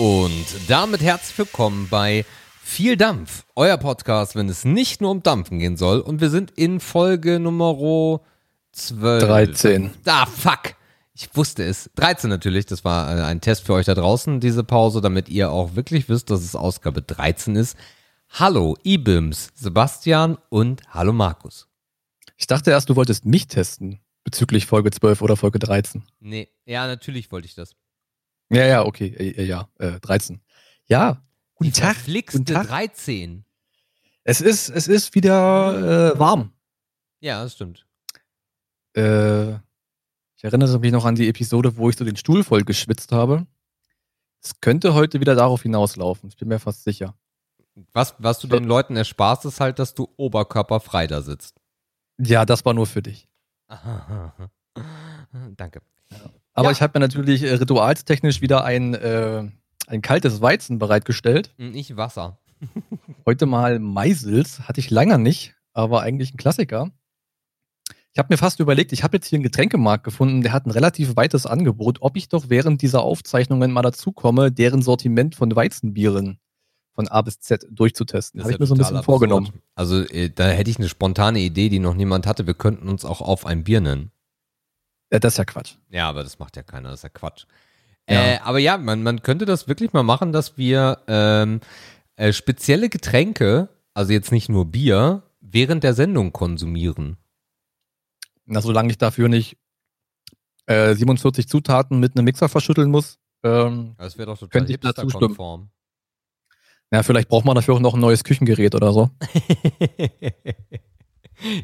Und damit herzlich willkommen bei Viel Dampf, euer Podcast, wenn es nicht nur um Dampfen gehen soll. Und wir sind in Folge Nummer 12. 13. Ah, fuck. Ich wusste es. 13 natürlich. Das war äh, ein Test für euch da draußen, diese Pause, damit ihr auch wirklich wisst, dass es Ausgabe 13 ist. Hallo, Ibims, Sebastian und hallo, Markus. Ich dachte erst, du wolltest mich testen bezüglich Folge 12 oder Folge 13. Nee, ja, natürlich wollte ich das. Ja, ja, okay. Äh, ja, äh, 13. Ja, guten Die Tag. Guten Tag. 13. Es ist, es ist wieder äh, warm. Ja, das stimmt. Äh, ich erinnere mich noch an die Episode, wo ich so den Stuhl voll geschwitzt habe. Es könnte heute wieder darauf hinauslaufen. Ich bin mir fast sicher. Was, was du den Leuten ersparst, ist halt, dass du oberkörperfrei da sitzt. Ja, das war nur für dich. Danke. Ja. Aber ja. ich habe mir natürlich äh, ritualstechnisch wieder ein, äh, ein kaltes Weizen bereitgestellt. Nicht hm, Wasser. Heute mal Meisels, hatte ich lange nicht, aber eigentlich ein Klassiker. Ich habe mir fast überlegt, ich habe jetzt hier einen Getränkemarkt gefunden, der hat ein relativ weites Angebot, ob ich doch während dieser Aufzeichnungen mal dazu komme, deren Sortiment von Weizenbieren von A bis Z durchzutesten. Habe ich mir so ein bisschen absurd. vorgenommen. Also äh, da hätte ich eine spontane Idee, die noch niemand hatte. Wir könnten uns auch auf ein Bier nennen. Ja, das ist ja Quatsch. Ja, aber das macht ja keiner, das ist ja Quatsch. Ja. Äh, aber ja, man, man könnte das wirklich mal machen, dass wir ähm, äh, spezielle Getränke, also jetzt nicht nur Bier, während der Sendung konsumieren. Na, solange ich dafür nicht äh, 47 Zutaten mit einem Mixer verschütteln muss, ähm, das wäre doch total könnte ich dazu konform. Ja, vielleicht braucht man dafür auch noch ein neues Küchengerät oder so.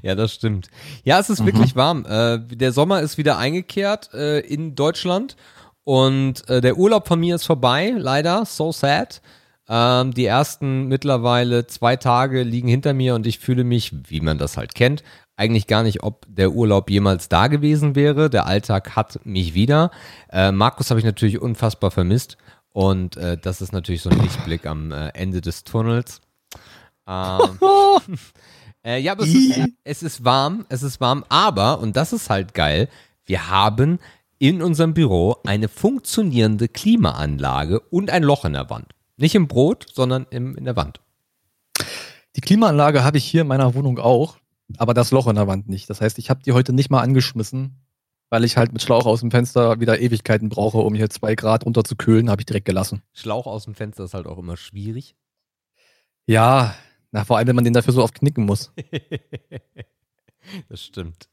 Ja, das stimmt. Ja, es ist mhm. wirklich warm. Äh, der Sommer ist wieder eingekehrt äh, in Deutschland und äh, der Urlaub von mir ist vorbei, leider. So sad. Ähm, die ersten mittlerweile zwei Tage liegen hinter mir und ich fühle mich, wie man das halt kennt, eigentlich gar nicht, ob der Urlaub jemals da gewesen wäre. Der Alltag hat mich wieder. Äh, Markus habe ich natürlich unfassbar vermisst und äh, das ist natürlich so ein Lichtblick am äh, Ende des Tunnels. Ähm, Äh, ja, aber es ist, es ist warm, es ist warm, aber, und das ist halt geil, wir haben in unserem Büro eine funktionierende Klimaanlage und ein Loch in der Wand. Nicht im Brot, sondern im, in der Wand. Die Klimaanlage habe ich hier in meiner Wohnung auch, aber das Loch in der Wand nicht. Das heißt, ich habe die heute nicht mal angeschmissen, weil ich halt mit Schlauch aus dem Fenster wieder Ewigkeiten brauche, um hier zwei Grad runter zu kühlen, habe ich direkt gelassen. Schlauch aus dem Fenster ist halt auch immer schwierig. Ja, na, vor allem, wenn man den dafür so oft knicken muss. das stimmt.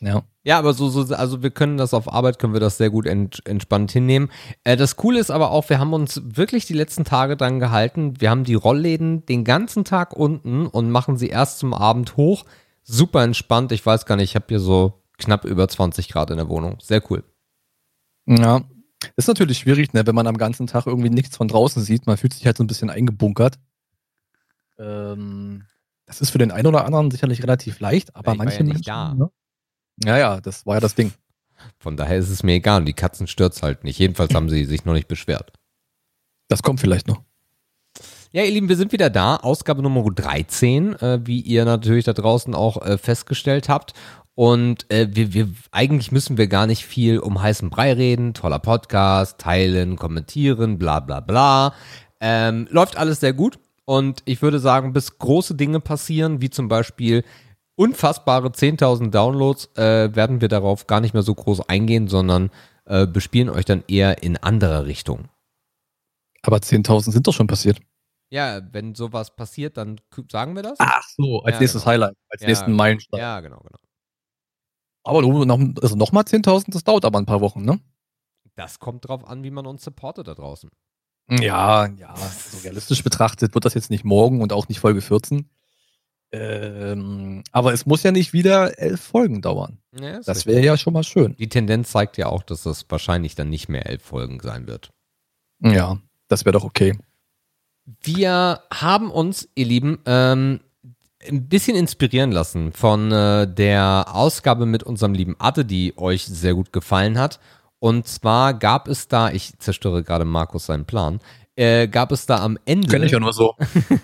Ja. Ja, aber so, so, also wir können das auf Arbeit, können wir das sehr gut ent, entspannt hinnehmen. Äh, das Coole ist aber auch, wir haben uns wirklich die letzten Tage dran gehalten. Wir haben die Rollläden den ganzen Tag unten und machen sie erst zum Abend hoch. Super entspannt. Ich weiß gar nicht, ich habe hier so knapp über 20 Grad in der Wohnung. Sehr cool. Ja. Ist natürlich schwierig, ne, wenn man am ganzen Tag irgendwie nichts von draußen sieht. Man fühlt sich halt so ein bisschen eingebunkert. Ähm, das ist für den einen oder anderen sicherlich relativ leicht, aber manche ja nicht da. Ne? Ja, ja, das war ja das Ding. Von daher ist es mir egal. Die Katzen stört halt nicht. Jedenfalls haben sie sich noch nicht beschwert. Das kommt vielleicht noch. Ja, ihr Lieben, wir sind wieder da. Ausgabe Nummer 13, äh, wie ihr natürlich da draußen auch äh, festgestellt habt. Und äh, wir, wir, eigentlich müssen wir gar nicht viel um heißen Brei reden. Toller Podcast, teilen, kommentieren, bla bla bla. Ähm, läuft alles sehr gut. Und ich würde sagen, bis große Dinge passieren, wie zum Beispiel unfassbare 10.000 Downloads, äh, werden wir darauf gar nicht mehr so groß eingehen, sondern äh, bespielen euch dann eher in anderer Richtung. Aber 10.000 sind doch schon passiert. Ja, wenn sowas passiert, dann sagen wir das. Ach so, als ja, nächstes genau. Highlight, als ja, nächsten Meilenstein. Ja, genau, genau. Aber noch, also nochmal 10.000, das dauert aber ein paar Wochen, ne? Das kommt drauf an, wie man uns supportet da draußen. Ja, ja, so realistisch betrachtet wird das jetzt nicht morgen und auch nicht Folge 14. Ähm, aber es muss ja nicht wieder elf Folgen dauern. Ja, das wäre ja schon mal schön. Die Tendenz zeigt ja auch, dass das wahrscheinlich dann nicht mehr elf Folgen sein wird. Ja, das wäre doch okay. Wir haben uns, ihr Lieben, ähm, ein bisschen inspirieren lassen von äh, der Ausgabe mit unserem lieben Adde, die euch sehr gut gefallen hat. Und zwar gab es da, ich zerstöre gerade Markus seinen Plan, äh, gab es da am Ende. Kenn ich ja nur so.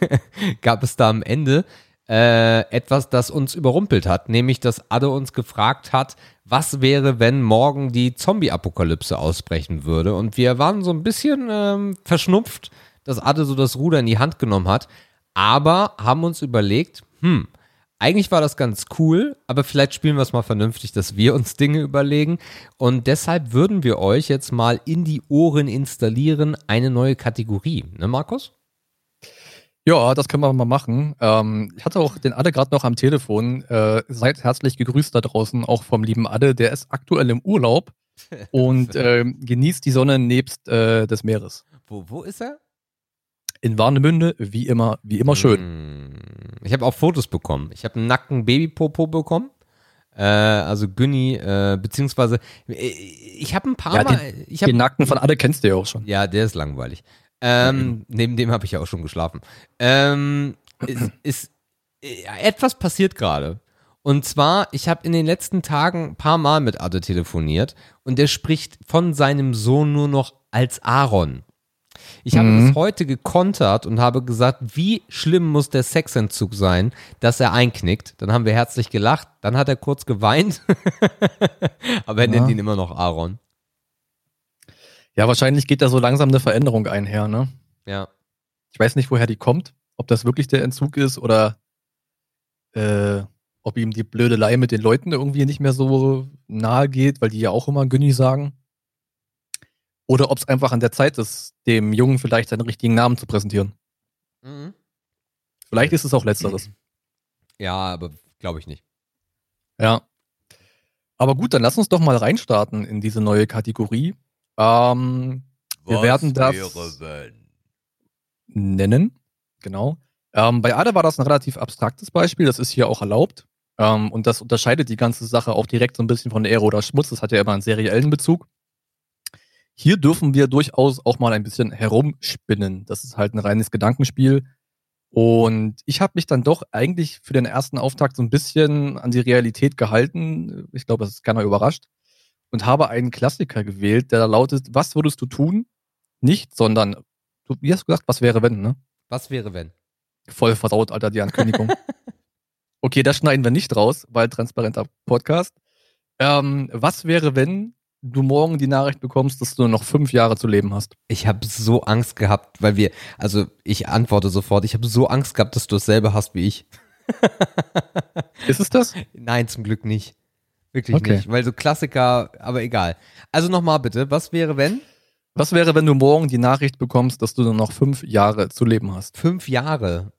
gab es da am Ende äh, etwas, das uns überrumpelt hat, nämlich dass Adde uns gefragt hat, was wäre, wenn morgen die Zombie-Apokalypse ausbrechen würde. Und wir waren so ein bisschen ähm, verschnupft, dass Adde so das Ruder in die Hand genommen hat, aber haben uns überlegt, hm, eigentlich war das ganz cool, aber vielleicht spielen wir es mal vernünftig, dass wir uns Dinge überlegen. Und deshalb würden wir euch jetzt mal in die Ohren installieren eine neue Kategorie. Ne, Markus? Ja, das können wir mal machen. Ähm, ich hatte auch den Adde gerade noch am Telefon. Äh, seid herzlich gegrüßt da draußen, auch vom lieben Adde. Der ist aktuell im Urlaub und äh, genießt die Sonne nebst äh, des Meeres. Wo, wo ist er? In Warnemünde, wie immer, wie immer schön. Hm, Ich habe auch Fotos bekommen. Ich habe einen nackten Babypopo bekommen. Äh, also Günni, äh, beziehungsweise äh, ich habe ein paar Ja, Mal. ich hab, Den Nackten von Adde kennst du ja auch schon. ja, der ist langweilig. Ähm, neben dem habe ich ja auch schon geschlafen. Ähm, ist, ist, äh, etwas passiert gerade. Und zwar, ich habe in den letzten Tagen ein paar Mal mit Adde telefoniert und der spricht von seinem Sohn nur noch als Aaron. Ich habe Mhm. das heute gekontert und habe gesagt, wie schlimm muss der Sexentzug sein, dass er einknickt. Dann haben wir herzlich gelacht, dann hat er kurz geweint, aber er Ja. nennt ihn immer noch Aaron. Ja, wahrscheinlich geht da so langsam eine Veränderung einher, ne? Ja. Ich weiß nicht, woher die kommt, ob das wirklich der Entzug ist oder äh, ob ihm die Blödelei mit den Leuten irgendwie nicht mehr so nahe geht, weil die ja auch immer Günni sagen. Oder ob es einfach an der Zeit ist, dem Jungen vielleicht seinen richtigen Namen zu präsentieren. Mhm. Vielleicht ist es auch letzteres. Ja, aber glaube ich nicht. Ja. Aber gut, dann lass uns doch mal reinstarten in diese neue Kategorie. Ähm, Wir werden das- nennen. Genau. Ähm, bei Ada war das ein relativ abstraktes Beispiel, das ist hier auch erlaubt. Ähm, und das unterscheidet die ganze Sache auch direkt so ein bisschen von Aero oder Schmutz. Das hat ja immer einen seriellen Bezug. Hier dürfen wir durchaus auch mal ein bisschen herumspinnen. Das ist halt ein reines Gedankenspiel. Und ich habe mich dann doch eigentlich für den ersten Auftakt so ein bisschen an die Realität gehalten. Ich glaube, das ist keiner überrascht. Und habe einen Klassiker gewählt, der da lautet, was würdest du tun? Nicht, sondern, du, wie hast du gesagt, was wäre wenn, ne? Was wäre, wenn? Voll versaut, Alter, die Ankündigung. okay, das schneiden wir nicht raus, weil transparenter Podcast. Ähm, was wäre, wenn du morgen die Nachricht bekommst, dass du nur noch fünf Jahre zu leben hast? Ich habe so Angst gehabt, weil wir, also ich antworte sofort, ich habe so Angst gehabt, dass du dasselbe hast wie ich. Ist es das? Nein, zum Glück nicht. Wirklich Okay. nicht, weil so Klassiker, aber egal. Also nochmal bitte, was wäre, wenn? Was wäre, wenn du morgen die Nachricht bekommst, dass du nur noch fünf Jahre zu leben hast? Fünf Jahre.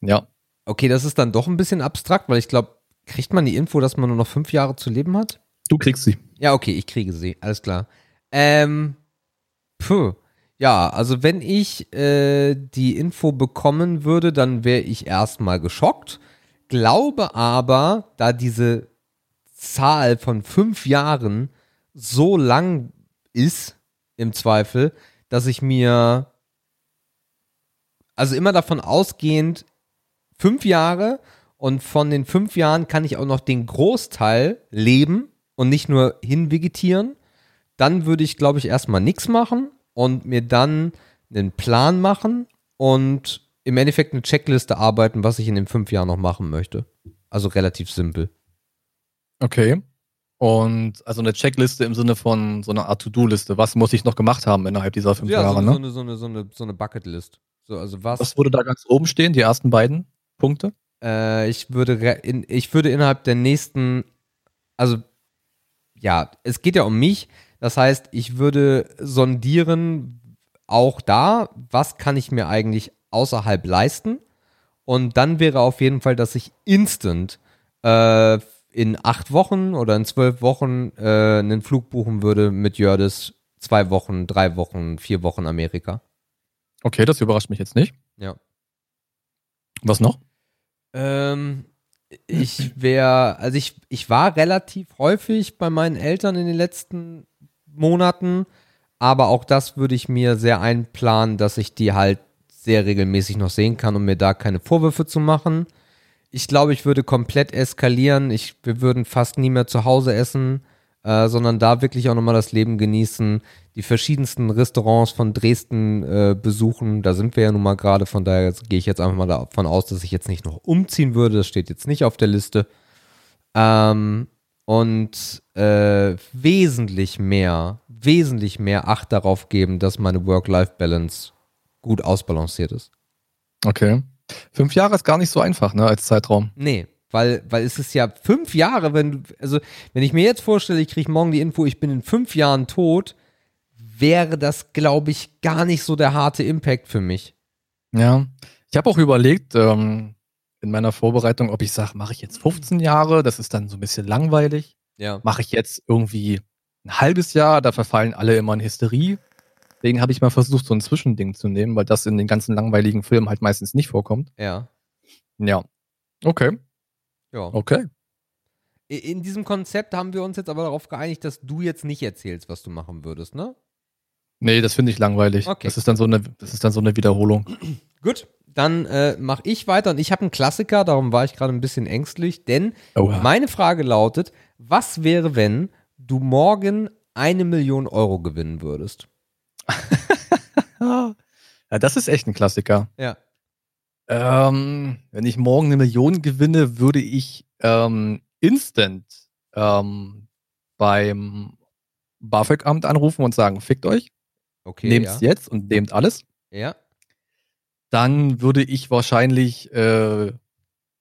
Ja. Okay, das ist dann doch ein bisschen abstrakt, weil ich glaube, kriegt man die Info, dass man nur noch fünf Jahre zu leben hat? Du kriegst sie. Ja, okay, ich kriege sie, alles klar. Ähm, puh. Ja, also wenn ich äh, die Info bekommen würde, dann wäre ich erstmal geschockt. Glaube aber, da diese Zahl von fünf Jahren so lang ist, im Zweifel, dass ich mir, also immer davon ausgehend, fünf Jahre und von den fünf Jahren kann ich auch noch den Großteil leben und nicht nur hinvegetieren, dann würde ich, glaube ich, erstmal nichts machen und mir dann einen Plan machen und im Endeffekt eine Checkliste arbeiten, was ich in den fünf Jahren noch machen möchte. Also relativ simpel. Okay. Und also eine Checkliste im Sinne von so einer Art To-Do-Liste. Was muss ich noch gemacht haben innerhalb dieser fünf ja, Jahre, so, ne? so, eine, so, eine, so, eine, so eine Bucketlist. So, also was? Was würde da ganz oben stehen? Die ersten beiden Punkte? Äh, ich würde in, ich würde innerhalb der nächsten, also ja, es geht ja um mich. Das heißt, ich würde sondieren auch da, was kann ich mir eigentlich außerhalb leisten? Und dann wäre auf jeden Fall, dass ich instant äh, in acht Wochen oder in zwölf Wochen äh, einen Flug buchen würde mit Jördis zwei Wochen, drei Wochen, vier Wochen Amerika. Okay, das überrascht mich jetzt nicht. Ja. Was noch? Ähm, ich wäre, also ich, ich war relativ häufig bei meinen Eltern in den letzten Monaten, aber auch das würde ich mir sehr einplanen, dass ich die halt sehr regelmäßig noch sehen kann, um mir da keine Vorwürfe zu machen. Ich glaube, ich würde komplett eskalieren. Ich, wir würden fast nie mehr zu Hause essen. Äh, sondern da wirklich auch nochmal das Leben genießen, die verschiedensten Restaurants von Dresden äh, besuchen. Da sind wir ja nun mal gerade, von daher gehe ich jetzt einfach mal davon aus, dass ich jetzt nicht noch umziehen würde. Das steht jetzt nicht auf der Liste. Ähm, und äh, wesentlich mehr, wesentlich mehr Acht darauf geben, dass meine Work-Life-Balance gut ausbalanciert ist. Okay. Fünf Jahre ist gar nicht so einfach, ne, als Zeitraum. Nee, weil, weil es ist ja fünf Jahre, wenn du, also wenn ich mir jetzt vorstelle, ich kriege morgen die Info, ich bin in fünf Jahren tot, wäre das, glaube ich, gar nicht so der harte Impact für mich. Ja. Ich habe auch überlegt, ähm, in meiner Vorbereitung, ob ich sage, mache ich jetzt 15 Jahre, das ist dann so ein bisschen langweilig. Ja. Mache ich jetzt irgendwie ein halbes Jahr, da verfallen alle immer in Hysterie. Deswegen habe ich mal versucht, so ein Zwischending zu nehmen, weil das in den ganzen langweiligen Filmen halt meistens nicht vorkommt. Ja. Ja. Okay. Ja. Okay. In diesem Konzept haben wir uns jetzt aber darauf geeinigt, dass du jetzt nicht erzählst, was du machen würdest, ne? Nee, das finde ich langweilig. Okay. Das ist dann so eine, das ist dann so eine Wiederholung. Gut, dann äh, mache ich weiter und ich habe einen Klassiker, darum war ich gerade ein bisschen ängstlich, denn Oha. meine Frage lautet, was wäre, wenn du morgen eine Million Euro gewinnen würdest? ja, das ist echt ein Klassiker. Ja. Ähm, wenn ich morgen eine Million gewinne, würde ich ähm, instant ähm, beim BAföG-Amt anrufen und sagen, fickt euch, Okay. nehmt's ja. jetzt und nehmt alles. ja. Dann würde ich wahrscheinlich äh,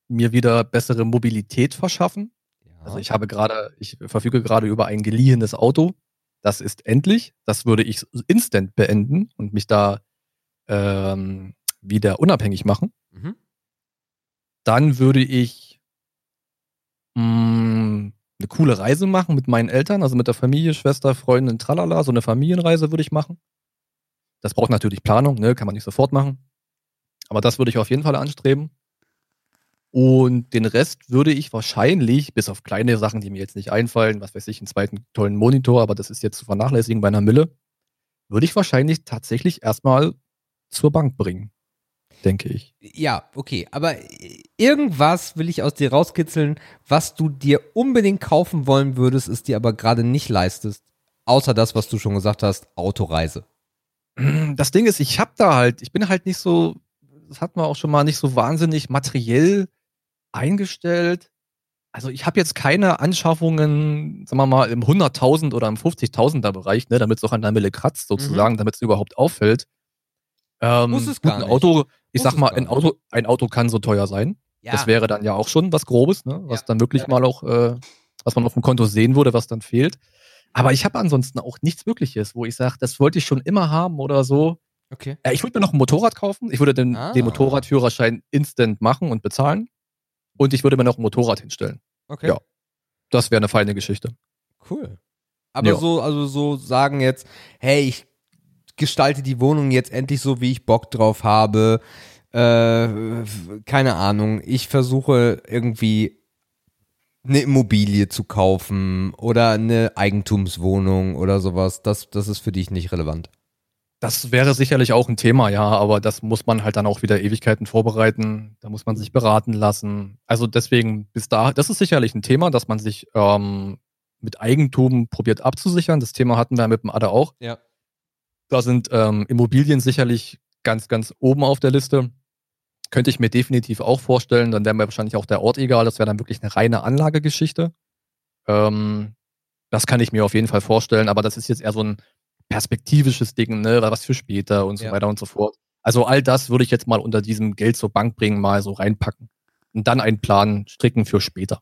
mir wieder bessere Mobilität verschaffen. ja. Also ich habe gerade, ich verfüge gerade über ein geliehenes Auto. Das ist endlich. Das würde ich instant beenden und mich da ähm, wieder unabhängig machen. Mhm. Dann würde ich mh, eine coole Reise machen mit meinen Eltern, also mit der Familie, Schwester, Freundin, tralala. So eine Familienreise würde ich machen. Das braucht natürlich Planung, ne? kann man nicht sofort machen. Aber das würde ich auf jeden Fall anstreben. Und den Rest würde ich wahrscheinlich, bis auf kleine Sachen, die mir jetzt nicht einfallen, was weiß ich, einen zweiten tollen Monitor, aber das ist jetzt zu vernachlässigen bei einer Mille, würde ich wahrscheinlich tatsächlich erstmal zur Bank bringen. Denke ich. Ja, okay, aber irgendwas will ich aus dir rauskitzeln, was du dir unbedingt kaufen wollen würdest, es dir aber gerade nicht leistest. Außer das, was du schon gesagt hast, Autoreise. Das Ding ist, ich habe da halt, ich bin halt nicht so, das hat man auch schon mal nicht so wahnsinnig materiell eingestellt. Also ich habe jetzt keine Anschaffungen, sagen wir mal, im 100.000 oder im 50.000er Bereich, ne, damit es auch an der Mille kratzt sozusagen, damit es überhaupt auffällt. Ähm, Muss es gut, gar ein. Auto, ich Muss sag mal, ein. Auto, ein Auto kann so teuer sein. Ja, Das wäre dann ja auch schon was Grobes, ne? was Ja. dann wirklich mal auch, äh, was man auf dem Konto sehen würde, was dann fehlt. Aber ich habe ansonsten auch nichts Wirkliches, wo ich sage, das wollte ich schon immer haben oder so. okay. Ja, ich würde mir noch ein Motorrad kaufen. Ich würde den, Ah. den Motorradführerschein instant machen und bezahlen. Und ich würde mir noch ein Motorrad hinstellen. Okay. Ja. Das wäre eine feine Geschichte. Cool. Aber Ja. so, also so sagen jetzt, hey, ich gestalte die Wohnung jetzt endlich so, wie ich Bock drauf habe. Äh, keine Ahnung. Ich versuche irgendwie eine Immobilie zu kaufen oder eine Eigentumswohnung oder sowas. Das, das ist für dich nicht relevant. Das wäre sicherlich auch ein Thema, ja, aber das muss man halt dann auch wieder Ewigkeiten vorbereiten. Da muss man sich beraten lassen. Also deswegen bis da, das ist sicherlich ein Thema, dass man sich ähm, mit Eigentum probiert abzusichern. Das Thema hatten wir mit dem Adder auch. Ja. Da sind ähm, Immobilien sicherlich ganz, ganz oben auf der Liste. Könnte ich mir definitiv auch vorstellen. Dann wäre mir wahrscheinlich auch der Ort egal. Das wäre dann wirklich eine reine Anlagegeschichte. Ähm, das kann ich mir auf jeden Fall vorstellen. Aber das ist jetzt eher so ein perspektivisches Ding, ne? was für später und so Ja. weiter und so fort. Also all das würde ich jetzt mal unter diesem Geld zur Bank bringen, mal so reinpacken. Und dann einen Plan stricken für später.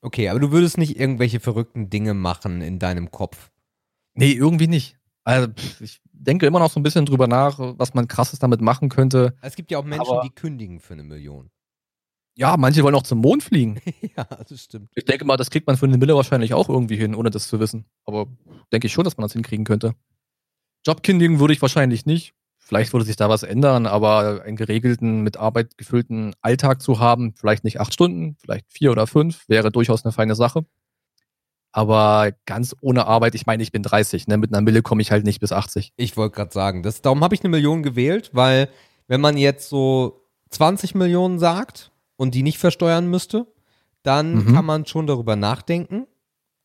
Okay, aber du würdest nicht irgendwelche verrückten Dinge machen in deinem Kopf. Nee, irgendwie nicht. Also, ich denke immer noch so ein bisschen drüber nach, was man krasses damit machen könnte. Es gibt ja auch Menschen, Aber- die kündigen für eine Million. Ja, manche wollen auch zum Mond fliegen. ja, das stimmt. Ich denke mal, das kriegt man für eine Mille wahrscheinlich auch irgendwie hin, ohne das zu wissen. Aber denke ich schon, dass man das hinkriegen könnte. Jobkündigen würde ich wahrscheinlich nicht. Vielleicht würde sich da was ändern, aber einen geregelten, mit Arbeit gefüllten Alltag zu haben, vielleicht nicht acht Stunden, vielleicht vier oder fünf, wäre durchaus eine feine Sache. Aber ganz ohne Arbeit, ich meine, ich bin 30, ne? mit einer Mille komme ich halt nicht bis 80. Ich wollte gerade sagen, das, darum habe ich eine Million gewählt, weil wenn man jetzt so 20 Millionen sagt und die nicht versteuern müsste, dann Mhm. kann man schon darüber nachdenken.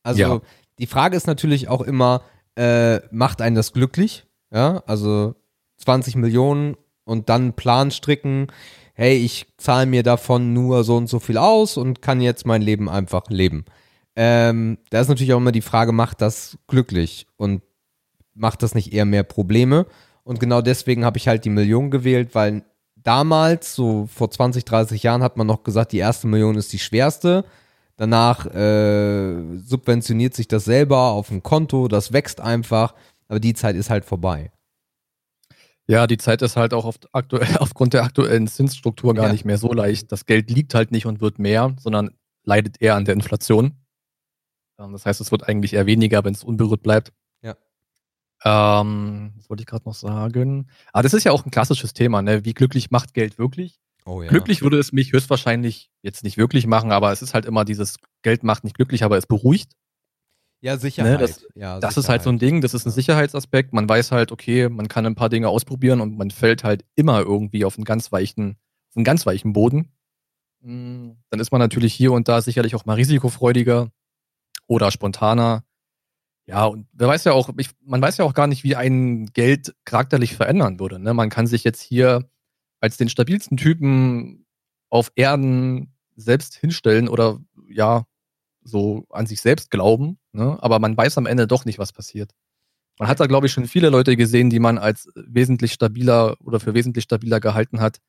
Also Ja. die Frage ist natürlich auch immer, äh, macht einen das glücklich? Ja, also 20 Millionen und dann einen Plan stricken, hey, ich zahle mir davon nur so und so viel aus und kann jetzt mein Leben einfach leben. Ähm, da ist natürlich auch immer die Frage, macht das glücklich und macht das nicht eher mehr Probleme? Und genau deswegen habe ich halt die Million gewählt, weil damals, so vor 20, 30 Jahren, hat man noch gesagt, die erste Million ist die schwerste. Danach äh, subventioniert sich das selber auf ein Konto, das wächst einfach, aber die Zeit ist halt vorbei. Ja, die Zeit ist halt auch oft aktuell, aufgrund der aktuellen Zinsstruktur gar Ja. nicht mehr so leicht. Das Geld liegt halt nicht und wird mehr, sondern leidet eher an der Inflation. Ähm, Das heißt, es wird eigentlich eher weniger, wenn es unberührt bleibt. Ja. Ähm, was wollte ich gerade noch sagen? Aber das ist ja auch ein klassisches Thema, ne? Wie glücklich macht Geld wirklich? Oh ja. Glücklich würde es mich höchstwahrscheinlich jetzt nicht wirklich machen, aber es ist halt immer dieses Geld macht nicht glücklich, aber es beruhigt. Ja, Sicherheit. Ne, das- ja, Das ist halt so ein Ding, das ist ein Sicherheitsaspekt. Man weiß halt, okay, man kann ein paar Dinge ausprobieren und man fällt halt immer irgendwie auf einen ganz weichen, auf einen ganz weichen Boden. Mm, Dann ist man natürlich hier und da sicherlich auch mal risikofreudiger oder spontaner. Ja, und wer weiß ja auch, ich, man weiß ja auch gar nicht, wie ein Geld charakterlich verändern würde. Ne? Man kann sich jetzt hier als den stabilsten Typen auf Erden selbst hinstellen oder ja, so an sich selbst glauben, ne? aber man weiß am Ende doch nicht, was passiert. Man hat da, glaube ich, schon viele Leute gesehen, die man als wesentlich stabiler oder für wesentlich stabiler gehalten hat,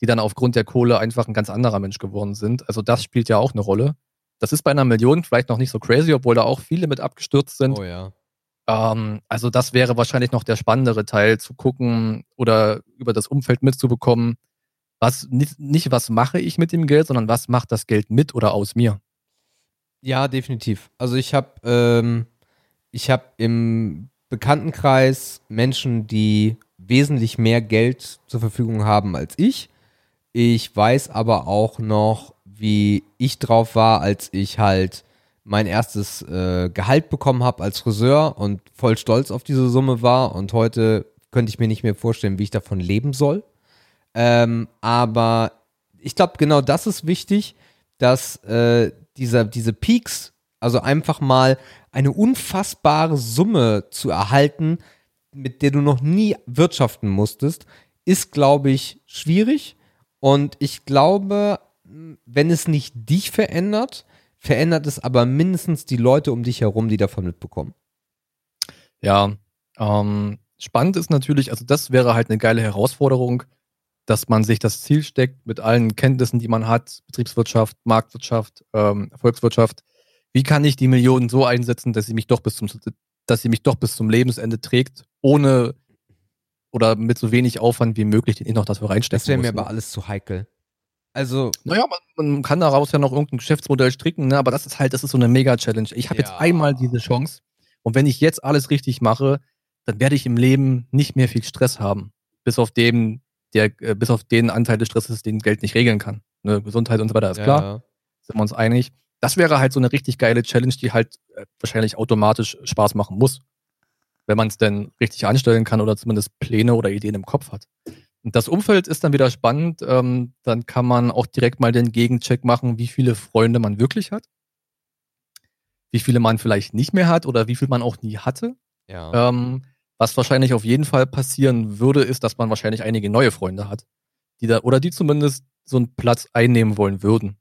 die dann aufgrund der Kohle einfach ein ganz anderer Mensch geworden sind. Also das spielt ja auch eine Rolle. Das ist bei einer Million vielleicht noch nicht so crazy, obwohl da auch viele mit abgestürzt sind. Oh ja. Ähm, also das wäre wahrscheinlich noch der spannendere Teil, zu gucken oder über das Umfeld mitzubekommen, was nicht, nicht was mache ich mit dem Geld, sondern was macht das Geld mit oder aus mir. Ja, definitiv. Also ich habe ähm, ich habe im Bekanntenkreis Menschen, die wesentlich mehr Geld zur Verfügung haben als ich. Ich weiß aber auch noch, wie ich drauf war, als ich halt mein erstes äh, Gehalt bekommen habe als Friseur und voll stolz auf diese Summe war. Und heute könnte ich mir nicht mehr vorstellen, wie ich davon leben soll. Ähm, aber ich glaube, genau das ist wichtig, dass äh, dieser, diese Peaks, also einfach mal eine unfassbare Summe zu erhalten, mit der du noch nie wirtschaften musstest, ist, glaube ich, schwierig. Und ich glaube, wenn es nicht dich verändert, verändert es aber mindestens die Leute um dich herum, die davon mitbekommen. Ja, ähm, spannend ist natürlich, also das wäre halt eine geile Herausforderung, dass man sich das Ziel steckt mit allen Kenntnissen, die man hat, Betriebswirtschaft, Marktwirtschaft, ähm, Volkswirtschaft. Wie kann ich die Millionen so einsetzen, dass sie mich doch bis zum, dass sie mich doch bis zum Lebensende trägt, ohne oder mit so wenig Aufwand wie möglich, den ich noch dafür reinstecken Das wäre mir muss, ne? aber alles zu heikel. Also, Naja, man, man kann daraus ja noch irgendein Geschäftsmodell stricken, ne? aber das ist halt, das ist so eine Mega-Challenge. Ich habe jetzt Ja. einmal diese Chance und wenn ich jetzt alles richtig mache, dann werde ich im Leben nicht mehr viel Stress haben. Bis auf den, der, äh, bis auf den Anteil des Stresses, den Geld nicht regeln kann. Ne? Gesundheit und so weiter ist ja, klar, sind wir uns einig. Das wäre halt so eine richtig geile Challenge, die halt äh, wahrscheinlich automatisch Spaß machen muss. Wenn man es denn richtig anstellen kann oder zumindest Pläne oder Ideen im Kopf hat. Das Umfeld ist dann wieder spannend. Ähm, dann kann man auch direkt mal den Gegencheck machen, wie viele Freunde man wirklich hat. Wie viele man vielleicht nicht mehr hat oder wie viel man auch nie hatte. ja. Ähm, was wahrscheinlich auf jeden Fall passieren würde, ist, dass man wahrscheinlich einige neue Freunde hat. Die da, oder die zumindest so einen Platz einnehmen wollen würden.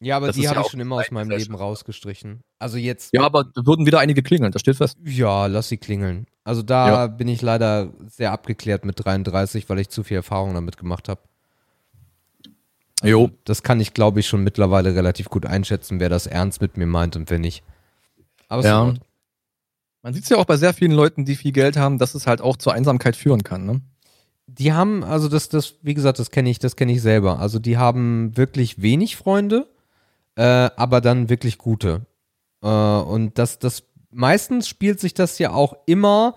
Ja, aber Das die habe ja ich schon immer aus meinem. Leben rausgestrichen. Also jetzt, Ja, aber da würden wieder einige klingeln, das steht fest. ja, lass sie klingeln. Also da Ja. bin ich leider sehr abgeklärt mit 33, weil ich zu viel Erfahrung damit gemacht habe. Jo. Das kann ich, glaube ich, schon mittlerweile relativ gut einschätzen, wer das ernst mit mir meint und wer nicht. Aber es ist Ja. Man sieht es ja auch bei sehr vielen Leuten, die viel Geld haben, dass es halt auch zur Einsamkeit führen kann. Ne? die haben, also das, das, wie gesagt, das kenne ich, das kenne ich selber. Also die haben wirklich wenig Freunde, äh, aber dann wirklich gute. Äh, und das, das, meistens spielt sich das ja auch immer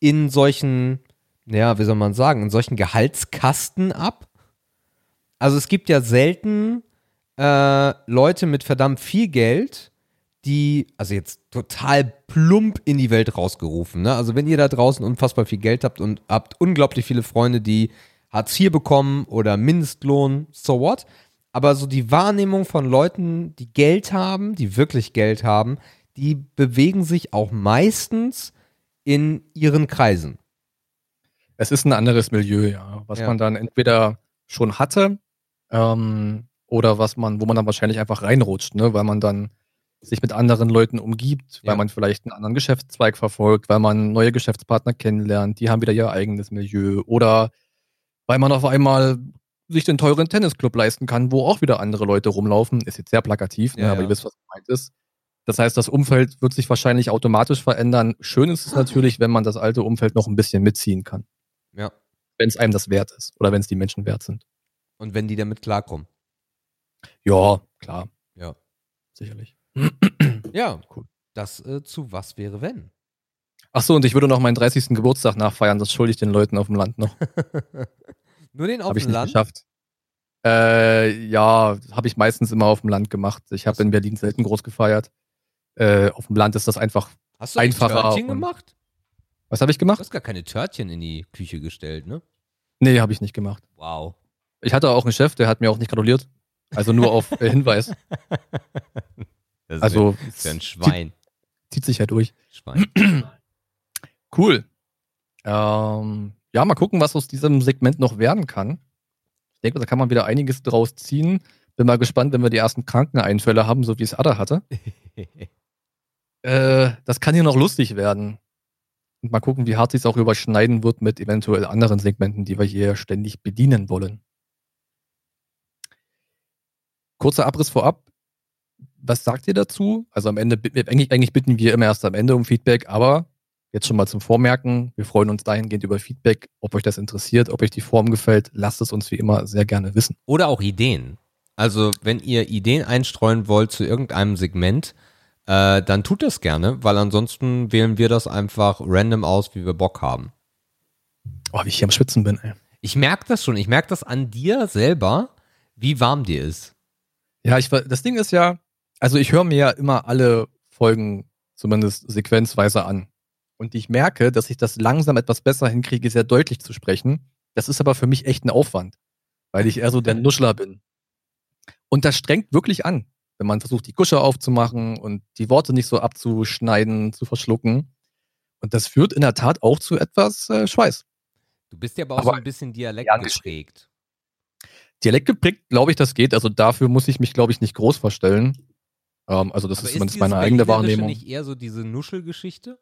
in solchen, ja, wie soll man sagen, in solchen Gehaltskasten ab. Also es gibt ja selten äh, Leute mit verdammt viel Geld, die, also jetzt total plump in die Welt rausgerufen. Ne? Also wenn ihr da draußen unfassbar viel Geld habt und habt unglaublich viele Freunde, die Hartz IV bekommen oder Mindestlohn, so what. aber so die Wahrnehmung von Leuten, die Geld haben, die wirklich Geld haben, die bewegen sich auch meistens in ihren Kreisen. Es ist ein anderes Milieu, ja, was Ja. man dann entweder schon hatte ähm, oder was man, wo man dann wahrscheinlich einfach reinrutscht, ne, weil man dann sich mit anderen Leuten umgibt, Ja. weil man vielleicht einen anderen Geschäftszweig verfolgt, weil man neue Geschäftspartner kennenlernt, die haben wieder ihr eigenes Milieu oder weil man auf einmal sich den teuren Tennisclub leisten kann, wo auch wieder andere Leute rumlaufen. Ist jetzt sehr plakativ, ne, Ja, aber ihr wisst, was gemeint ist. Das heißt, das Umfeld wird sich wahrscheinlich automatisch verändern. Schön ist es natürlich, wenn man das alte Umfeld noch ein bisschen mitziehen kann Ja. wenn es einem das wert ist oder wenn es die Menschen wert sind. Und wenn die damit klarkommen. Ja, klar. Ja. Sicherlich. Ja, Cool. Das äh, zu was wäre wenn? Ach so, und ich würde noch meinen 30. Geburtstag nachfeiern. Das schulde ich den Leuten auf dem Land noch. Nur den auf ich dem nicht Land? geschafft. Äh, ja, habe ich meistens immer auf dem Land gemacht. Ich habe in Berlin selten groß gefeiert. Äh, auf dem Land ist das einfach. Hast du Einfacher ein Törtchen gemacht? Was habe ich Du gemacht? hast gar keine Törtchen in die Küche gestellt, ne? Nee, habe ich nicht gemacht. Wow. Ich hatte auch einen Chef, der hat mir auch nicht gratuliert. Also nur auf äh, Hinweis. Das Also ist ja ein zieht, Schwein. zieht sich ja durch. Schwein. Cool. Ähm, ja, mal gucken, was aus diesem Segment noch werden kann. Ich denke, da kann man wieder einiges draus ziehen. Bin mal gespannt, wenn wir die ersten Krankeneinfälle haben, so wie es Ada hatte. Äh, das kann hier noch lustig werden. Und mal gucken, wie hart sich es auch überschneiden wird mit eventuell anderen Segmenten, die wir hier ständig bedienen wollen. Kurzer Abriss vorab. Was sagt ihr dazu? Also am Ende, eigentlich, eigentlich bitten wir immer erst am Ende um Feedback, aber jetzt schon mal zum Vormerken. Wir freuen uns dahingehend über Feedback, ob euch das interessiert, ob euch die Form gefällt. Lasst es uns wie immer sehr gerne wissen. Oder auch Ideen. Also, wenn ihr Ideen einstreuen wollt zu irgendeinem Segment, äh, dann tut das gerne, weil ansonsten wählen wir das einfach random aus, wie wir Bock haben. Oh, wie ich hier am Schwitzen bin, ey. Ich merke das schon. Ich merke das an dir selber, wie warm dir ist. Ja, ich, das Ding ist ja, also ich höre mir ja immer alle Folgen zumindest sequenzweise an. Und ich merke, dass ich das langsam etwas besser hinkriege, sehr deutlich zu sprechen. Das ist aber für mich echt ein Aufwand, weil ich eher so der Nuschler bin. Und das strengt wirklich an, wenn man versucht, die Kusche aufzumachen und die Worte nicht so abzuschneiden, zu verschlucken. Und das führt in der Tat auch zu etwas äh, Schweiß. Du bist ja aber auch Aber so ein bisschen Dialekt geprägt. Dialekt geprägt, glaube ich, das geht. Also dafür muss ich mich, glaube ich, nicht groß verstellen. Ähm, also das Aber ist zumindest meine eigene Wahrnehmung. nicht eher so diese Nuschelgeschichte?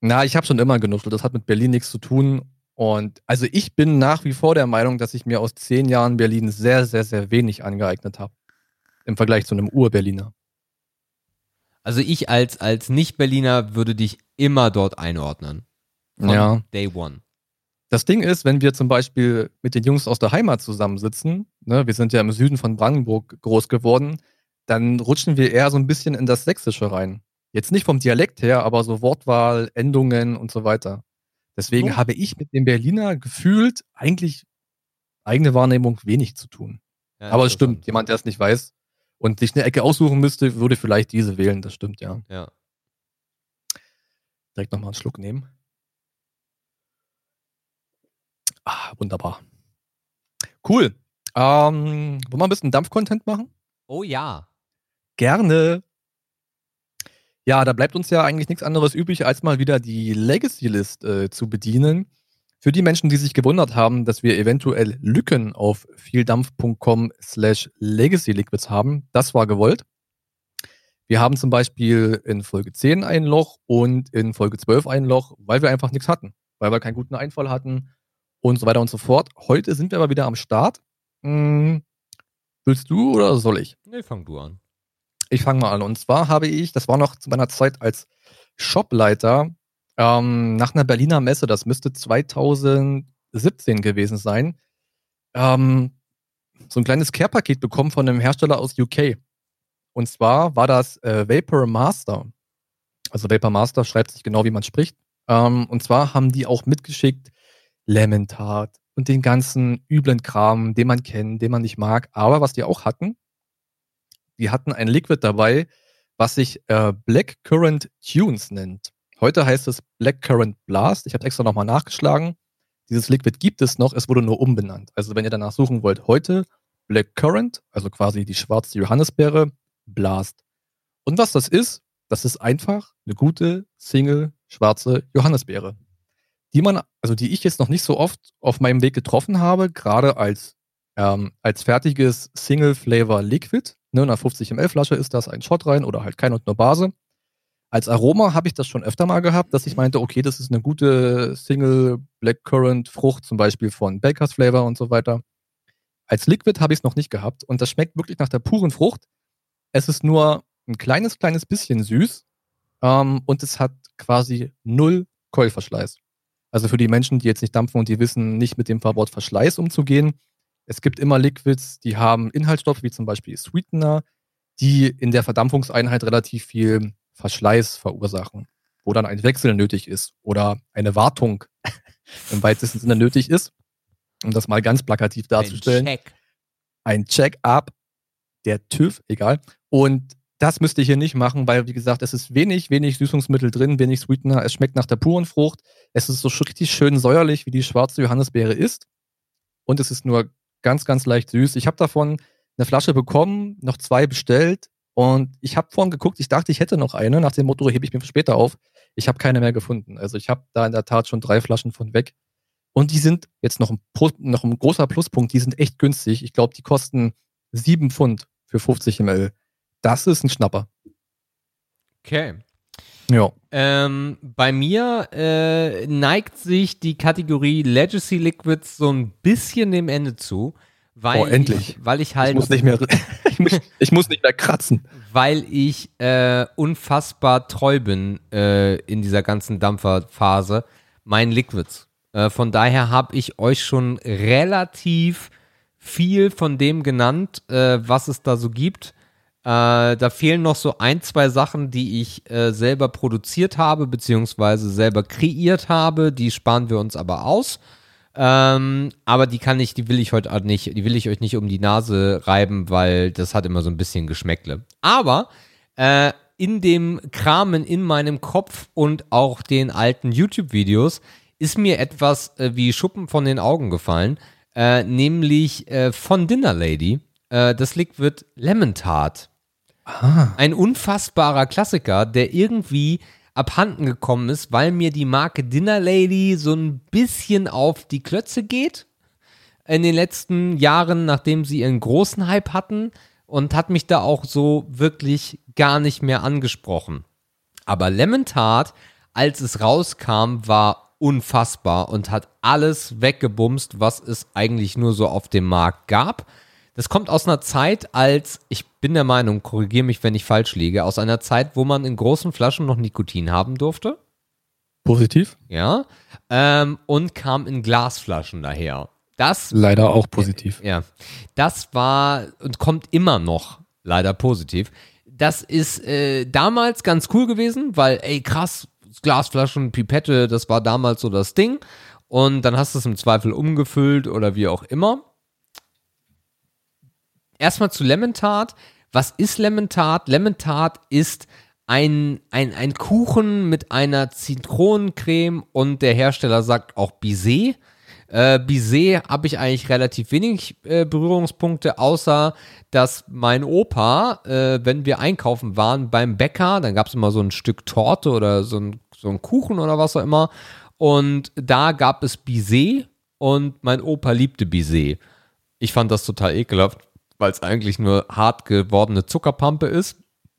Na, ich habe schon immer genuschelt. Das hat mit Berlin nichts zu tun. Und also ich bin nach wie vor der Meinung, dass ich mir aus zehn Jahren Berlin sehr, sehr, sehr wenig angeeignet habe. Im Vergleich zu einem Ur-Berliner. Also ich als, als Nicht-Berliner würde dich immer dort einordnen. Von Ja. Day One. Das Ding ist, wenn wir zum Beispiel mit den Jungs aus der Heimat zusammensitzen, ne, wir sind ja im Süden von Brandenburg groß geworden, dann rutschen wir eher so ein bisschen in das Sächsische rein. Jetzt nicht vom Dialekt her, aber so Wortwahl, Endungen und so weiter. Deswegen So. habe ich mit dem Berliner gefühlt eigentlich eigene Wahrnehmung wenig zu tun. Ja, Aber es stimmt, jemand, der es nicht weiß und sich eine Ecke aussuchen müsste, würde vielleicht diese wählen. Das stimmt, ja. Ja. Direkt nochmal einen Schluck nehmen. Ah, wunderbar. Cool. Ähm, wollen wir ein bisschen Dampf-Content machen? Oh ja. Gerne. Ja, da bleibt uns ja eigentlich nichts anderes übrig, als mal wieder die Legacy-List äh, zu bedienen. Für die Menschen, die sich gewundert haben, dass wir eventuell Lücken auf vieldampf.com slash legacy liquids haben, das war gewollt. Wir haben zum Beispiel in Folge 10 ein Loch und in Folge 12 ein Loch, weil wir einfach nichts hatten, weil wir keinen guten Einfall hatten und so weiter und so fort. Heute sind wir aber wieder am Start. Hm, willst du oder soll ich? Nee, fang du an. Ich fange mal an. Und zwar habe ich, das war noch zu meiner Zeit als Shopleiter, ähm, nach einer Berliner Messe, das müsste 2017 gewesen sein, ähm, so ein kleines Care-Paket bekommen von einem Hersteller aus UK. Und zwar war das äh, Vapor Master. Also Vapor Master schreibt sich genau, wie man spricht. Ähm, und zwar haben die auch mitgeschickt Lemon und den ganzen üblen Kram, den man kennt, den man nicht mag. Aber was die auch hatten, die hatten ein Liquid dabei, was sich äh, Black Current Tunes nennt. Heute heißt es Black Current Blast. Ich habe extra nochmal nachgeschlagen. Dieses Liquid gibt es noch, es wurde nur umbenannt. Also wenn ihr danach suchen wollt, heute Black Currant, also quasi die schwarze Johannisbeere, Blast. Und was das ist, das ist einfach eine gute Single schwarze Johannisbeere, die man, also die ich jetzt noch nicht so oft auf meinem Weg getroffen habe, gerade als ähm, als fertiges Single Flavor Liquid. Ne, in einer 50 ml Flasche ist das ein Shot rein oder halt kein und nur Base. Als Aroma habe ich das schon öfter mal gehabt, dass ich meinte, okay, das ist eine gute Single Blackcurrant Frucht, zum Beispiel von Baker's Flavor und so weiter. Als Liquid habe ich es noch nicht gehabt und das schmeckt wirklich nach der puren Frucht. Es ist nur ein kleines, kleines bisschen süß ähm, und es hat quasi null Keulverschleiß. Also für die Menschen, die jetzt nicht dampfen und die wissen, nicht mit dem Wort Verschleiß umzugehen. Es gibt immer Liquids, die haben Inhaltsstoffe wie zum Beispiel Sweetener, die in der Verdampfungseinheit relativ viel Verschleiß verursachen, wo dann ein Wechsel nötig ist oder eine Wartung im weitesten Sinne nötig ist, um das mal ganz plakativ darzustellen. Ein Check. Ein Check-up, der TÜV, egal. Und das müsst ihr hier nicht machen, weil, wie gesagt, es ist wenig, wenig Süßungsmittel drin, wenig Sweetener. Es schmeckt nach der puren Frucht. Es ist so richtig schön säuerlich, wie die schwarze Johannisbeere ist. Und es ist nur ganz, ganz leicht süß. Ich habe davon eine Flasche bekommen, noch zwei bestellt. Und ich habe vorhin geguckt, ich dachte, ich hätte noch eine. Nach dem Motto hebe ich mir später auf. Ich habe keine mehr gefunden. Also ich habe da in der Tat schon drei Flaschen von weg. Und die sind jetzt noch ein, noch ein großer Pluspunkt. Die sind echt günstig. Ich glaube, die kosten sieben Pfund für 50 ml. Das ist ein Schnapper. Okay. Ja. Ähm, bei mir äh, neigt sich die Kategorie Legacy Liquids so ein bisschen dem Ende zu. Weil oh, endlich. Ich, weil ich halt. Ich muss nicht mehr, ich muss, ich muss nicht mehr kratzen. Weil ich äh, unfassbar treu bin äh, in dieser ganzen Dampferphase meinen Liquids. Äh, von daher habe ich euch schon relativ viel von dem genannt, äh, was es da so gibt. Äh, da fehlen noch so ein, zwei Sachen, die ich äh, selber produziert habe, beziehungsweise selber kreiert habe. Die sparen wir uns aber aus. Ähm, aber die kann ich, die will ich heute nicht, die will ich euch nicht um die Nase reiben, weil das hat immer so ein bisschen Geschmäckle. Aber äh, in dem Kramen in meinem Kopf und auch den alten YouTube-Videos ist mir etwas äh, wie Schuppen von den Augen gefallen, äh, nämlich äh, von Dinner Lady. Äh, das Liquid Lemon Tart. Ah. Ein unfassbarer Klassiker, der irgendwie abhanden gekommen ist, weil mir die Marke Dinner Lady so ein bisschen auf die Klötze geht in den letzten Jahren, nachdem sie ihren großen Hype hatten und hat mich da auch so wirklich gar nicht mehr angesprochen. Aber Lemon Tart, als es rauskam, war unfassbar und hat alles weggebumst, was es eigentlich nur so auf dem Markt gab. Das kommt aus einer Zeit, als, ich bin der Meinung, korrigiere mich, wenn ich falsch liege, aus einer Zeit, wo man in großen Flaschen noch Nikotin haben durfte. Positiv. Ja. Ähm, und kam in Glasflaschen daher. Das. Leider auch positiv. Ja. Das war und kommt immer noch leider positiv. Das ist äh, damals ganz cool gewesen, weil, ey, krass, Glasflaschen, Pipette, das war damals so das Ding. Und dann hast du es im Zweifel umgefüllt oder wie auch immer erstmal zu Lemon Tart. Was ist Lemon Tart? Lemon Tart ist ein, ein, ein Kuchen mit einer Zitronencreme und der Hersteller sagt auch Bizet. Äh, Bizet habe ich eigentlich relativ wenig äh, Berührungspunkte, außer dass mein Opa, äh, wenn wir einkaufen waren beim Bäcker, dann gab es immer so ein Stück Torte oder so ein, so ein Kuchen oder was auch immer. Und da gab es Bizet und mein Opa liebte Bizet. Ich fand das total ekelhaft weil es eigentlich nur hart gewordene Zuckerpampe ist.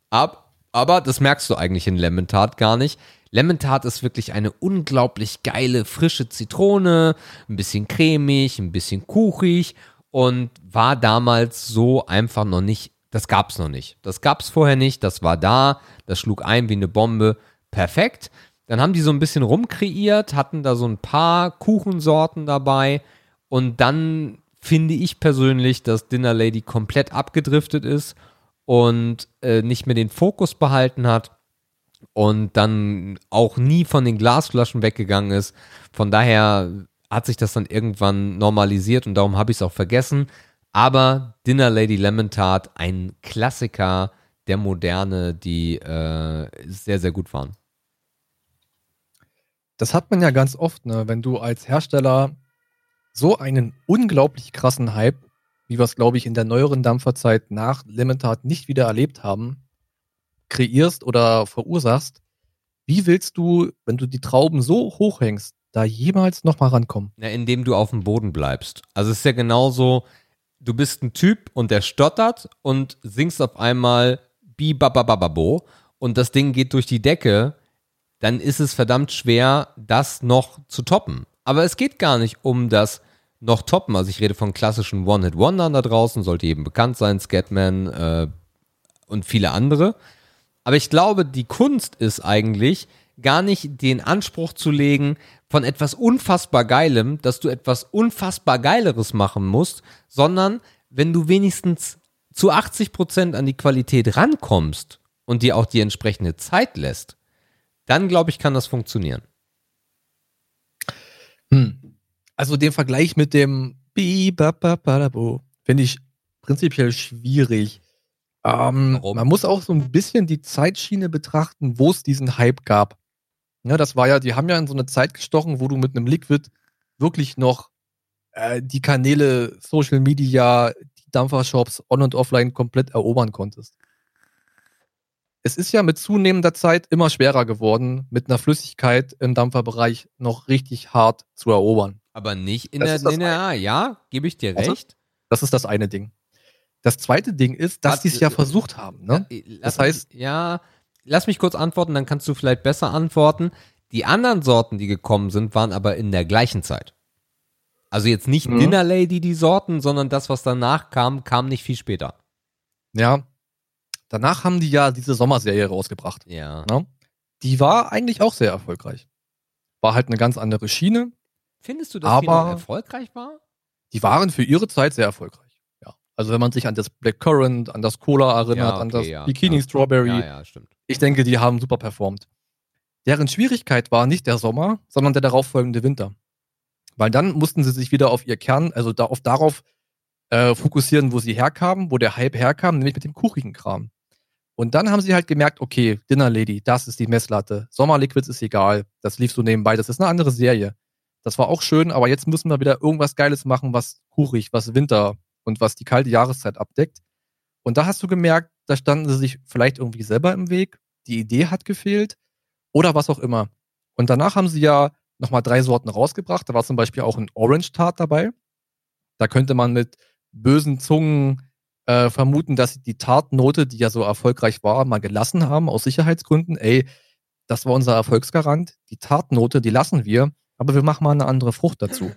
Ab, aber das merkst du eigentlich in Lemon Tart gar nicht. Lemon Tart ist wirklich eine unglaublich geile, frische Zitrone, ein bisschen cremig, ein bisschen kuchig und war damals so einfach noch nicht, das gab es noch nicht. Das gab es vorher nicht, das war da, das schlug ein wie eine Bombe, perfekt. Dann haben die so ein bisschen rumkreiert, hatten da so ein paar Kuchensorten dabei und dann finde ich persönlich, dass Dinner Lady komplett abgedriftet ist und äh, nicht mehr den Fokus behalten hat und dann auch nie von den Glasflaschen weggegangen ist. Von daher hat sich das dann irgendwann normalisiert und darum habe ich es auch vergessen. Aber Dinner Lady Lemon Tart, ein Klassiker der Moderne, die äh, sehr, sehr gut waren. Das hat man ja ganz oft, ne? wenn du als Hersteller so einen unglaublich krassen Hype wie wir es, glaube ich, in der neueren Dampferzeit nach Limitat nicht wieder erlebt haben, kreierst oder verursachst, wie willst du, wenn du die Trauben so hochhängst, da jemals nochmal rankommen? Ja, indem du auf dem Boden bleibst. Also es ist ja genauso, du bist ein Typ und der stottert und singst auf einmal Bi Babababo und das Ding geht durch die Decke, dann ist es verdammt schwer, das noch zu toppen. Aber es geht gar nicht um das noch toppen. Also ich rede von klassischen One-Hit-Wondern da draußen, sollte eben bekannt sein, Scatman äh, und viele andere. Aber ich glaube, die Kunst ist eigentlich, gar nicht den Anspruch zu legen von etwas unfassbar Geilem, dass du etwas unfassbar Geileres machen musst, sondern wenn du wenigstens zu 80 Prozent an die Qualität rankommst und dir auch die entsprechende Zeit lässt, dann glaube ich, kann das funktionieren. Hm. Also den Vergleich mit dem finde ich prinzipiell schwierig. Ähm, man muss auch so ein bisschen die Zeitschiene betrachten, wo es diesen Hype gab. Ja, das war ja, die haben ja in so eine Zeit gestochen, wo du mit einem Liquid wirklich noch äh, die Kanäle, Social Media, die Dampfershops on und offline komplett erobern konntest. Es ist ja mit zunehmender Zeit immer schwerer geworden, mit einer Flüssigkeit im Dampferbereich noch richtig hart zu erobern. Aber nicht in das der NNA, ja, gebe ich dir recht. Das ist das eine Ding. Das zweite Ding ist, dass sie es ja versucht haben. Ne? Das heißt. Ja, lass mich kurz antworten, dann kannst du vielleicht besser antworten. Die anderen Sorten, die gekommen sind, waren aber in der gleichen Zeit. Also jetzt nicht mhm. Dinner Lady die Sorten, sondern das, was danach kam, kam nicht viel später. Ja. Danach haben die ja diese Sommerserie rausgebracht. Ja. Ne? Die war eigentlich auch sehr erfolgreich. War halt eine ganz andere Schiene. Findest du, dass aber die erfolgreich war? Die waren für ihre Zeit sehr erfolgreich. Also wenn man sich an das Black Currant, an das Cola erinnert, ja, okay, an das ja, Bikini ja. Strawberry. Ja, ja, stimmt. Ich denke, die haben super performt. Deren Schwierigkeit war nicht der Sommer, sondern der darauffolgende Winter. Weil dann mussten sie sich wieder auf ihr Kern, also da, auf darauf äh, fokussieren, wo sie herkamen, wo der Hype herkam, nämlich mit dem kuchigen Kram. Und dann haben sie halt gemerkt, okay, Dinner Lady, das ist die Messlatte. Sommerliquids ist egal. Das lief so nebenbei. Das ist eine andere Serie. Das war auch schön, aber jetzt müssen wir wieder irgendwas Geiles machen, was kuchig, was Winter und was die kalte Jahreszeit abdeckt. Und da hast du gemerkt, da standen sie sich vielleicht irgendwie selber im Weg, die Idee hat gefehlt oder was auch immer. Und danach haben sie ja nochmal drei Sorten rausgebracht. Da war zum Beispiel auch ein Orange Tart dabei. Da könnte man mit bösen Zungen äh, vermuten, dass sie die Tartnote, die ja so erfolgreich war, mal gelassen haben aus Sicherheitsgründen. Ey, das war unser Erfolgsgarant. Die Tartnote, die lassen wir, aber wir machen mal eine andere Frucht dazu.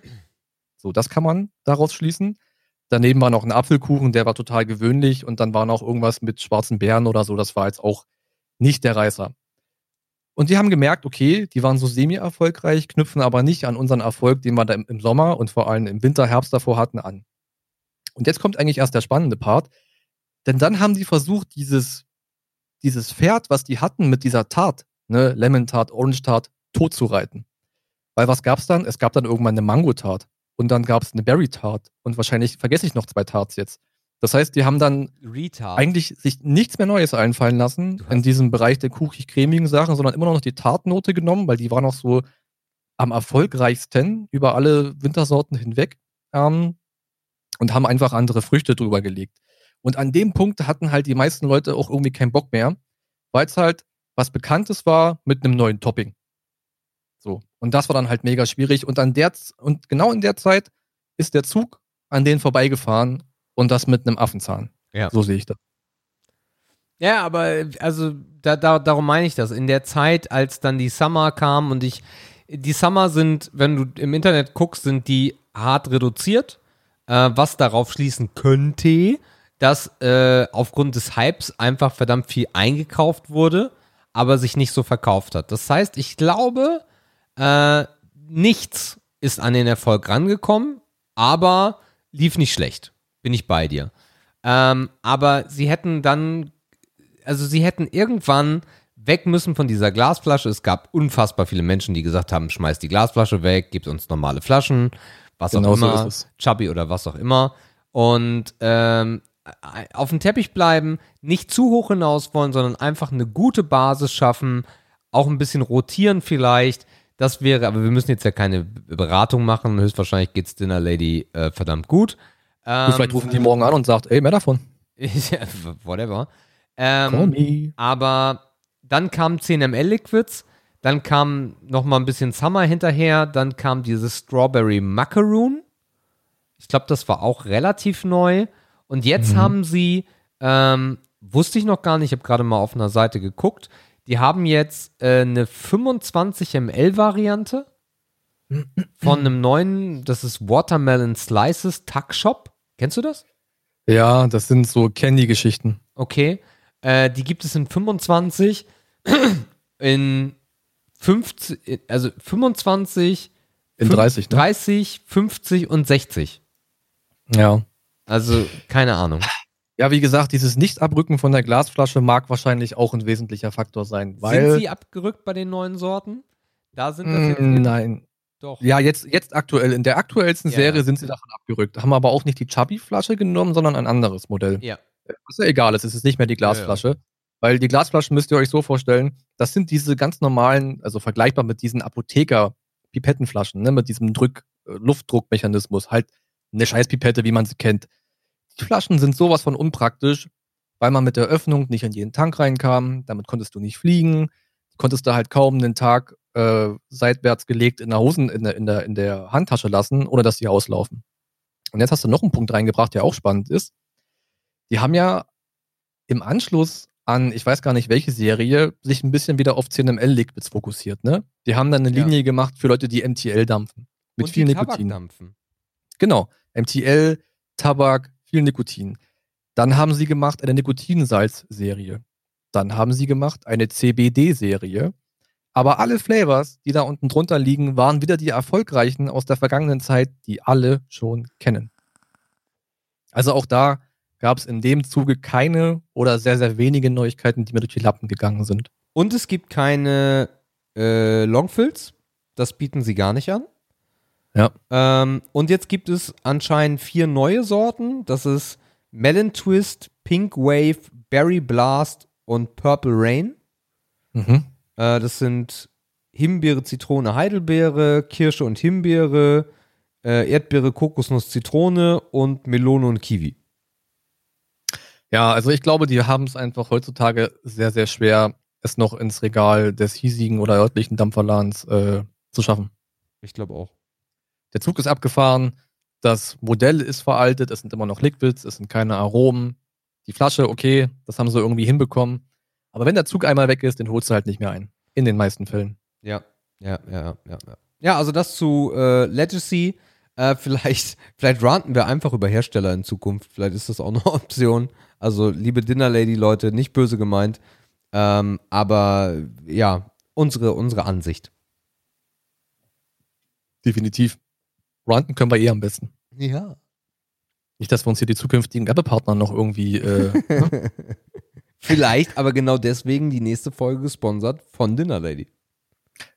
So, das kann man daraus schließen. Daneben war noch ein Apfelkuchen, der war total gewöhnlich und dann war noch irgendwas mit schwarzen Beeren oder so, das war jetzt auch nicht der Reißer. Und die haben gemerkt, okay, die waren so semi-erfolgreich, knüpfen aber nicht an unseren Erfolg, den wir da im Sommer und vor allem im Winter, Herbst davor hatten, an. Und jetzt kommt eigentlich erst der spannende Part, denn dann haben die versucht, dieses, dieses Pferd, was die hatten mit dieser Tart, ne, Lemon Tart, Orange Tart, tot zu reiten. Weil was gab's dann? Es gab dann irgendwann eine Mango-Tart. Und dann gab es eine Berry Tart. Und wahrscheinlich vergesse ich noch zwei Tarts jetzt. Das heißt, die haben dann Retard. eigentlich sich nichts mehr Neues einfallen lassen in diesem Bereich der kuchig-cremigen Sachen, sondern immer noch die Tartnote genommen, weil die war noch so am erfolgreichsten über alle Wintersorten hinweg ähm, und haben einfach andere Früchte drüber gelegt. Und an dem Punkt hatten halt die meisten Leute auch irgendwie keinen Bock mehr, weil es halt was Bekanntes war mit einem neuen Topping. So. Und das war dann halt mega schwierig. Und an der, und genau in der Zeit ist der Zug an denen vorbeigefahren und das mit einem Affenzahn. Ja. So sehe ich das. Ja, aber also da, da, darum meine ich das. In der Zeit, als dann die Summer kam und ich, die Summer sind, wenn du im Internet guckst, sind die hart reduziert, äh, was darauf schließen könnte, dass äh, aufgrund des Hypes einfach verdammt viel eingekauft wurde, aber sich nicht so verkauft hat. Das heißt, ich glaube, äh, nichts ist an den Erfolg rangekommen, aber lief nicht schlecht. Bin ich bei dir. Ähm, aber sie hätten dann, also sie hätten irgendwann weg müssen von dieser Glasflasche. Es gab unfassbar viele Menschen, die gesagt haben, schmeiß die Glasflasche weg, gib uns normale Flaschen, was genau auch immer, so Chubby oder was auch immer. Und ähm, auf dem Teppich bleiben, nicht zu hoch hinaus wollen, sondern einfach eine gute Basis schaffen, auch ein bisschen rotieren vielleicht, das wäre, aber wir müssen jetzt ja keine Beratung machen. Höchstwahrscheinlich geht's Dinner Lady äh, verdammt gut. Ähm, vielleicht rufen die morgen an und sagt, ey, mehr davon. whatever. Ähm, aber dann kam 10ml Liquids, dann kam noch mal ein bisschen Summer hinterher, dann kam dieses Strawberry Macaroon. Ich glaube, das war auch relativ neu. Und jetzt mhm. haben sie, ähm, wusste ich noch gar nicht, ich habe gerade mal auf einer Seite geguckt, die haben jetzt äh, eine 25 ml Variante von einem neuen, das ist Watermelon Slices Tuck Shop. Kennst du das? Ja, das sind so Candy-Geschichten. Okay. Äh, die gibt es in 25, in 50, also 25, in 30, ne? 30, 50 und 60. Ja. Also, keine Ahnung. Ja, wie gesagt, dieses Nicht-Abrücken von der Glasflasche mag wahrscheinlich auch ein wesentlicher Faktor sein. Sind sie abgerückt bei den neuen Sorten? Da sind das jetzt mm, Nein. Doch. Ja, jetzt, jetzt aktuell. In der aktuellsten ja. Serie sind sie davon abgerückt. Haben aber auch nicht die Chubby-Flasche genommen, sondern ein anderes Modell. Ja. Was ja egal ist, es ist nicht mehr die Glasflasche. Ja, ja. Weil die Glasflaschen müsst ihr euch so vorstellen, das sind diese ganz normalen, also vergleichbar mit diesen Apotheker-Pipettenflaschen, ne, mit diesem Drück, äh, Luftdruckmechanismus. Halt eine Scheißpipette, wie man sie kennt. Die Flaschen sind sowas von unpraktisch, weil man mit der Öffnung nicht in jeden Tank reinkam. Damit konntest du nicht fliegen. Konntest du halt kaum einen Tag äh, seitwärts gelegt in der Hosen, in der, in, der, in der Handtasche lassen, ohne dass sie auslaufen. Und jetzt hast du noch einen Punkt reingebracht, der auch spannend ist. Die haben ja im Anschluss an, ich weiß gar nicht welche Serie, sich ein bisschen wieder auf 10ml-Liquids fokussiert, ne? Die haben dann eine Linie ja. gemacht für Leute, die MTL dampfen. Mit Und viel die Nikotin. dampfen. Genau. MTL, Tabak, viel Nikotin. Dann haben sie gemacht eine Nikotinsalz-Serie. Dann haben sie gemacht eine CBD-Serie. Aber alle Flavors, die da unten drunter liegen, waren wieder die erfolgreichen aus der vergangenen Zeit, die alle schon kennen. Also auch da gab es in dem Zuge keine oder sehr, sehr wenige Neuigkeiten, die mir durch die Lappen gegangen sind. Und es gibt keine äh, Longfills. Das bieten sie gar nicht an. Ja. Ähm, und jetzt gibt es anscheinend vier neue Sorten. Das ist Melon Twist, Pink Wave, Berry Blast und Purple Rain. Mhm. Äh, das sind Himbeere, Zitrone, Heidelbeere, Kirsche und Himbeere, äh, Erdbeere, Kokosnuss, Zitrone und Melone und Kiwi. Ja, also ich glaube, die haben es einfach heutzutage sehr, sehr schwer, es noch ins Regal des hiesigen oder örtlichen Dampferladens äh, zu schaffen. Ich glaube auch. Der Zug ist abgefahren, das Modell ist veraltet, es sind immer noch Liquids, es sind keine Aromen. Die Flasche, okay, das haben sie irgendwie hinbekommen. Aber wenn der Zug einmal weg ist, den holst du halt nicht mehr ein. In den meisten Fällen. Ja, ja, ja, ja. Ja, ja also das zu äh, Legacy. Äh, vielleicht, vielleicht ranten wir einfach über Hersteller in Zukunft. Vielleicht ist das auch eine Option. Also, liebe Dinner Lady Leute, nicht böse gemeint. Ähm, aber ja, unsere, unsere Ansicht. Definitiv. Ranten können wir eh am besten. Ja. Nicht, dass wir uns hier die zukünftigen Werbepartner noch irgendwie. Äh, ne? Vielleicht, aber genau deswegen die nächste Folge gesponsert von Dinner Lady.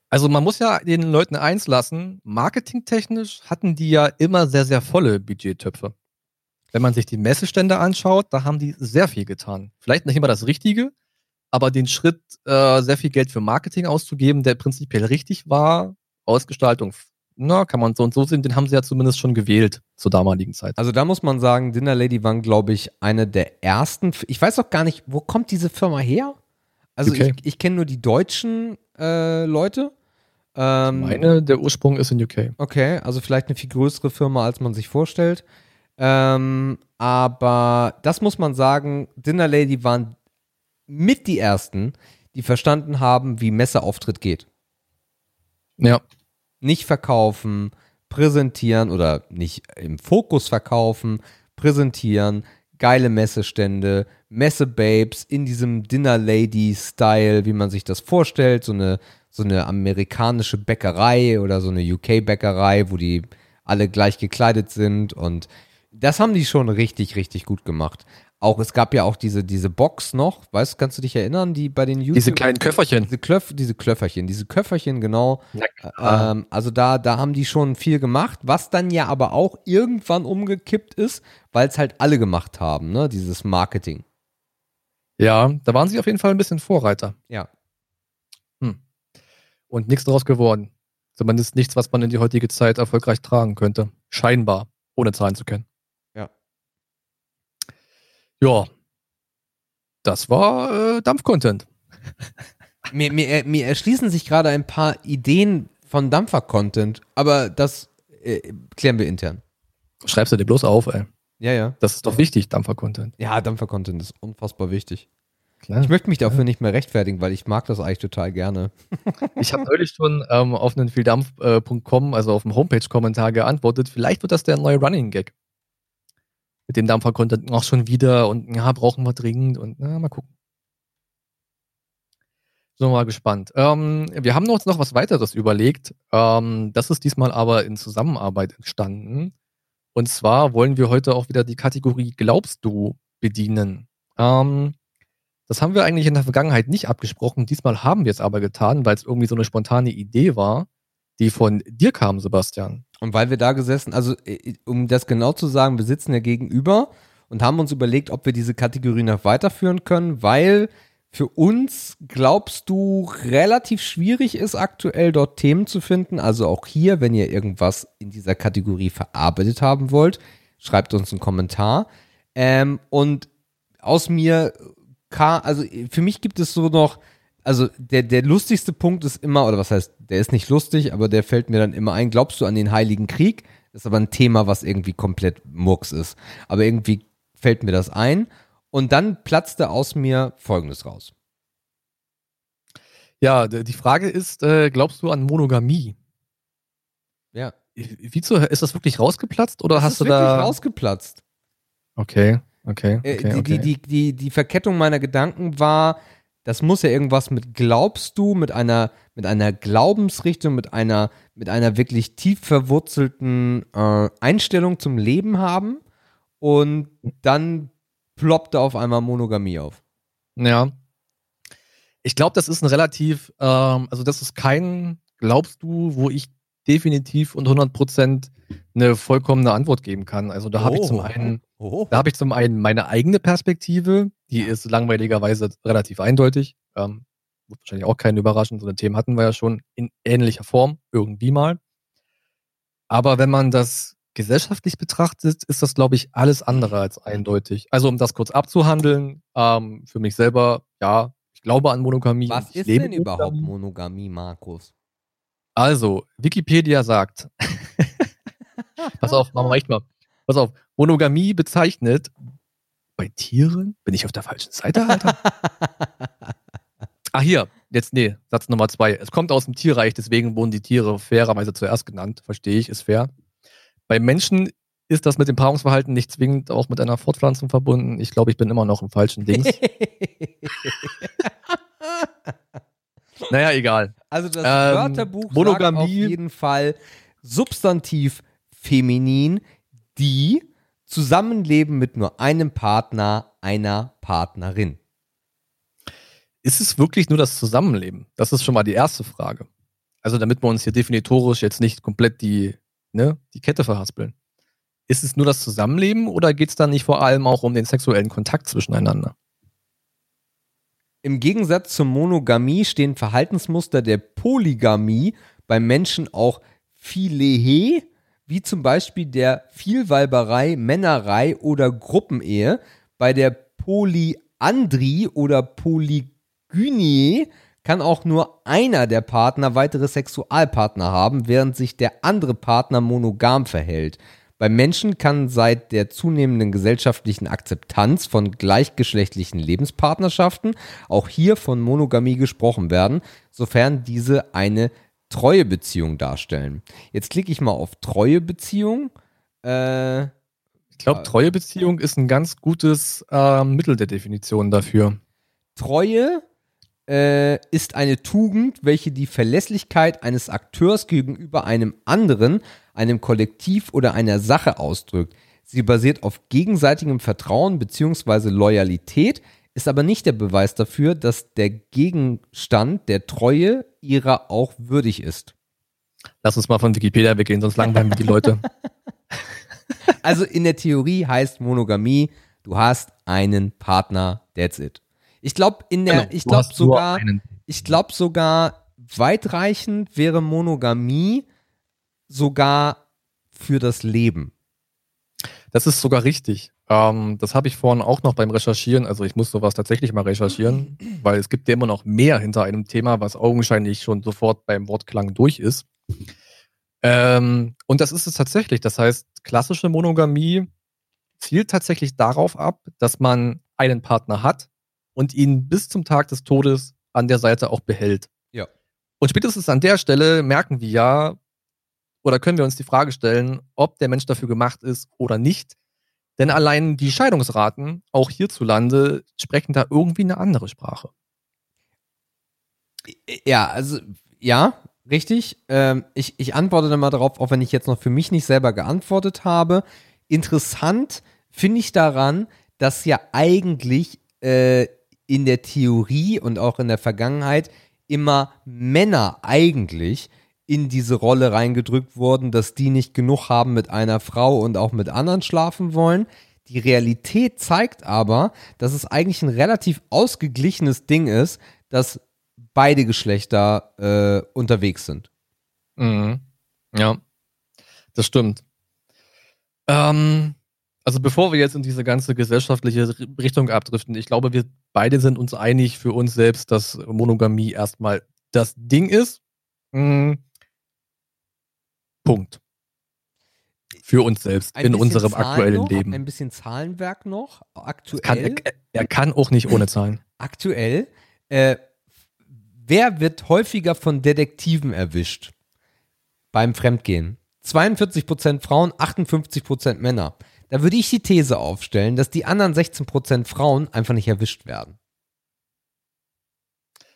Also man muss ja den Leuten eins lassen, marketingtechnisch hatten die ja immer sehr, sehr volle Budgettöpfe. Wenn man sich die Messestände anschaut, da haben die sehr viel getan. Vielleicht nicht immer das Richtige, aber den Schritt, äh, sehr viel Geld für Marketing auszugeben, der prinzipiell richtig war, Ausgestaltung na, kann man so und so sehen, den haben sie ja zumindest schon gewählt zur damaligen Zeit. Also da muss man sagen, Dinner Lady waren, glaube ich, eine der ersten. Ich weiß auch gar nicht, wo kommt diese Firma her? Also okay. ich, ich kenne nur die deutschen äh, Leute. Ähm, ich meine, der Ursprung ist in UK. Okay, also vielleicht eine viel größere Firma, als man sich vorstellt. Ähm, aber das muss man sagen, Dinner Lady waren mit die ersten, die verstanden haben, wie Messeauftritt geht. Ja nicht verkaufen, präsentieren oder nicht im Fokus verkaufen, präsentieren, geile Messestände, Messebabes in diesem Dinner Lady Style, wie man sich das vorstellt, so eine so eine amerikanische Bäckerei oder so eine UK Bäckerei, wo die alle gleich gekleidet sind. Und das haben die schon richtig richtig gut gemacht auch, es gab ja auch diese, diese Box noch, weißt kannst du dich erinnern, die bei den YouTube Diese kleinen Köfferchen. Diese, Klöf, diese Klöfferchen, diese Köfferchen, genau. Ja, ähm, also da, da haben die schon viel gemacht, was dann ja aber auch irgendwann umgekippt ist, weil es halt alle gemacht haben, ne, dieses Marketing. Ja, da waren sie auf jeden Fall ein bisschen Vorreiter. Ja. Hm. Und nichts daraus geworden. Zumindest nichts, was man in die heutige Zeit erfolgreich tragen könnte. Scheinbar, ohne Zahlen zu kennen. Ja. Das war äh, Dampf-Content. mir, mir, mir erschließen sich gerade ein paar Ideen von Dampfer-Content, aber das äh, klären wir intern. Schreibst du dir bloß auf, ey. Ja, ja. Das ist doch wichtig, Dampfer-Content. Ja, Dampfer-Content ist unfassbar wichtig. Klar. Ich möchte mich dafür nicht mehr rechtfertigen, weil ich mag das eigentlich total gerne. Ich habe neulich schon ähm, auf einen vieldampf.com, also auf dem Homepage-Kommentar geantwortet, vielleicht wird das der neue Running Gag. Mit dem Dampfer-Content auch schon wieder und ja, brauchen wir dringend und na, mal gucken. So, mal gespannt. Ähm, wir haben uns noch was weiteres überlegt. Ähm, das ist diesmal aber in Zusammenarbeit entstanden. Und zwar wollen wir heute auch wieder die Kategorie Glaubst du bedienen. Ähm, das haben wir eigentlich in der Vergangenheit nicht abgesprochen. Diesmal haben wir es aber getan, weil es irgendwie so eine spontane Idee war, die von dir kam, Sebastian. Und weil wir da gesessen, also äh, um das genau zu sagen, wir sitzen ja gegenüber und haben uns überlegt, ob wir diese Kategorie noch weiterführen können, weil für uns, glaubst du, relativ schwierig ist aktuell dort Themen zu finden? Also auch hier, wenn ihr irgendwas in dieser Kategorie verarbeitet haben wollt, schreibt uns einen Kommentar. Ähm, und aus mir also für mich gibt es so noch, also der, der lustigste Punkt ist immer, oder was heißt, der ist nicht lustig, aber der fällt mir dann immer ein, glaubst du an den Heiligen Krieg? Das ist aber ein Thema, was irgendwie komplett Murks ist. Aber irgendwie fällt mir das ein. Und dann platzte aus mir Folgendes raus. Ja, die Frage ist, äh, glaubst du an Monogamie? Ja. Wie zu, ist das wirklich rausgeplatzt oder das hast du da? Ist wirklich rausgeplatzt. Okay, okay. Äh, okay, die, okay. Die, die, die, die Verkettung meiner Gedanken war, das muss ja irgendwas mit glaubst du, mit einer, mit einer Glaubensrichtung, mit einer, mit einer wirklich tief verwurzelten äh, Einstellung zum Leben haben. Und dann ploppte auf einmal Monogamie auf. Ja. Ich glaube, das ist ein relativ, ähm, also das ist kein, glaubst du, wo ich definitiv und 100% eine vollkommene Antwort geben kann. Also da habe ich zum oh. einen, oh. da habe ich zum einen meine eigene Perspektive, die ist langweiligerweise relativ eindeutig. Ähm, wird wahrscheinlich auch keine überraschen, so eine Themen hatten wir ja schon in ähnlicher Form, irgendwie mal. Aber wenn man das gesellschaftlich betrachtet ist das, glaube ich, alles andere als eindeutig. Also um das kurz abzuhandeln, ähm, für mich selber, ja, ich glaube an Monogamie. Was ist denn überhaupt Monogamie, Markus? Also, Wikipedia sagt, pass auf, machen wir echt mal. Pass auf, Monogamie bezeichnet bei Tieren, bin ich auf der falschen Seite, Alter? Ah, hier, jetzt, nee, Satz Nummer zwei. Es kommt aus dem Tierreich, deswegen wurden die Tiere fairerweise zuerst genannt. Verstehe ich, ist fair. Bei Menschen ist das mit dem Paarungsverhalten nicht zwingend auch mit einer Fortpflanzung verbunden. Ich glaube, ich bin immer noch im falschen Dings. naja, egal. Also das ähm, Wörterbuch Monogamie. sagt auf jeden Fall Substantiv feminin, die zusammenleben mit nur einem Partner, einer Partnerin. Ist es wirklich nur das Zusammenleben? Das ist schon mal die erste Frage. Also damit wir uns hier definitorisch jetzt nicht komplett die ne, die Kette verhaspeln. Ist es nur das Zusammenleben oder geht es dann nicht vor allem auch um den sexuellen Kontakt zwischeneinander? Im Gegensatz zur Monogamie stehen Verhaltensmuster der Polygamie beim Menschen auch Philehe, wie zum Beispiel der Vielweiberei, Männerei oder Gruppenehe. Bei der Polyandrie oder Polygynie kann auch nur einer der Partner weitere Sexualpartner haben, während sich der andere Partner monogam verhält. Beim Menschen kann seit der zunehmenden gesellschaftlichen Akzeptanz von gleichgeschlechtlichen Lebenspartnerschaften auch hier von Monogamie gesprochen werden, sofern diese eine treue Beziehung darstellen. Jetzt klicke ich mal auf treue Beziehung. Äh, ich glaube, treue Beziehung ist ein ganz gutes äh, Mittel der Definition dafür. Treue äh, ist eine Tugend, welche die Verlässlichkeit eines Akteurs gegenüber einem anderen, einem Kollektiv oder einer Sache ausdrückt. Sie basiert auf gegenseitigem Vertrauen bzw. Loyalität, ist aber nicht der Beweis dafür, dass der Gegenstand der Treue ihrer auch würdig ist. Lass uns mal von Wikipedia weggehen, sonst langweilen wir die Leute. Also in der Theorie heißt Monogamie, du hast einen Partner, that's it. Ich glaube in der, genau, ich glaube sogar, ich glaube sogar weitreichend wäre Monogamie sogar für das Leben. Das ist sogar richtig. Ähm, das habe ich vorhin auch noch beim Recherchieren. Also ich muss sowas tatsächlich mal recherchieren, weil es gibt ja immer noch mehr hinter einem Thema, was augenscheinlich schon sofort beim Wortklang durch ist. Ähm, und das ist es tatsächlich. Das heißt, klassische Monogamie zielt tatsächlich darauf ab, dass man einen Partner hat und ihn bis zum Tag des Todes an der Seite auch behält. Ja. Und spätestens an der Stelle merken wir ja, oder können wir uns die Frage stellen, ob der Mensch dafür gemacht ist oder nicht. Denn allein die Scheidungsraten, auch hierzulande, sprechen da irgendwie eine andere Sprache. Ja, also ja, richtig. Ähm, ich, ich antworte dann mal darauf, auch wenn ich jetzt noch für mich nicht selber geantwortet habe. Interessant finde ich daran, dass ja eigentlich äh, in der Theorie und auch in der Vergangenheit immer Männer eigentlich in diese Rolle reingedrückt wurden, dass die nicht genug haben mit einer Frau und auch mit anderen schlafen wollen. Die Realität zeigt aber, dass es eigentlich ein relativ ausgeglichenes Ding ist, dass beide Geschlechter äh, unterwegs sind. Mhm. Ja, das stimmt. Ähm, also bevor wir jetzt in diese ganze gesellschaftliche Richtung abdriften, ich glaube, wir beide sind uns einig für uns selbst, dass Monogamie erstmal das Ding ist. Mhm. Punkt. Für uns selbst Ein in unserem Zahlen aktuellen noch, Leben. Ein bisschen Zahlenwerk noch. Aktuell. Kann, er, er kann auch nicht ohne Zahlen. aktuell. Äh, wer wird häufiger von Detektiven erwischt beim Fremdgehen? 42% Frauen, 58% Männer. Da würde ich die These aufstellen, dass die anderen 16% Frauen einfach nicht erwischt werden.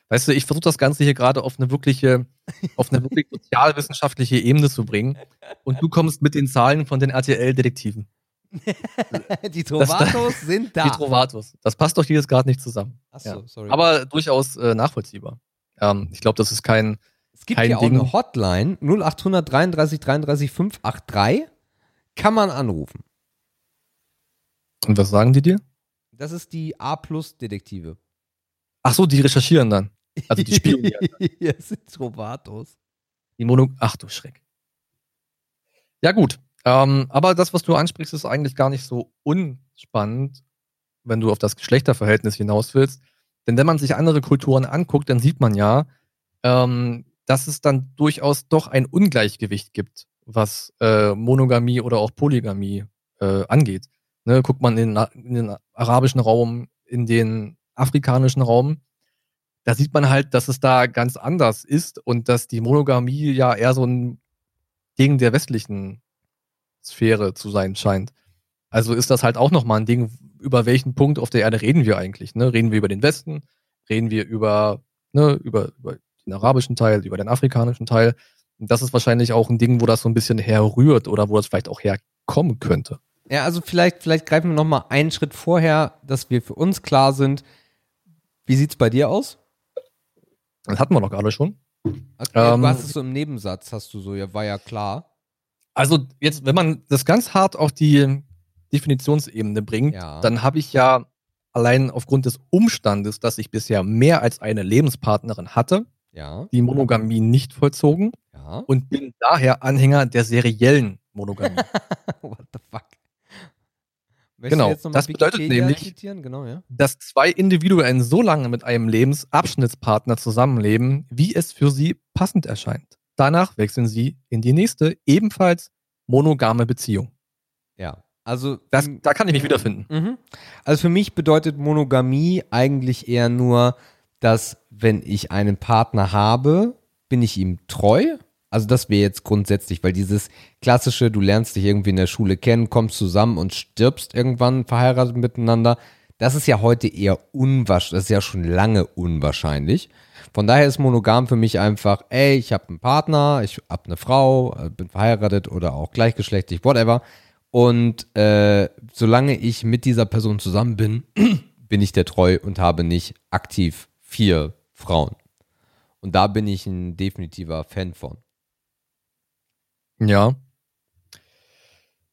Weißt du, ich versuche das Ganze hier gerade auf eine wirkliche, auf eine wirklich sozialwissenschaftliche Ebene zu bringen. Und du kommst mit den Zahlen von den RTL-Detektiven. die Trovatos sind da. Die Trovatos. Das passt doch jetzt gerade nicht zusammen. Achso, Ja. sorry. Aber durchaus äh, nachvollziehbar. Ähm, ich glaube, das ist kein. es gibt kein ja auch Ding. eine Hotline 0800 33 33 583. Kann man anrufen. Und was sagen die dir? Das ist die A-Plus-Detektive. Ach so, die recherchieren dann. Also die spionieren. ja, sind Trovatos. Die Mono. Ach du Schreck. Ja, gut. Ähm, aber das, was du ansprichst, ist eigentlich gar nicht so unspannend, wenn du auf das Geschlechterverhältnis hinaus willst. Denn wenn man sich andere Kulturen anguckt, dann sieht man ja, ähm, dass es dann durchaus doch ein Ungleichgewicht gibt, was äh, Monogamie oder auch Polygamie äh, angeht. Ne, guckt man in, in den arabischen Raum, in den afrikanischen Raum, da sieht man halt, dass es da ganz anders ist und dass die Monogamie ja eher so ein Ding der westlichen Sphäre zu sein scheint. Also ist das halt auch nochmal ein Ding, über welchen Punkt auf der Erde reden wir eigentlich? Ne? Reden wir über den Westen? Reden wir über, ne, über, über den arabischen Teil, über den afrikanischen Teil? Und das ist wahrscheinlich auch ein Ding, wo das so ein bisschen herrührt oder wo das vielleicht auch herkommen könnte. Ja, also vielleicht, vielleicht greifen wir noch mal einen Schritt vorher, dass wir für uns klar sind. Wie sieht's bei dir aus? Das hatten wir doch gerade schon. Okay, Ähm, du hast es so im Nebensatz, hast du so, ja, war ja klar. Also jetzt, wenn man das ganz hart auf die Definitionsebene bringt, Ja. dann habe ich ja allein aufgrund des Umstandes, dass ich bisher mehr als eine Lebenspartnerin hatte, Ja, die Monogamie nicht vollzogen ja. und bin daher Anhänger der seriellen Monogamie. What the fuck? Möchtest Genau, das bedeutet Wikipedia nämlich-? Genau, ja. dass zwei Individuen so lange mit einem Lebensabschnittspartner zusammenleben, wie es für sie passend erscheint. Danach wechseln sie in die nächste, ebenfalls monogame Beziehung. Ja. Also, Das, da kann ich mich wiederfinden. Mhm. Also für mich bedeutet Monogamie eigentlich eher nur, dass wenn ich einen Partner habe, bin ich ihm treu. Also das wäre jetzt grundsätzlich, weil dieses klassische, du lernst dich irgendwie in der Schule kennen, kommst zusammen und stirbst irgendwann verheiratet miteinander, das ist ja heute eher unwahrscheinlich, das ist ja schon lange unwahrscheinlich. Von daher ist monogam für mich einfach, ey, ich habe einen Partner, ich habe eine Frau, äh, bin verheiratet oder auch gleichgeschlechtlich, whatever. Und äh, solange ich mit dieser Person zusammen bin, bin ich der treu und habe nicht aktiv vier Frauen. Und da bin ich ein definitiver Fan von. Ja.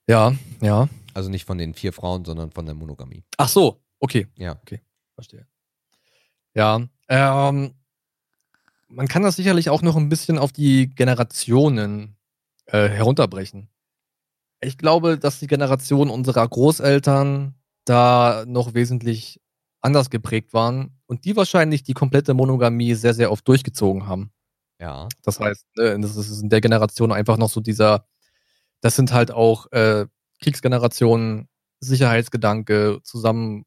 Ja, ja. Also nicht von den vier Frauen, sondern von der Monogamie. Ach so, okay, Ja. verstehe. Ja, ähm, man kann das sicherlich auch noch ein bisschen auf die Generationen äh, herunterbrechen. Ich glaube, dass die Generation unserer Großeltern da noch wesentlich anders geprägt waren und die wahrscheinlich die komplette Monogamie sehr, sehr oft durchgezogen haben. Ja. Das heißt, ne, das ist in der Generation einfach noch so dieser, das sind halt auch äh, Kriegsgenerationen, Sicherheitsgedanke, zusammen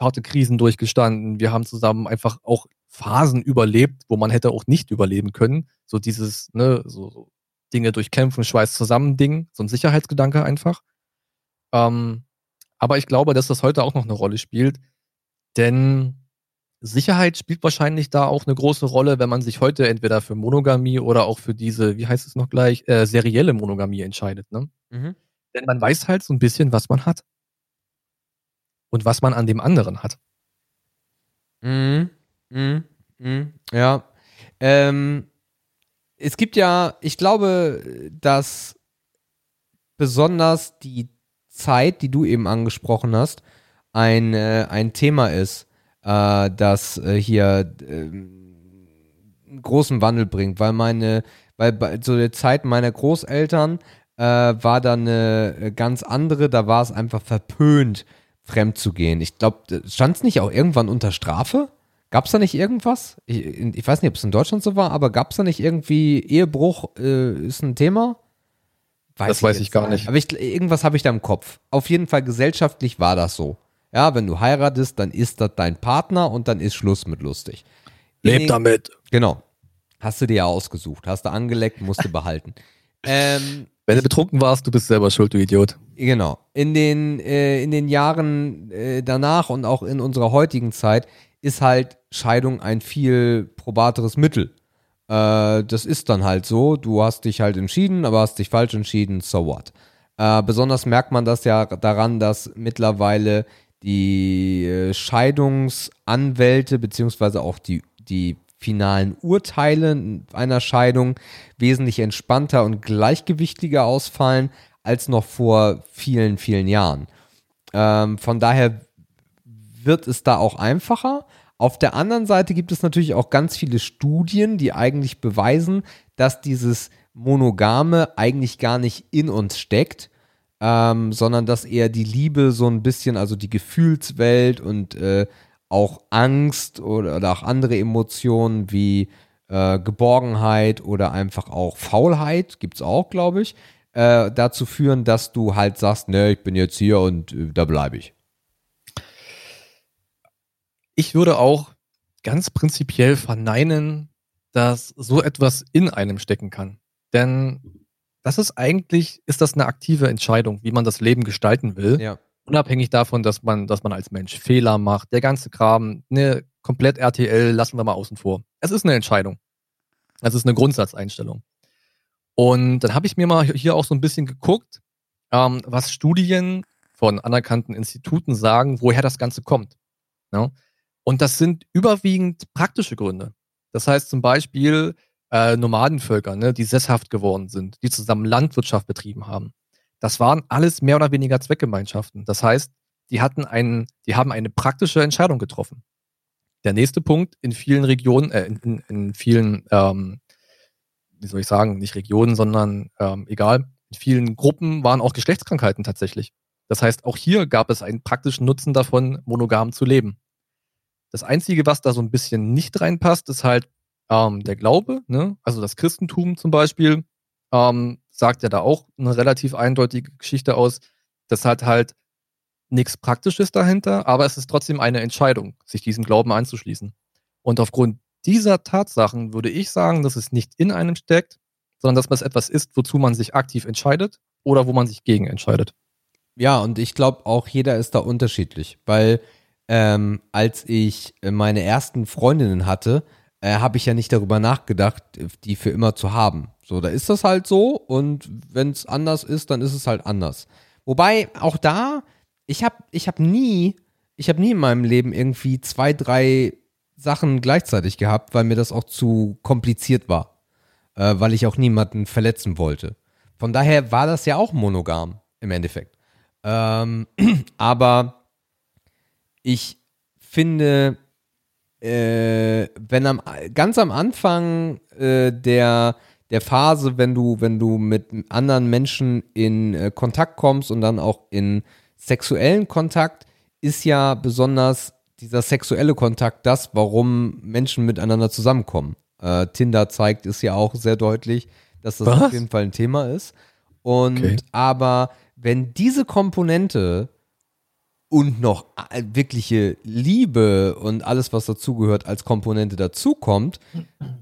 harte Krisen durchgestanden. Wir haben zusammen einfach auch Phasen überlebt, wo man hätte auch nicht überleben können. So dieses, ne, so, so Dinge durchkämpfen, Schweiß zusammen Ding, so ein Sicherheitsgedanke einfach. Ähm, aber ich glaube, dass das heute auch noch eine Rolle spielt, denn Sicherheit spielt wahrscheinlich da auch eine große Rolle, wenn man sich heute entweder für Monogamie oder auch für diese, wie heißt es noch gleich, äh, serielle Monogamie entscheidet. Ne? Mhm. Denn man weiß halt so ein bisschen, was man hat. Und was man an dem anderen hat. Mhm. Mhm. Mhm. Ja. Ähm, es gibt ja, ich glaube, dass besonders die Zeit, die du eben angesprochen hast, ein, äh, ein Thema ist, äh, das äh, hier einen großen Wandel bringt, weil meine, weil bei so der Zeit meiner Großeltern äh, war da eine äh, ganz andere, da war es einfach verpönt, fremd zu gehen. Ich glaube, stand es nicht auch irgendwann unter Strafe? Gab es da nicht irgendwas? Ich, ich, weiß nicht, ob es in Deutschland so war, aber gab es da nicht irgendwie Ehebruch äh, ist ein Thema? Weiß das weiß ich gar nicht. Aber ich, irgendwas habe ich da im Kopf. Auf jeden Fall gesellschaftlich war das so. Ja, wenn du heiratest, dann ist das dein Partner und dann ist Schluss mit lustig. Leb damit. Genau. Hast du dir ja ausgesucht, hast du angeleckt, musst du behalten. Ähm, wenn du betrunken warst, du bist selber schuld, du Idiot. Genau. In den, äh, in den Jahren äh, danach und auch in unserer heutigen Zeit ist halt Scheidung ein viel probateres Mittel. Äh, das ist dann halt so. Du hast dich halt entschieden, aber hast dich falsch entschieden, so what. Äh, besonders merkt man das ja daran, dass mittlerweile die äh, Scheidungsanwälte beziehungsweise auch die, die finalen Urteile einer Scheidung wesentlich entspannter und gleichgewichtiger ausfallen als noch vor vielen, vielen Jahren. Ähm, von daher wird es da auch einfacher. Auf der anderen Seite gibt es natürlich auch ganz viele Studien, die eigentlich beweisen, dass dieses Monogame eigentlich gar nicht in uns steckt, ähm, sondern dass eher die Liebe so ein bisschen, also die Gefühlswelt und äh, auch Angst oder, oder, auch andere Emotionen wie äh, Geborgenheit oder einfach auch Faulheit, gibt es auch, glaube ich, äh, dazu führen, dass du halt sagst, ne, ich bin jetzt hier und äh, da bleibe ich. Ich würde auch ganz prinzipiell verneinen, dass so etwas in einem stecken kann. Denn das ist eigentlich, ist das eine aktive Entscheidung, wie man das Leben gestalten will. Ja. Unabhängig davon, dass man, dass man als Mensch Fehler macht, der ganze Kram, ne, komplett RTL lassen wir mal außen vor. Es ist eine Entscheidung. Es ist eine Grundsatzeinstellung. Und dann habe ich mir mal hier auch so ein bisschen geguckt, ähm, was Studien von anerkannten Instituten sagen, woher das Ganze kommt. Ja? Ne? Und das sind überwiegend praktische Gründe. Das heißt zum Beispiel äh, Nomadenvölker, ne, die sesshaft geworden sind, die zusammen Landwirtschaft betrieben haben. Das waren alles mehr oder weniger Zweckgemeinschaften. Das heißt, die hatten einen, die haben eine praktische Entscheidung getroffen. Der nächste Punkt in vielen Regionen, äh, in, in, vielen, ähm, wie soll ich sagen, nicht Regionen, sondern ähm, egal, in vielen Gruppen waren auch Geschlechtskrankheiten tatsächlich. Das heißt, auch hier gab es einen praktischen Nutzen davon, monogam zu leben. Das Einzige, was da so ein bisschen nicht reinpasst, ist halt ähm, der Glaube. Ne? Also das Christentum zum Beispiel ähm, sagt ja da auch eine relativ eindeutige Geschichte aus. Das hat halt nichts Praktisches dahinter, aber es ist trotzdem eine Entscheidung, sich diesem Glauben anzuschließen. Und aufgrund dieser Tatsachen würde ich sagen, dass es nicht in einem steckt, sondern dass es etwas ist, wozu man sich aktiv entscheidet oder wo man sich gegen entscheidet. Ja, und ich glaube auch jeder ist da unterschiedlich, weil ähm, als ich meine ersten Freundinnen hatte, äh, habe ich ja nicht darüber nachgedacht, die für immer zu haben. So, da ist das halt so und wenn es anders ist, dann ist es halt anders. Wobei auch da, ich habe ich hab nie, ich habe nie in meinem Leben irgendwie zwei, drei Sachen gleichzeitig gehabt, weil mir das auch zu kompliziert war, äh, weil ich auch niemanden verletzen wollte. Von daher war das ja auch monogam im Endeffekt. Ähm, aber ich finde, äh, wenn am, ganz am Anfang äh, der, der Phase, wenn du, wenn du mit anderen Menschen in äh, Kontakt kommst und dann auch in sexuellen Kontakt, ist ja besonders dieser sexuelle Kontakt das, warum Menschen miteinander zusammenkommen. Äh, Tinder zeigt es ja auch sehr deutlich, dass das Was? auf jeden Fall ein Thema ist. Und okay. aber wenn diese Komponente und noch äh, wirkliche Liebe und alles, was dazugehört, als Komponente dazukommt,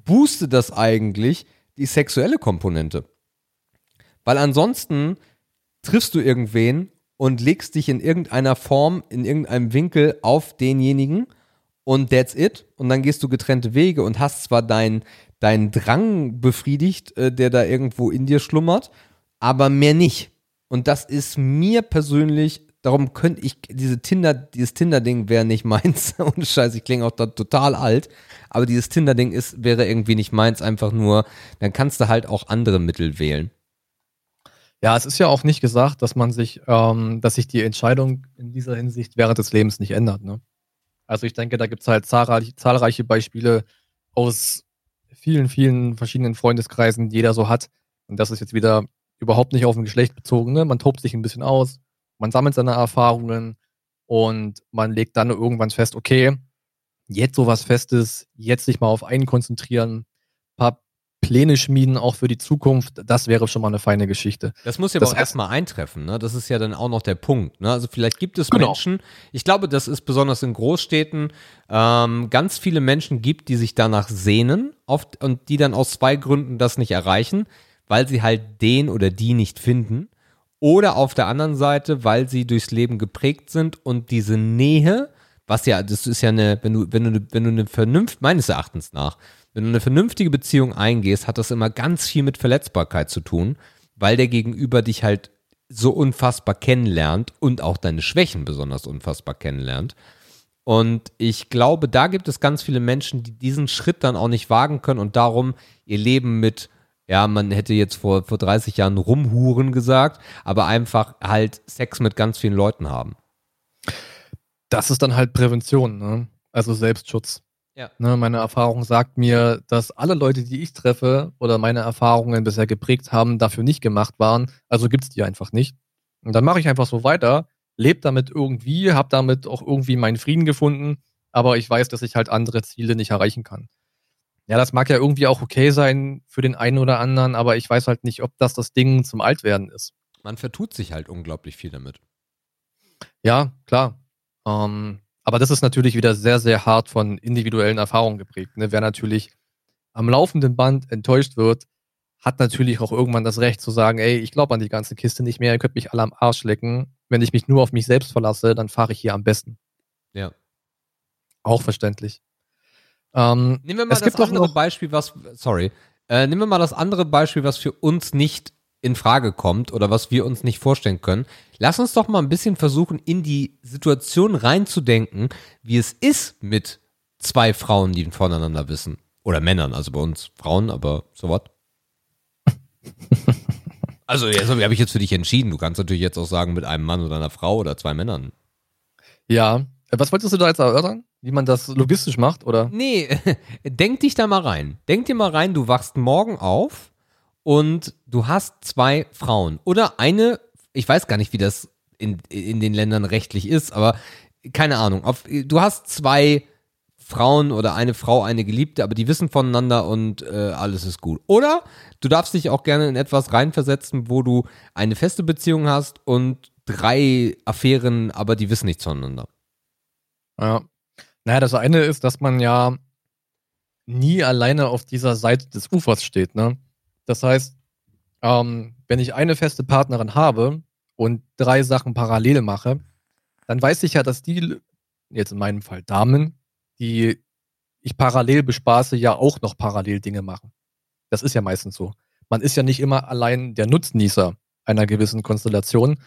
boostet das eigentlich die sexuelle Komponente. Weil ansonsten triffst du irgendwen und legst dich in irgendeiner Form, in irgendeinem Winkel auf denjenigen und that's it. Und dann gehst du getrennte Wege und hast zwar deinen dein Drang befriedigt, äh, der da irgendwo in dir schlummert, aber mehr nicht. Und das ist mir persönlich, darum könnte ich, diese Tinder, dieses Tinder-Ding wäre nicht meins. Ohne Scheiß, ich klinge auch da total alt. Aber dieses Tinder-Ding ist, wäre irgendwie nicht meins, einfach nur, dann kannst du halt auch andere Mittel wählen. Ja, es ist ja auch nicht gesagt, dass man sich, ähm, dass sich die Entscheidung in dieser Hinsicht während des Lebens nicht ändert. Ne? Also ich denke, da gibt es halt zahlreiche, zahlreiche Beispiele aus vielen, vielen verschiedenen Freundeskreisen, die jeder so hat. Und das ist jetzt wieder überhaupt nicht auf ein Geschlecht bezogen. Ne? Man tobt sich ein bisschen aus, man sammelt seine Erfahrungen und man legt dann irgendwann fest, okay, jetzt sowas Festes, jetzt sich mal auf einen konzentrieren, paar Pläne schmieden, auch für die Zukunft, das wäre schon mal eine feine Geschichte. Das muss ja aber auch erstmal eintreffen, ne? Das ist ja dann auch noch der Punkt. Ne? Also vielleicht gibt es genau. Menschen, ich glaube, dass es besonders in Großstädten ähm, ganz viele Menschen gibt, die sich danach sehnen oft, und die dann aus zwei Gründen das nicht erreichen, weil sie halt den oder die nicht finden. Oder auf der anderen Seite, weil sie durchs Leben geprägt sind und diese Nähe, was ja, das ist ja eine, wenn du, wenn du, wenn du eine Vernunft, meines Erachtens nach, wenn du eine vernünftige Beziehung eingehst, hat das immer ganz viel mit Verletzbarkeit zu tun, weil der Gegenüber dich halt so unfassbar kennenlernt und auch deine Schwächen besonders unfassbar kennenlernt. Und ich glaube, da gibt es ganz viele Menschen, die diesen Schritt dann auch nicht wagen können und darum ihr Leben mit, ja, man hätte jetzt vor, vor 30 Jahren rumhuren gesagt, aber einfach halt Sex mit ganz vielen Leuten haben. Das ist dann halt Prävention, ne? also Selbstschutz. Ja. Ne, meine Erfahrung sagt mir, dass alle Leute, die ich treffe oder meine Erfahrungen bisher geprägt haben, dafür nicht gemacht waren. Also gibt es die einfach nicht. Und dann mache ich einfach so weiter, lebe damit irgendwie, habe damit auch irgendwie meinen Frieden gefunden, aber ich weiß, dass ich halt andere Ziele nicht erreichen kann. Ja, das mag ja irgendwie auch okay sein für den einen oder anderen, aber ich weiß halt nicht, ob das das Ding zum Altwerden ist. Man vertut sich halt unglaublich viel damit. Ja, klar. Ähm, aber das ist natürlich wieder sehr, sehr hart von individuellen Erfahrungen geprägt. Ne? Wer natürlich am laufenden Band enttäuscht wird, hat natürlich auch irgendwann das Recht zu sagen, ey, ich glaube an die ganze Kiste nicht mehr, ihr könnt mich alle am Arsch lecken. Wenn ich mich nur auf mich selbst verlasse, dann fahre ich hier am besten. Ja. Auch verständlich. Ähm, nehmen wir mal das andere Beispiel, was, sorry, äh, nehmen wir mal das andere Beispiel, was für uns nicht in Frage kommt oder was wir uns nicht vorstellen können. Lass uns doch mal ein bisschen versuchen, in die Situation reinzudenken, wie es ist mit zwei Frauen, die voneinander wissen. Oder Männern, also bei uns Frauen, aber so was. also, jetzt habe ich jetzt für dich entschieden. Du kannst natürlich jetzt auch sagen, mit einem Mann oder einer Frau oder zwei Männern. Ja. Was wolltest du da jetzt erörtern? Wie man das logistisch macht, oder? Nee, denk dich da mal rein. Denk dir mal rein, du wachst morgen auf und du hast zwei Frauen oder eine, ich weiß gar nicht, wie das in, in den Ländern rechtlich ist, aber keine Ahnung. Auf, du hast zwei Frauen oder eine Frau, eine Geliebte, aber die wissen voneinander und äh, alles ist gut. Oder du darfst dich auch gerne in etwas reinversetzen, wo du eine feste Beziehung hast und drei Affären, aber die wissen nichts voneinander. Ja. Naja, das eine ist, dass man ja nie alleine auf dieser Seite des Ufers steht, ne? Das heißt, ähm, wenn ich eine feste Partnerin habe und drei Sachen parallel mache, dann weiß ich ja, dass die, jetzt in meinem Fall Damen, die ich parallel bespaße, ja auch noch parallel Dinge machen. Das ist ja meistens so. Man ist ja nicht immer allein der Nutznießer einer gewissen Konstellation.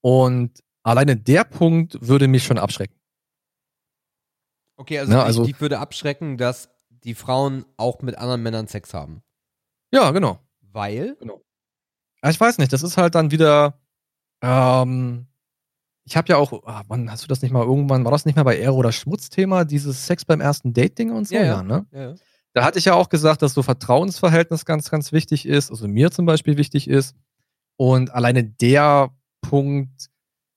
Und alleine der Punkt würde mich schon abschrecken. Okay, also, ja, also die würde abschrecken, dass die Frauen auch mit anderen Männern Sex haben. Ja, genau. Weil? Genau. Ich weiß nicht, das ist halt dann wieder. Ähm, ich habe ja auch, ah, wann hast du das nicht mal irgendwann, war das nicht mal bei Ehre oder Schmutz-Thema, dieses Sex beim ersten Date-Ding und so? Ja, ja, ne? Ja, Da hatte ich ja auch gesagt, dass so Vertrauensverhältnis ganz, ganz wichtig ist, also mir zum Beispiel wichtig ist. Und alleine der Punkt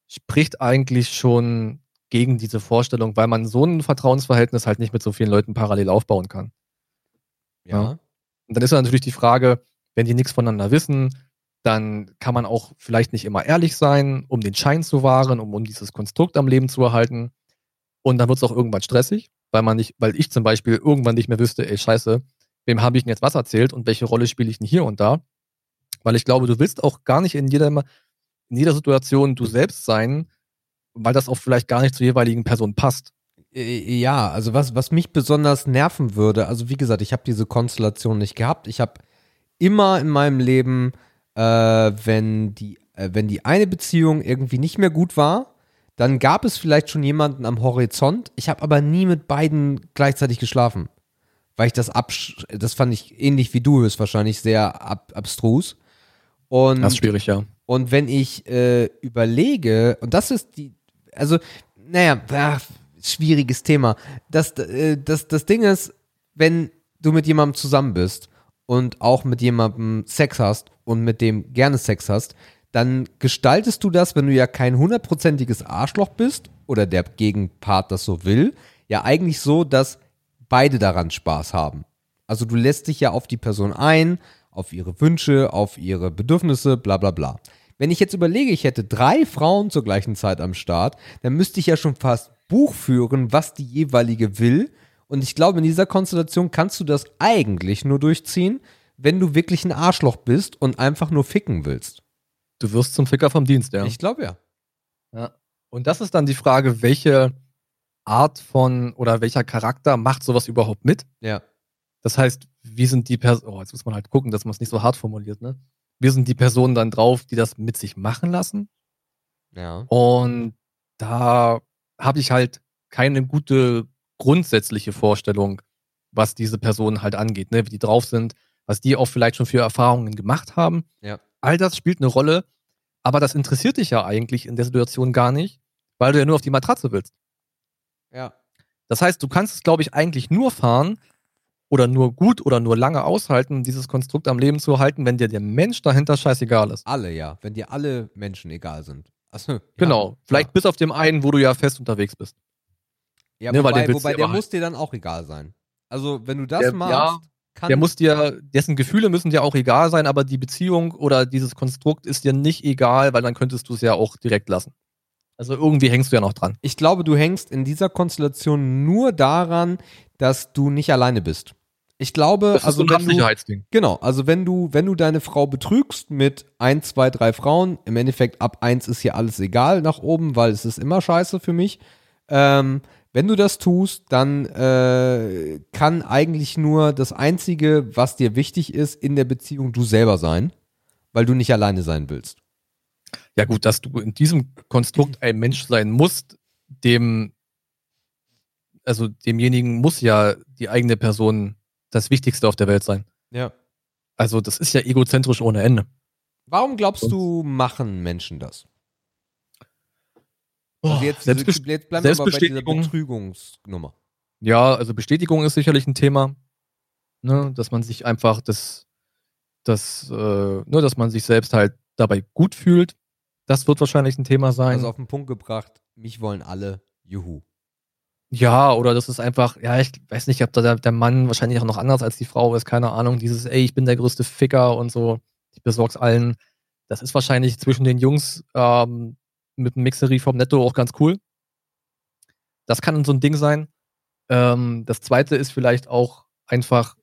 spricht eigentlich schon gegen diese Vorstellung, weil man so ein Vertrauensverhältnis halt nicht mit so vielen Leuten parallel aufbauen kann. Ja. ja. Und dann ist natürlich die Frage, wenn die nichts voneinander wissen, dann kann man auch vielleicht nicht immer ehrlich sein, um den Schein zu wahren, um, um dieses Konstrukt am Leben zu erhalten. Und dann wird es auch irgendwann stressig, weil man nicht, weil ich zum Beispiel irgendwann nicht mehr wüsste, ey, scheiße, wem habe ich denn jetzt was erzählt und welche Rolle spiele ich denn hier und da? Weil ich glaube, du willst auch gar nicht in jeder, in jeder Situation du selbst sein, weil das auch vielleicht gar nicht zur jeweiligen Person passt. Äh, ja, also was, was mich besonders nerven würde, also wie gesagt, ich habe diese Konstellation nicht gehabt. Ich habe immer in meinem Leben, äh, wenn, die, äh, wenn die eine Beziehung irgendwie nicht mehr gut war, dann gab es vielleicht schon jemanden am Horizont. Ich habe aber nie mit beiden gleichzeitig geschlafen. Weil ich das absch das fand ich ähnlich wie du höchstwahrscheinlich sehr ab abstrus. Und, das ist schwierig, ja. Und wenn ich äh, überlege, und das ist die, also, naja, ach, schwieriges Thema. Das, äh, das, das Ding ist, wenn du mit jemandem zusammen bist und auch mit jemandem Sex hast und mit dem gerne Sex hast, dann gestaltest du das, wenn du ja kein hundertprozentiges Arschloch bist oder der Gegenpart das so will, ja eigentlich so, dass beide daran Spaß haben. Also du lässt dich ja auf die Person ein, auf ihre Wünsche, auf ihre Bedürfnisse, bla bla bla. Wenn ich jetzt überlege, ich hätte drei Frauen zur gleichen Zeit am Start, dann müsste ich ja schon fast Buch führen, was die jeweilige will. Und ich glaube, in dieser Konstellation kannst du das eigentlich nur durchziehen, wenn du wirklich ein Arschloch bist und einfach nur ficken willst. Du wirst zum Ficker vom Dienst, ja. Ich glaube ja. Ja. Und das ist dann die Frage, welche Art von oder welcher Charakter macht sowas überhaupt mit? Ja. Das heißt, wie sind die Personen, oh, jetzt muss man halt gucken, dass man es nicht so hart formuliert, ne? Wie sind die Personen dann drauf, die das mit sich machen lassen? Ja. Und da habe ich halt keine gute grundsätzliche Vorstellung, was diese Personen halt angeht, ne? wie die drauf sind, was die auch vielleicht schon für Erfahrungen gemacht haben. Ja. All das spielt eine Rolle, aber das interessiert dich ja eigentlich in der Situation gar nicht, weil du ja nur auf die Matratze willst. Ja. Das heißt, du kannst es, glaube ich, eigentlich nur fahren oder nur gut oder nur lange aushalten, dieses Konstrukt am Leben zu halten, wenn dir der Mensch dahinter scheißegal ist. Alle, ja. Wenn dir alle Menschen egal sind. Achso, ja, genau. Vielleicht ja. bis auf dem einen, wo du ja fest unterwegs bist. Ja, ne, wobei, wobei der muss dir dann auch egal sein. Also, wenn du das der, machst, ja, kann. Der muss dir, dessen Gefühle müssen dir auch egal sein, aber die Beziehung oder dieses Konstrukt ist dir nicht egal, weil dann könntest du es ja auch direkt lassen. Also irgendwie hängst du ja noch dran. Ich glaube, du hängst in dieser Konstellation nur daran, dass du nicht alleine bist. Ich glaube, das ist also so ein wenn du, genau, also wenn du, wenn du deine Frau betrügst mit ein, zwei, drei Frauen, im Endeffekt ab eins ist hier alles egal nach oben, weil es ist immer scheiße für mich. Ähm, wenn du das tust, dann äh, kann eigentlich nur das Einzige, was dir wichtig ist, in der Beziehung du selber sein, weil du nicht alleine sein willst. Ja gut, dass du in diesem Konstrukt ein Mensch sein musst, dem, also demjenigen muss ja die eigene Person das Wichtigste auf der Welt sein. Ja. Also das ist ja egozentrisch ohne Ende. Warum glaubst du, machen Menschen das? Also jetzt, Selbstbest jetzt bleiben wir bei dieser Betrügungsnummer. Ja, also Bestätigung ist sicherlich ein Thema, ne, dass man sich einfach das, das, äh, ne, dass man sich selbst halt dabei gut fühlt. Das wird wahrscheinlich ein Thema sein. Also auf den Punkt gebracht, mich wollen alle, juhu. Ja, oder das ist einfach, ja, ich weiß nicht, ob da der, Mann wahrscheinlich auch noch anders als die Frau ist, keine Ahnung, dieses, ey, ich bin der größte Ficker und so, ich besorg's allen. Das ist wahrscheinlich zwischen den Jungs ähm, mit dem Mixerie vom Netto auch ganz cool. Das kann so ein Ding sein. Ähm, das zweite ist vielleicht auch einfach,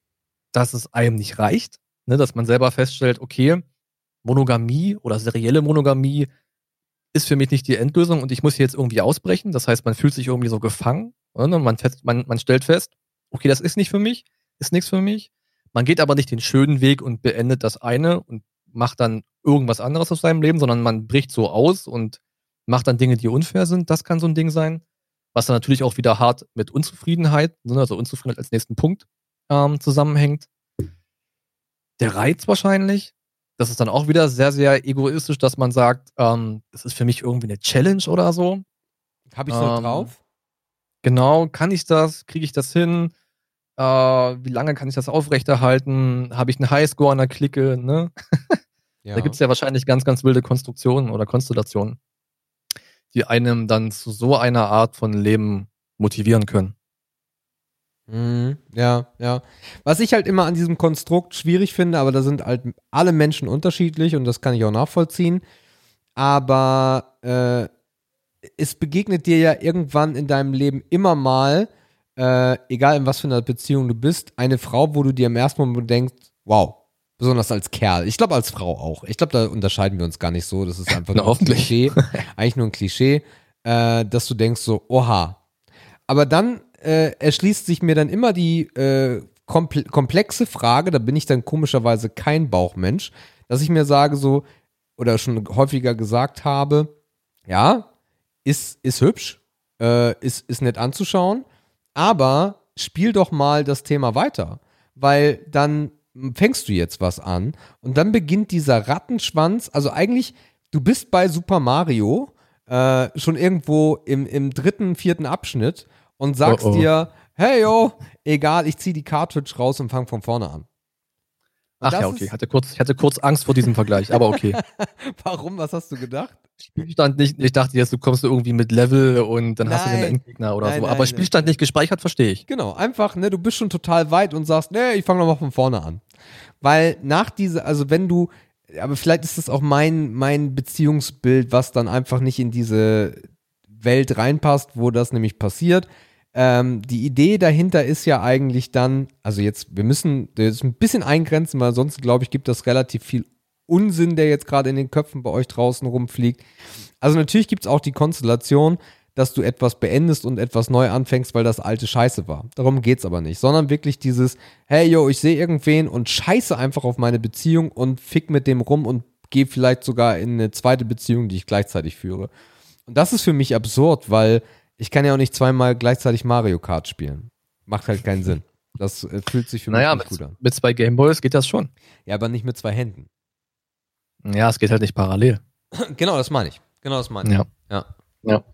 dass es einem nicht reicht, ne? dass man selber feststellt, okay, Monogamie oder serielle Monogamie ist für mich nicht die Endlösung und ich muss hier jetzt irgendwie ausbrechen. Das heißt, man fühlt sich irgendwie so gefangen. Ne? Man, fest, man, man stellt fest, okay, das ist nicht für mich, ist nichts für mich. Man geht aber nicht den schönen Weg und beendet das eine und macht dann irgendwas anderes aus seinem Leben, sondern man bricht so aus und macht dann Dinge, die unfair sind. Das kann so ein Ding sein. Was dann natürlich auch wieder hart mit Unzufriedenheit, ne, also Unzufriedenheit als nächsten Punkt ähm, zusammenhängt. Der Reiz wahrscheinlich. Das ist dann auch wieder sehr, sehr egoistisch, dass man sagt, ähm, das ist für mich irgendwie eine Challenge oder so. Habe ich so ähm, drauf? Genau, kann ich das? Kriege ich das hin? Äh, wie lange kann ich das aufrechterhalten? Habe ich einen Highscore an der Clique? Ne? Ja. Da gibt es ja wahrscheinlich ganz, ganz wilde Konstruktionen oder Konstellationen, die einem dann zu so einer Art von Leben motivieren können. Mhm, ja, ja. Was ich halt immer an diesem Konstrukt schwierig finde, aber da sind halt alle Menschen unterschiedlich und das kann ich auch nachvollziehen. Aber äh, es begegnet dir ja irgendwann in deinem Leben immer mal, äh, egal in was für einer Beziehung du bist, eine Frau, wo du dir im ersten Moment denkst, wow, Besonders als Kerl. Ich glaube als Frau auch. Ich glaube, da unterscheiden wir uns gar nicht so. Das ist einfach nur ein Klischee. Eigentlich nur ein Klischee, äh, dass du denkst so, oha. Aber dann äh, erschließt sich mir dann immer die äh, komplexe Frage, da bin ich dann komischerweise kein Bauchmensch, dass ich mir sage so, oder schon häufiger gesagt habe, ja, ist, ist hübsch, äh, ist, ist nett anzuschauen, aber spiel doch mal das Thema weiter. Weil dann fängst du jetzt was an und dann beginnt dieser Rattenschwanz, also eigentlich, du bist bei Super Mario äh, schon irgendwo im, im dritten, vierten Abschnitt und sagst oh oh. dir, hey yo, egal, ich zieh die Cartridge raus und fang von vorne an. Ach ja, okay. Ich hatte, kurz, ich hatte kurz Angst vor diesem Vergleich, aber okay. Warum? Was hast du gedacht? Spielstand nicht, ich dachte jetzt, du kommst irgendwie mit Level und dann nein, hast du den Endgegner oder nein, so. aber nein, Spielstand nicht gespeichert, verstehe ich. Genau, einfach, ne, du bist schon total weit und sagst, ne, ich fange nochmal von vorne an. Weil nach dieser, also wenn du, aber vielleicht ist das auch mein, mein Beziehungsbild, was dann einfach nicht in diese Welt reinpasst, wo das nämlich passiert. Ähm, die Idee dahinter ist ja eigentlich dann, also jetzt, wir müssen das ein bisschen eingrenzen, weil sonst, glaube ich, gibt das relativ viel Unsinn, der jetzt gerade in den Köpfen bei euch draußen rumfliegt. Also natürlich gibt es auch die Konstellation, dass du etwas beendest und etwas neu anfängst, weil das alte Scheiße war. Darum geht es aber nicht, sondern wirklich dieses, hey yo, ich sehe irgendwen und scheiße einfach auf meine Beziehung und fick mit dem rum und gehe vielleicht sogar in eine zweite Beziehung, die ich gleichzeitig führe. Und das ist für mich absurd, weil ich kann ja auch nicht zweimal gleichzeitig Mario Kart spielen. Macht halt keinen Sinn. Das äh, fühlt sich für naja, mich nicht gut an. Mit zwei Gameboys geht das schon. Ja, aber nicht mit zwei Händen. Ja, es geht halt nicht parallel. genau, das meine ich. Genau, das meine ich. Ja. Ja. ja.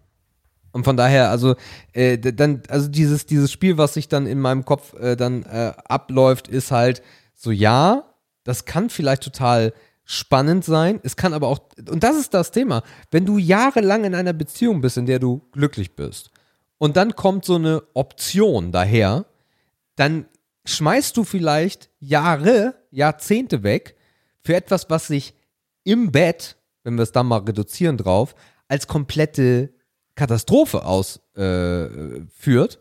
Und von daher, also äh, dann, also dieses, dieses Spiel, was sich dann in meinem Kopf äh, dann äh, abläuft, ist halt so, ja, das kann vielleicht total spannend sein. Es kann aber auch, und das ist das Thema, wenn du jahrelang in einer Beziehung bist, in der du glücklich bist, und dann kommt so eine Option daher, dann schmeißt du vielleicht Jahre, Jahrzehnte weg für etwas, was sich im Bett, wenn wir es dann mal reduzieren drauf, als komplette Katastrophe ausführt. Äh,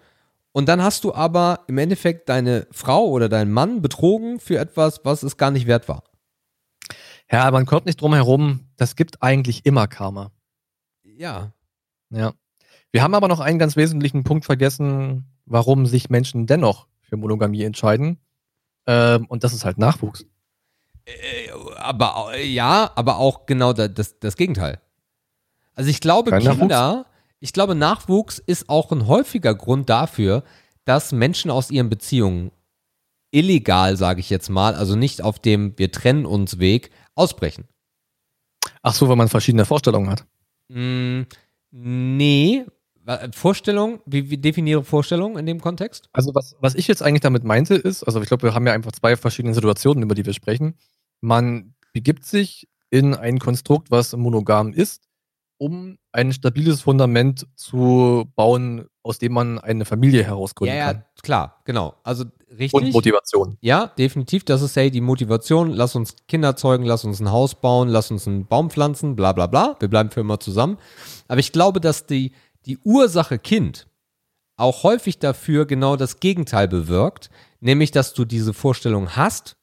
und dann hast du aber im Endeffekt deine Frau oder deinen Mann betrogen für etwas, was es gar nicht wert war. Ja, man kommt nicht drum herum, das gibt eigentlich immer Karma. Ja. Ja. Wir haben aber noch einen ganz wesentlichen Punkt vergessen, warum sich Menschen dennoch für Monogamie entscheiden. Ähm, und das ist halt Nachwuchs. Äh, aber ja, aber auch genau das, das Gegenteil. Also ich glaube, Kein Kinder, Nachwuchs? ich glaube, Nachwuchs ist auch ein häufiger Grund dafür, dass Menschen aus ihren Beziehungen illegal, sage ich jetzt mal, also nicht auf dem Wir trennen uns Weg, ausbrechen. Ach so, weil man verschiedene Vorstellungen hat. Mm, nee. Vorstellung, wie, wie definiere Vorstellung in dem Kontext? Also was, was ich jetzt eigentlich damit meinte ist, also ich glaube, wir haben ja einfach zwei verschiedene Situationen, über die wir sprechen. Man begibt sich in ein Konstrukt, was monogam ist, um ein stabiles Fundament zu bauen, aus dem man eine Familie herausgründen ja, ja, kann. klar, genau. Also richtig. Und Motivation. Ja, definitiv. Das ist hey, die Motivation. Lass uns Kinder zeugen, lass uns ein Haus bauen, lass uns einen Baum pflanzen, bla bla bla. Wir bleiben für immer zusammen. Aber ich glaube, dass die, die Ursache Kind auch häufig dafür genau das Gegenteil bewirkt, nämlich dass du diese Vorstellung hast,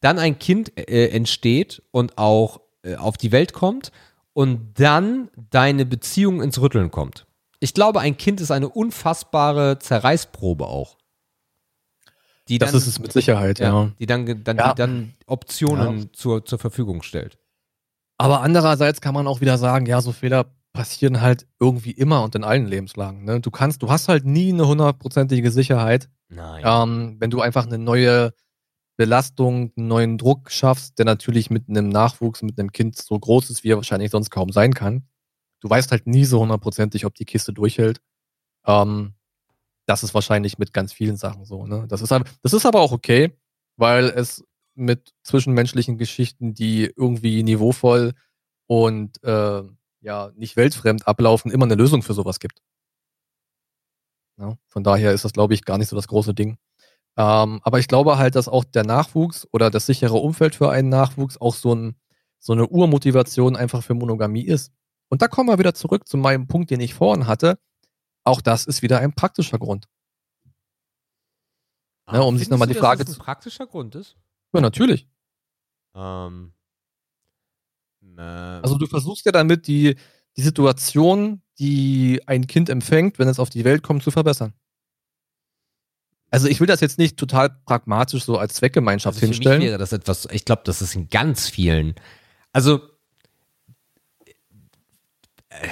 dann ein Kind äh, entsteht und auch äh, auf die Welt kommt und dann deine Beziehung ins Rütteln kommt. Ich glaube, ein Kind ist eine unfassbare Zerreißprobe auch. Die das dann, ist es mit Sicherheit, ja. ja. Die dann, dann, ja. Die dann Optionen ja. zur, zur Verfügung stellt. Aber andererseits kann man auch wieder sagen, ja, so Fehler passieren halt irgendwie immer und in allen Lebenslagen. Ne? Du kannst, du hast halt nie eine hundertprozentige Sicherheit. Ähm, wenn du einfach eine neue Belastung, einen neuen Druck schaffst, der natürlich mit einem Nachwuchs, mit einem Kind so groß ist, wie er wahrscheinlich sonst kaum sein kann. Du weißt halt nie so hundertprozentig, ob die Kiste durchhält. Ähm, das ist wahrscheinlich mit ganz vielen Sachen so. Ne? Das, ist, das ist aber auch okay, weil es mit zwischenmenschlichen Geschichten, die irgendwie niveauvoll und äh, ja nicht weltfremd ablaufen, immer eine Lösung für sowas gibt. Ja, von daher ist das, glaube ich, gar nicht so das große Ding. Ähm, aber ich glaube halt, dass auch der Nachwuchs oder das sichere Umfeld für einen Nachwuchs auch so, ein, so eine Urmotivation einfach für Monogamie ist. Und da kommen wir wieder zurück zu meinem Punkt, den ich vorhin hatte. Auch das ist wieder ein praktischer Grund. Ah, ne, um sich nochmal die Frage zu. Dass das ein praktischer Grund ist? Ja, natürlich. Ähm, ähm, also du versuchst ja damit die, die Situation, die ein Kind empfängt, wenn es auf die Welt kommt, zu verbessern. Also ich will das jetzt nicht total pragmatisch so als Zweckgemeinschaft also hinstellen. Für mich wäre das etwas, ich glaube, das ist in ganz vielen. Also, äh,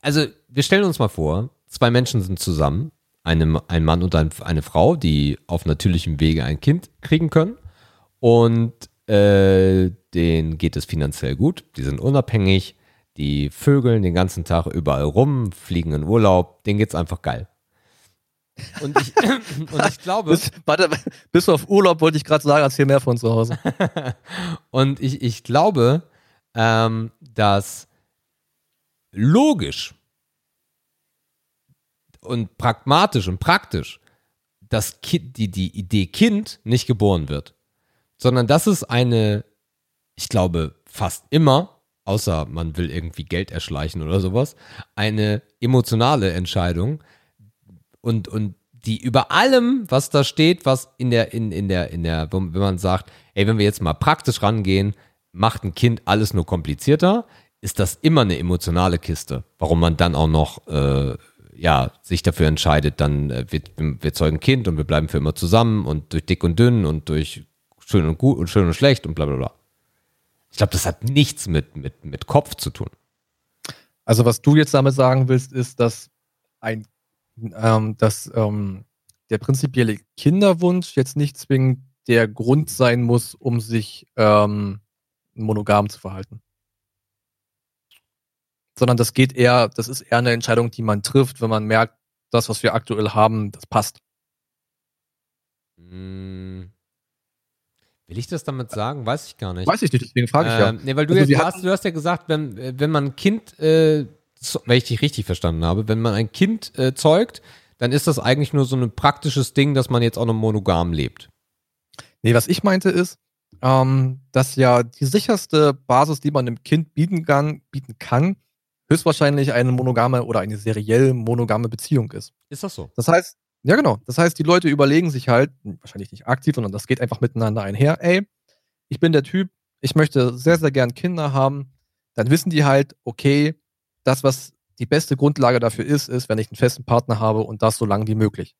also wir stellen uns mal vor, zwei Menschen sind zusammen, eine, ein Mann und ein, eine Frau, die auf natürlichem Wege ein Kind kriegen können. Und äh, denen geht es finanziell gut, die sind unabhängig, die vögeln den ganzen Tag überall rum, fliegen in Urlaub, denen geht es einfach geil. Und ich, und ich glaube. Bis, warte, bis auf Urlaub wollte ich gerade sagen, erzähl mehr von zu Hause. und ich, ich glaube, ähm, dass logisch und pragmatisch und praktisch das kind, die, die Idee Kind nicht geboren wird, sondern das ist eine, ich glaube, fast immer außer man will irgendwie Geld erschleichen oder sowas, eine emotionale Entscheidung und, und die über allem, was da steht, was in der, in, in der, in der, wenn man sagt, ey, wenn wir jetzt mal praktisch rangehen, macht ein Kind alles nur komplizierter, ist das immer eine emotionale Kiste. Warum man dann auch noch, äh, ja, sich dafür entscheidet, dann äh, wir, wir zeugen Kind und wir bleiben für immer zusammen und durch dick und dünn und durch schön und gut und schön und schlecht und bla bla bla. Ich glaube, das hat nichts mit, mit, mit Kopf zu tun. Also, was du jetzt damit sagen willst, ist, dass ein, ähm, dass ähm, der prinzipielle Kinderwunsch jetzt nicht zwingend der Grund sein muss, um sich ähm, monogam zu verhalten. Sondern das geht eher, das ist eher eine Entscheidung, die man trifft, wenn man merkt, das, was wir aktuell haben, das passt. Hm. Will ich das damit sagen? Weiß ich gar nicht. Weiß ich nicht, deswegen frage ich ähm, ja. Nee, weil du, also jetzt hast, du hast ja gesagt, wenn, wenn man ein Kind, äh, wenn ich dich richtig verstanden habe, wenn man ein Kind äh, zeugt, dann ist das eigentlich nur so ein praktisches Ding, dass man jetzt auch noch monogam lebt. Nee, was ich meinte ist, ähm, dass ja die sicherste Basis, die man einem Kind bieten kann, bieten kann, höchstwahrscheinlich eine monogame oder eine seriell monogame Beziehung ist. Ist das so? Das heißt, ja, genau. Das heißt, die Leute überlegen sich halt, wahrscheinlich nicht aktiv, sondern das geht einfach miteinander einher, ey, ich bin der Typ, ich möchte sehr, sehr gern Kinder haben. Dann wissen die halt, okay, das, was die beste Grundlage dafür ist, ist, wenn ich einen festen Partner habe und das so lange wie möglich.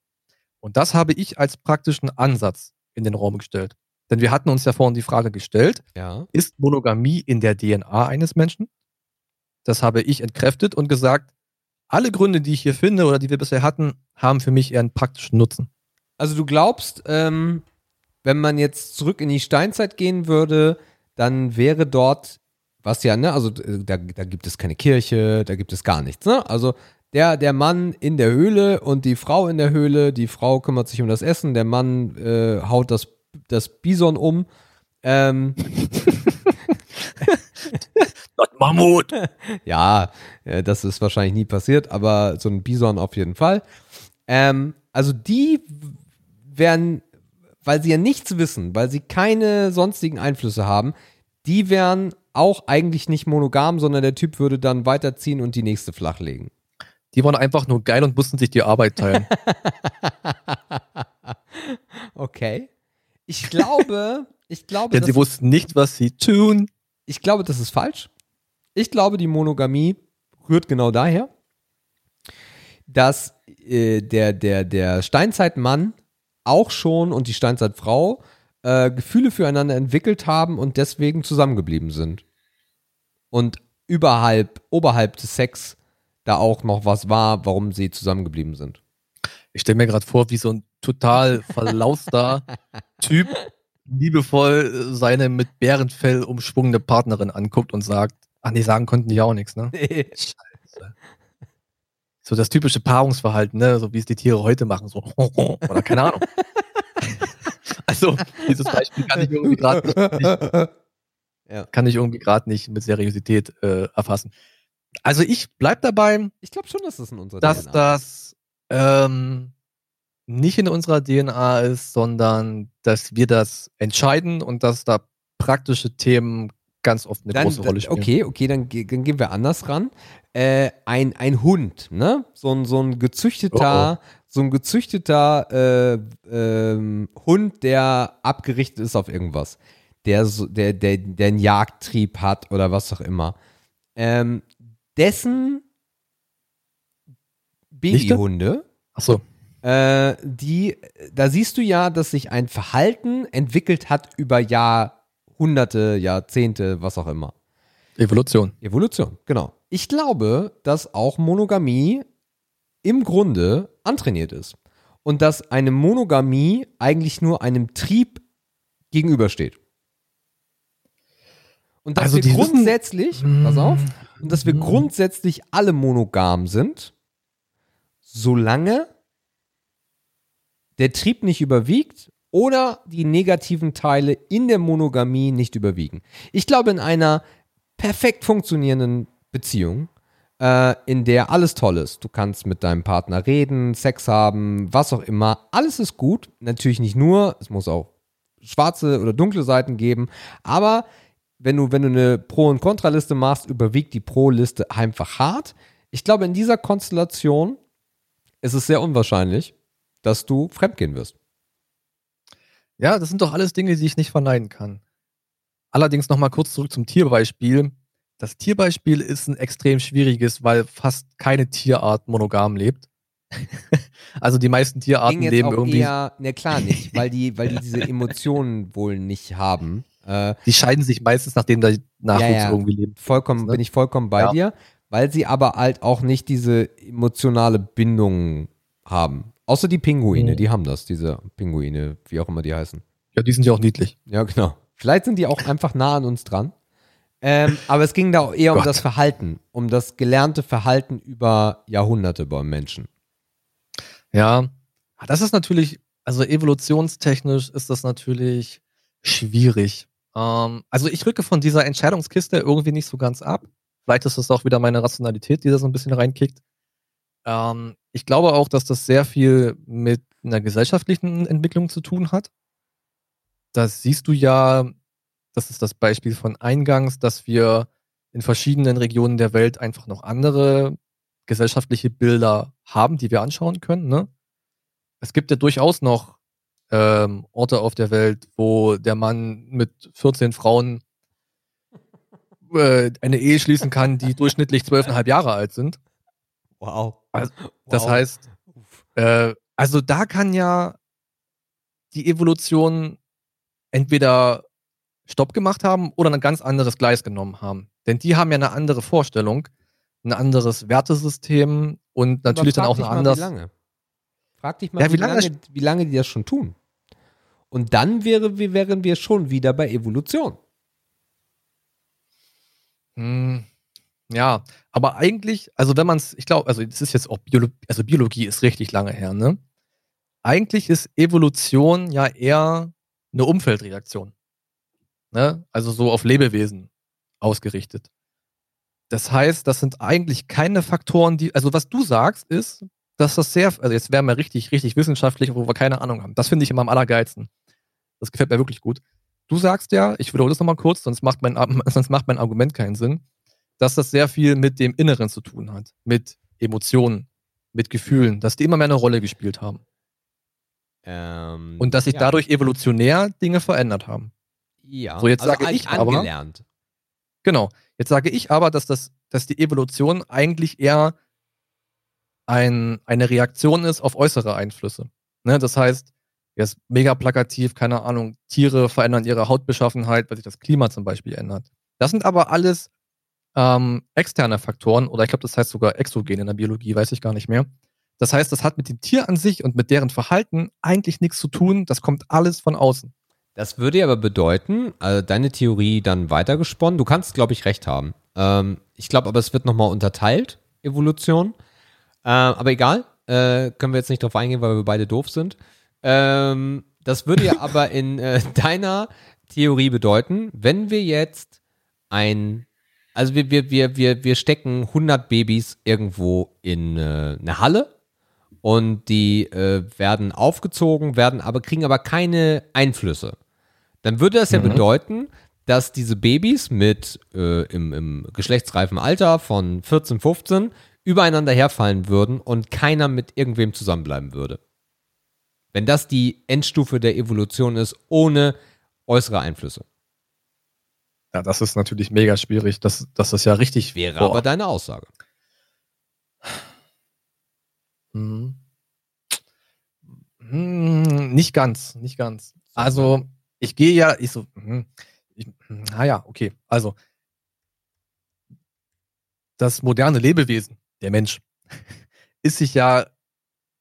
Und das habe ich als praktischen Ansatz in den Raum gestellt. Denn wir hatten uns ja vorhin die Frage gestellt, ja. ist Monogamie in der DNA eines Menschen? Das habe ich entkräftet und gesagt, alle Gründe, die ich hier finde oder die wir bisher hatten, haben für mich eher einen praktischen Nutzen. Also du glaubst, ähm, wenn man jetzt zurück in die Steinzeit gehen würde, dann wäre dort, was ja, ne, also äh, da, da gibt es keine Kirche, da gibt es gar nichts, ne? Also der, der Mann in der Höhle und die Frau in der Höhle, die Frau kümmert sich um das Essen, der Mann äh, haut das, das Bison um. Ähm, Das Mammut. ja, äh, das ist wahrscheinlich nie passiert, aber so ein Bison auf jeden Fall. Ähm, also die werden, weil sie ja nichts wissen, weil sie keine sonstigen Einflüsse haben, die wären auch eigentlich nicht monogam, sondern der Typ würde dann weiterziehen und die nächste flachlegen. Die waren einfach nur geil und mussten sich die Arbeit teilen. okay. Ich glaube, ich glaube. Denn sie wussten nicht, was sie tun. Ich glaube, das ist falsch. Ich glaube, die Monogamie rührt genau daher, dass äh, der, der, der Steinzeitmann auch schon und die Steinzeitfrau äh, Gefühle füreinander entwickelt haben und deswegen zusammengeblieben sind. Und überhalb, oberhalb des Sex da auch noch was war, warum sie zusammengeblieben sind. Ich stelle mir gerade vor, wie so ein total verlauster Typ liebevoll seine mit Bärenfell umschwungene Partnerin anguckt und sagt, Ach nee, sagen konnten die auch nichts, ne? Nee. Scheiße. so das typische Paarungsverhalten, ne? so wie es die Tiere heute machen, so oder keine Ahnung. also dieses Beispiel kann ich irgendwie gerade nicht, ja. kann ich irgendwie gerade nicht mit Seriosität äh, erfassen. Also ich bleib dabei. Ich glaube schon, dass das in unserer dass DNA. das ähm, nicht in unserer DNA ist, sondern dass wir das entscheiden und dass da praktische Themen ganz oft eine dann, große Rolle spielen. Okay, okay, dann, dann gehen wir anders ran. Äh, ein, ein Hund, ne? So ein, so ein gezüchteter, oh oh. so ein gezüchteter äh, ähm, Hund, der abgerichtet ist auf irgendwas. Der, der, der, der einen Jagdtrieb hat oder was auch immer. Ähm, dessen Babyhunde. Ach so. Äh, die, da siehst du ja, dass sich ein Verhalten entwickelt hat über Jahrhunderte, Jahrzehnte, was auch immer. Evolution. Evolution, genau. Ich glaube, dass auch Monogamie im Grunde antrainiert ist. Und dass eine Monogamie eigentlich nur einem Trieb gegenübersteht. Und dass also wir grundsätzlich, wissen, pass auf, und dass wir mm. grundsätzlich alle monogam sind, solange der Trieb nicht überwiegt oder die negativen Teile in der Monogamie nicht überwiegen. Ich glaube, in einer perfekt funktionierenden Beziehung, äh, in der alles toll ist, du kannst mit deinem Partner reden, Sex haben, was auch immer, alles ist gut. Natürlich nicht nur, es muss auch schwarze oder dunkle Seiten geben, aber wenn du, wenn du eine Pro- und Kontraliste machst, überwiegt die Pro-Liste einfach hart. Ich glaube, in dieser Konstellation ist es sehr unwahrscheinlich, dass du fremdgehen wirst. Ja, das sind doch alles Dinge, die ich nicht verneinen kann. Allerdings nochmal kurz zurück zum Tierbeispiel. Das Tierbeispiel ist ein extrem schwieriges, weil fast keine Tierart monogam lebt. also die meisten Tierarten leben irgendwie. Eher, ne, klar nicht, weil die, weil die diese Emotionen wohl nicht haben. Äh, die scheiden sich meistens, nachdem der Nachwuchs ja, ja, irgendwie lebt. Vollkommen, ne? bin ich vollkommen bei ja. dir, weil sie aber halt auch nicht diese emotionale Bindung haben. Außer die Pinguine, mhm. die haben das, diese Pinguine, wie auch immer die heißen. Ja, die sind ja auch niedlich. Ja, genau. Vielleicht sind die auch einfach nah an uns dran. Ähm, aber es ging da eher Gott. um das Verhalten, um das gelernte Verhalten über Jahrhunderte beim Menschen. Ja, das ist natürlich, also evolutionstechnisch ist das natürlich schwierig. Ähm, also ich rücke von dieser Entscheidungskiste irgendwie nicht so ganz ab. Vielleicht ist das auch wieder meine Rationalität, die da so ein bisschen reinkickt. Ähm, ich glaube auch, dass das sehr viel mit einer gesellschaftlichen Entwicklung zu tun hat. Das siehst du ja, das ist das Beispiel von eingangs, dass wir in verschiedenen Regionen der Welt einfach noch andere gesellschaftliche Bilder haben, die wir anschauen können. Ne? Es gibt ja durchaus noch ähm, Orte auf der Welt, wo der Mann mit 14 Frauen äh, eine Ehe schließen kann, die durchschnittlich zwölfeinhalb Jahre alt sind. Wow. Also, das wow. heißt, äh, also da kann ja die Evolution entweder Stopp gemacht haben oder ein ganz anderes Gleis genommen haben. Denn die haben ja eine andere Vorstellung, ein anderes Wertesystem und natürlich dann auch ein anderes. Wie lange? Frag dich mal, ja, wie, wie, lange, lange, wie lange die das schon tun. Und dann wäre, wären wir schon wieder bei Evolution. Hm, ja, aber eigentlich, also wenn man es, ich glaube, also das ist jetzt auch Biologie, also Biologie ist richtig lange her, ne? Eigentlich ist Evolution ja eher eine Umfeldreaktion. Ne? Also so auf Lebewesen ausgerichtet. Das heißt, das sind eigentlich keine Faktoren, die, also was du sagst, ist, dass das sehr, also jetzt wären wir richtig, richtig wissenschaftlich, wo wir keine Ahnung haben. Das finde ich immer am allergeilsten. Das gefällt mir wirklich gut. Du sagst ja, ich wiederhole das nochmal kurz, sonst macht, mein, sonst macht mein Argument keinen Sinn dass das sehr viel mit dem Inneren zu tun hat, mit Emotionen, mit Gefühlen, dass die immer mehr eine Rolle gespielt haben. Ähm, und dass sich ja. dadurch evolutionär Dinge verändert haben. Ja, so jetzt also sage ich aber. Angelernt. Genau. Jetzt sage ich aber, dass, das, dass die Evolution eigentlich eher ein, eine Reaktion ist auf äußere Einflüsse. Ne? Das heißt, jetzt mega plakativ, keine Ahnung, Tiere verändern ihre Hautbeschaffenheit, weil sich das Klima zum Beispiel ändert. Das sind aber alles ähm, externe Faktoren oder ich glaube, das heißt sogar exogen in der Biologie, weiß ich gar nicht mehr. Das heißt, das hat mit dem Tier an sich und mit deren Verhalten eigentlich nichts zu tun. Das kommt alles von außen. Das würde aber bedeuten, also deine Theorie dann weitergesponnen, du kannst, glaube ich, recht haben. Ähm, ich glaube aber, es wird nochmal unterteilt, Evolution. Äh, aber egal, äh, können wir jetzt nicht drauf eingehen, weil wir beide doof sind. Ähm, das würde ja aber in äh, deiner Theorie bedeuten, wenn wir jetzt ein, also wir, wir, wir, wir, wir stecken 100 Babys irgendwo in äh, eine Halle und die äh, werden aufgezogen, werden aber, kriegen aber keine Einflüsse. Dann würde das ja mhm. bedeuten, dass diese Babys mit äh, im, im geschlechtsreifen Alter von 14, 15 übereinander herfallen würden und keiner mit irgendwem zusammenbleiben würde. Wenn das die Endstufe der Evolution ist, ohne äußere Einflüsse. Ja, das ist natürlich mega schwierig. Das, das ist ja richtig. Wäre boah. aber deine Aussage. Hm. Hm, nicht ganz, nicht ganz. Also, ich gehe ja, ich so, hm, ich, naja, okay. Also, das moderne Lebewesen, der Mensch, ist sich ja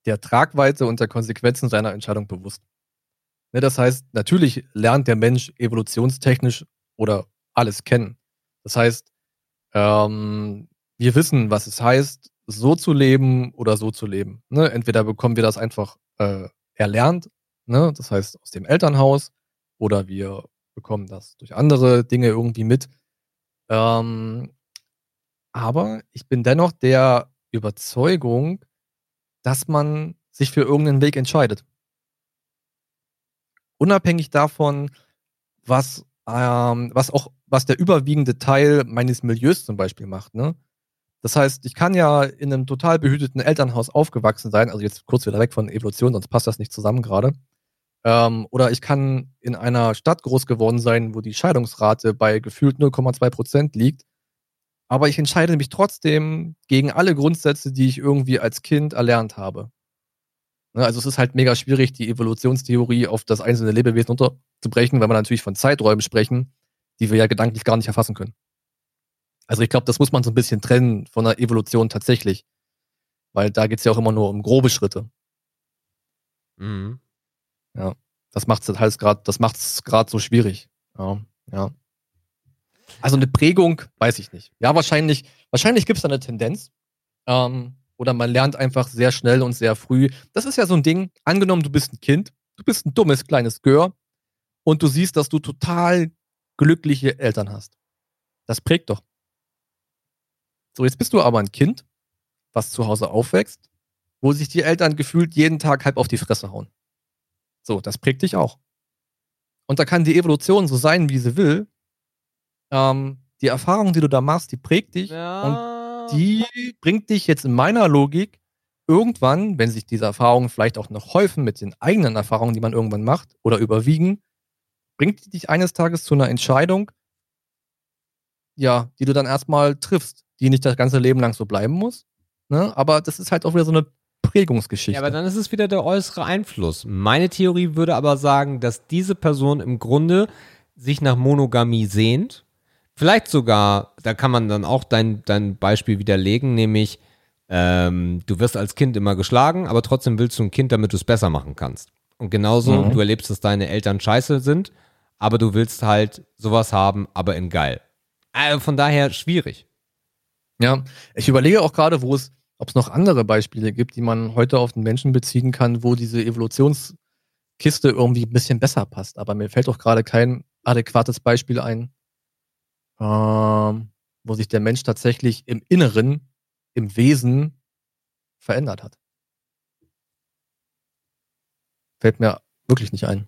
der Tragweite und der Konsequenzen seiner Entscheidung bewusst. Ne, das heißt, natürlich lernt der Mensch evolutionstechnisch oder alles kennen. Das heißt, ähm, wir wissen, was es heißt, so zu leben oder so zu leben. Ne? Entweder bekommen wir das einfach äh, erlernt, ne? das heißt aus dem Elternhaus, oder wir bekommen das durch andere Dinge irgendwie mit. Ähm, aber ich bin dennoch der Überzeugung, dass man sich für irgendeinen Weg entscheidet. Unabhängig davon, was, ähm, was auch, was der überwiegende Teil meines Milieus zum Beispiel macht, ne? Das heißt, ich kann ja in einem total behüteten Elternhaus aufgewachsen sein, also jetzt kurz wieder weg von Evolution, sonst passt das nicht zusammen gerade. Ähm, oder ich kann in einer Stadt groß geworden sein, wo die Scheidungsrate bei gefühlt 0,2 Prozent liegt. Aber ich entscheide mich trotzdem gegen alle Grundsätze, die ich irgendwie als Kind erlernt habe. Ne, also es ist halt mega schwierig, die Evolutionstheorie auf das einzelne Lebewesen unterzubrechen, weil wir natürlich von Zeiträumen sprechen, die wir ja gedanklich gar nicht erfassen können. Also ich glaube, das muss man so ein bisschen trennen von der Evolution tatsächlich. Weil da geht es ja auch immer nur um grobe Schritte. Mhm. Ja. Das macht es halt gerade, das macht es gerade so schwierig. Ja, ja. Also eine Prägung, weiß ich nicht. Ja, wahrscheinlich, wahrscheinlich gibt es da eine Tendenz. Ähm, oder man lernt einfach sehr schnell und sehr früh. Das ist ja so ein Ding. Angenommen, du bist ein Kind, du bist ein dummes kleines Gör und du siehst, dass du total glückliche Eltern hast. Das prägt doch. So, jetzt bist du aber ein Kind, was zu Hause aufwächst, wo sich die Eltern gefühlt jeden Tag halb auf die Fresse hauen. So, das prägt dich auch. Und da kann die Evolution so sein, wie sie will. Ähm, die Erfahrung, die du da machst, die prägt dich ja. und die bringt dich jetzt in meiner Logik irgendwann, wenn sich diese Erfahrungen vielleicht auch noch häufen mit den eigenen Erfahrungen, die man irgendwann macht oder überwiegen, bringt die dich eines Tages zu einer Entscheidung, ja, die du dann erstmal triffst die nicht das ganze Leben lang so bleiben muss. Ne? Aber das ist halt auch wieder so eine Prägungsgeschichte. Ja, aber dann ist es wieder der äußere Einfluss. Meine Theorie würde aber sagen, dass diese Person im Grunde sich nach Monogamie sehnt. Vielleicht sogar, da kann man dann auch dein, dein Beispiel widerlegen, nämlich ähm, du wirst als Kind immer geschlagen, aber trotzdem willst du ein Kind, damit du es besser machen kannst. Und genauso, mhm. du erlebst, dass deine Eltern scheiße sind, aber du willst halt sowas haben, aber in geil. Also von daher schwierig. Ja, ich überlege auch gerade, wo es, ob es noch andere Beispiele gibt, die man heute auf den Menschen beziehen kann, wo diese Evolutionskiste irgendwie ein bisschen besser passt. Aber mir fällt auch gerade kein adäquates Beispiel ein, ähm, wo sich der Mensch tatsächlich im Inneren, im Wesen verändert hat. Fällt mir wirklich nicht ein.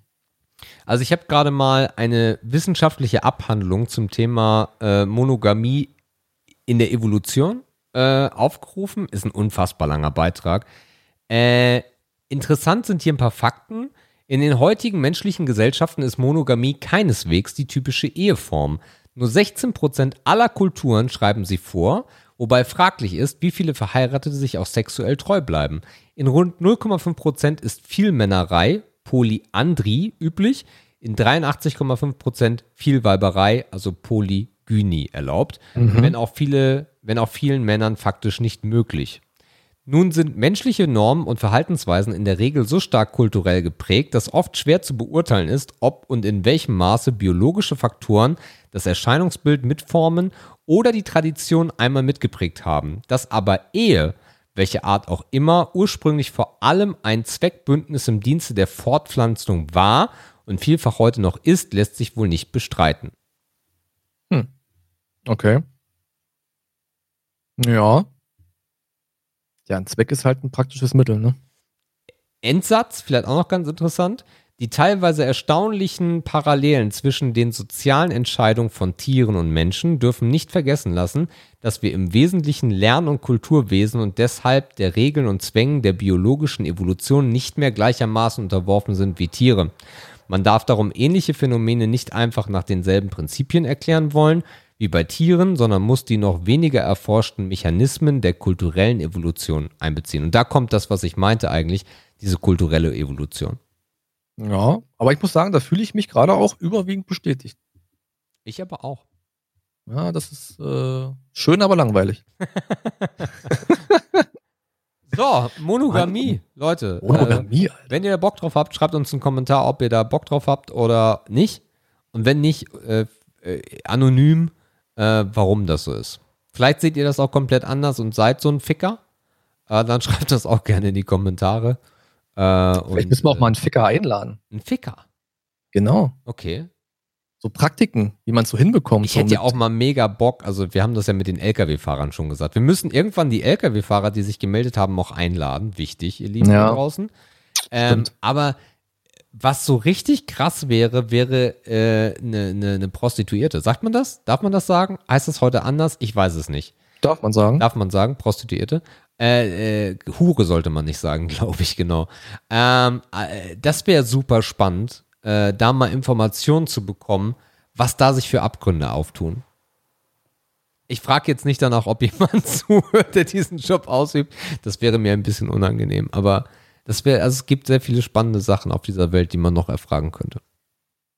Also ich habe gerade mal eine wissenschaftliche Abhandlung zum Thema äh, Monogamie in der Evolution äh, aufgerufen. Ist ein unfassbar langer Beitrag. Äh, interessant sind hier ein paar Fakten. In den heutigen menschlichen Gesellschaften ist Monogamie keineswegs die typische Eheform. Nur 16% aller Kulturen schreiben sie vor, wobei fraglich ist, wie viele Verheiratete sich auch sexuell treu bleiben. In rund 0,5% ist Vielmännerei, Polyandrie, üblich. In 83,5% Vielweiberei, also Poly Gyni erlaubt, mhm. wenn, auch viele, wenn auch vielen Männern faktisch nicht möglich. Nun sind menschliche Normen und Verhaltensweisen in der Regel so stark kulturell geprägt, dass oft schwer zu beurteilen ist, ob und in welchem Maße biologische Faktoren das Erscheinungsbild mitformen oder die Tradition einmal mitgeprägt haben. Dass aber Ehe welche Art auch immer, ursprünglich vor allem ein Zweckbündnis im Dienste der Fortpflanzung war und vielfach heute noch ist, lässt sich wohl nicht bestreiten. Hm. Okay. Ja. Ja, ein Zweck ist halt ein praktisches Mittel, ne? Endsatz, vielleicht auch noch ganz interessant, die teilweise erstaunlichen Parallelen zwischen den sozialen Entscheidungen von Tieren und Menschen dürfen nicht vergessen lassen, dass wir im Wesentlichen Lern- und Kulturwesen und deshalb der Regeln und Zwängen der biologischen Evolution nicht mehr gleichermaßen unterworfen sind wie Tiere. Man darf darum ähnliche Phänomene nicht einfach nach denselben Prinzipien erklären wollen wie bei Tieren, sondern muss die noch weniger erforschten Mechanismen der kulturellen Evolution einbeziehen. Und da kommt das, was ich meinte eigentlich, diese kulturelle Evolution. Ja, aber ich muss sagen, da fühle ich mich gerade auch überwiegend bestätigt. Ich aber auch. Ja, das ist äh, schön, aber langweilig. so, Monogamie, Leute. Monogamie, äh, wenn ihr da Bock drauf habt, schreibt uns einen Kommentar, ob ihr da Bock drauf habt oder nicht. Und wenn nicht, äh, äh, anonym, äh, warum das so ist. Vielleicht seht ihr das auch komplett anders und seid so ein Ficker. Äh, dann schreibt das auch gerne in die Kommentare. Äh, Vielleicht und, müssen wir auch mal einen Ficker einladen. Einen Ficker? Genau. Okay. So Praktiken, wie man es so hinbekommt. Ich hätte ja auch mal mega Bock, also wir haben das ja mit den Lkw-Fahrern schon gesagt. Wir müssen irgendwann die Lkw-Fahrer, die sich gemeldet haben, auch einladen. Wichtig, ihr Lieben ja. da draußen. Ähm, aber was so richtig krass wäre, wäre eine äh, ne, ne, ne Prostituierte. Sagt man das? Darf man das sagen? Heißt das heute anders? Ich weiß es nicht. Darf man sagen. Darf man sagen, Prostituierte. Äh, äh, Hure sollte man nicht sagen, glaube ich, genau. Ähm, äh, das wäre super spannend, äh, da mal Informationen zu bekommen, was da sich für Abgründe auftun. Ich frage jetzt nicht danach, ob jemand zuhört, der diesen Job ausübt. Das wäre mir ein bisschen unangenehm. Aber das wäre, also es gibt sehr viele spannende Sachen auf dieser Welt, die man noch erfragen könnte.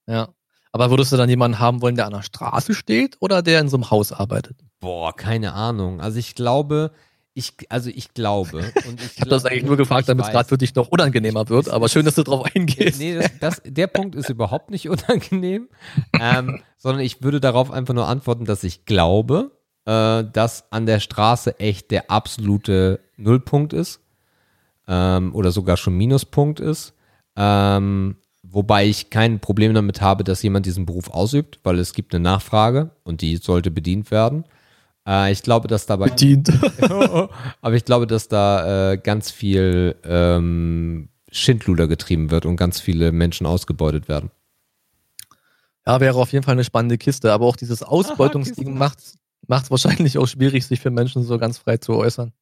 Ja. Aber würdest du dann jemanden haben wollen, der an der Straße steht oder der in so einem Haus arbeitet? Boah, keine Ahnung. Also ich glaube, ich, also ich glaube. Und ich, ich habe das eigentlich nur gefragt, damit es gerade für dich noch unangenehmer wird, aber schön, dass du drauf eingehst. Nee, das, das, der Punkt ist überhaupt nicht unangenehm, ähm, sondern ich würde darauf einfach nur antworten, dass ich glaube, äh, dass an der Straße echt der absolute Nullpunkt ist ähm, oder sogar schon Minuspunkt ist. Ähm, wobei ich kein Problem damit habe, dass jemand diesen Beruf ausübt, weil es gibt eine Nachfrage und die sollte bedient werden. Äh, ich glaube, dass dabei. Bedient. aber ich glaube, dass da äh, ganz viel ähm, Schindluder getrieben wird und ganz viele Menschen ausgebeutet werden. Ja, wäre auf jeden Fall eine spannende Kiste, aber auch dieses Ausbeutungsding macht es wahrscheinlich auch schwierig, sich für Menschen so ganz frei zu äußern.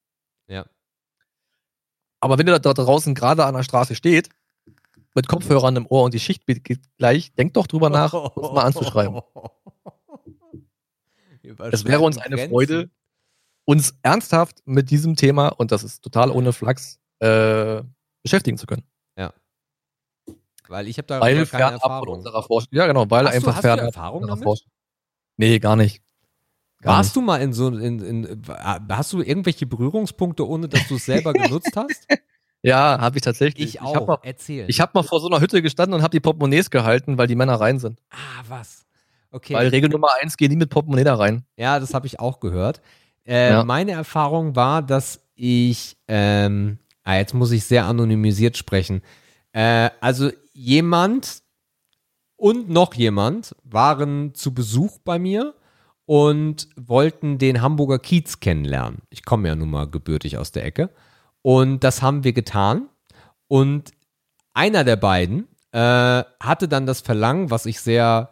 Aber wenn ihr da draußen gerade an der Straße steht, mit Kopfhörern im Ohr und die Schicht geht gleich, denkt doch drüber nach, uns mal anzuschreiben. Es wäre uns eine Grenzen. Freude, uns ernsthaft mit diesem Thema, und das ist total ohne Flachs, äh, beschäftigen zu können. Ja. Weil ich habe da weil keine Erfahrung. Ja, genau, weil hast einfach du, hast fernab Erfahrung damit? Forschung. Nee, gar nicht. Gar Warst nicht. du mal in so in, in, hast du irgendwelche Berührungspunkte, ohne dass du es selber genutzt hast? Ja, habe ich tatsächlich. Ich auch. Ich hab mal, Erzähl. Ich habe mal vor so einer Hütte gestanden und habe die Portemonnaies gehalten, weil die Männer rein sind. Ah, was? Okay. Weil Regel Nummer eins, geh nie mit Portemonnaie da rein. Ja, das habe ich auch gehört. Äh, ja. Meine Erfahrung war, dass ich, ähm, ah, jetzt muss ich sehr anonymisiert sprechen. Äh, also jemand und noch jemand waren zu Besuch bei mir und wollten den Hamburger Kiez kennenlernen. Ich komme ja nun mal gebürtig aus der Ecke. Und das haben wir getan. Und einer der beiden äh, hatte dann das Verlangen, was ich sehr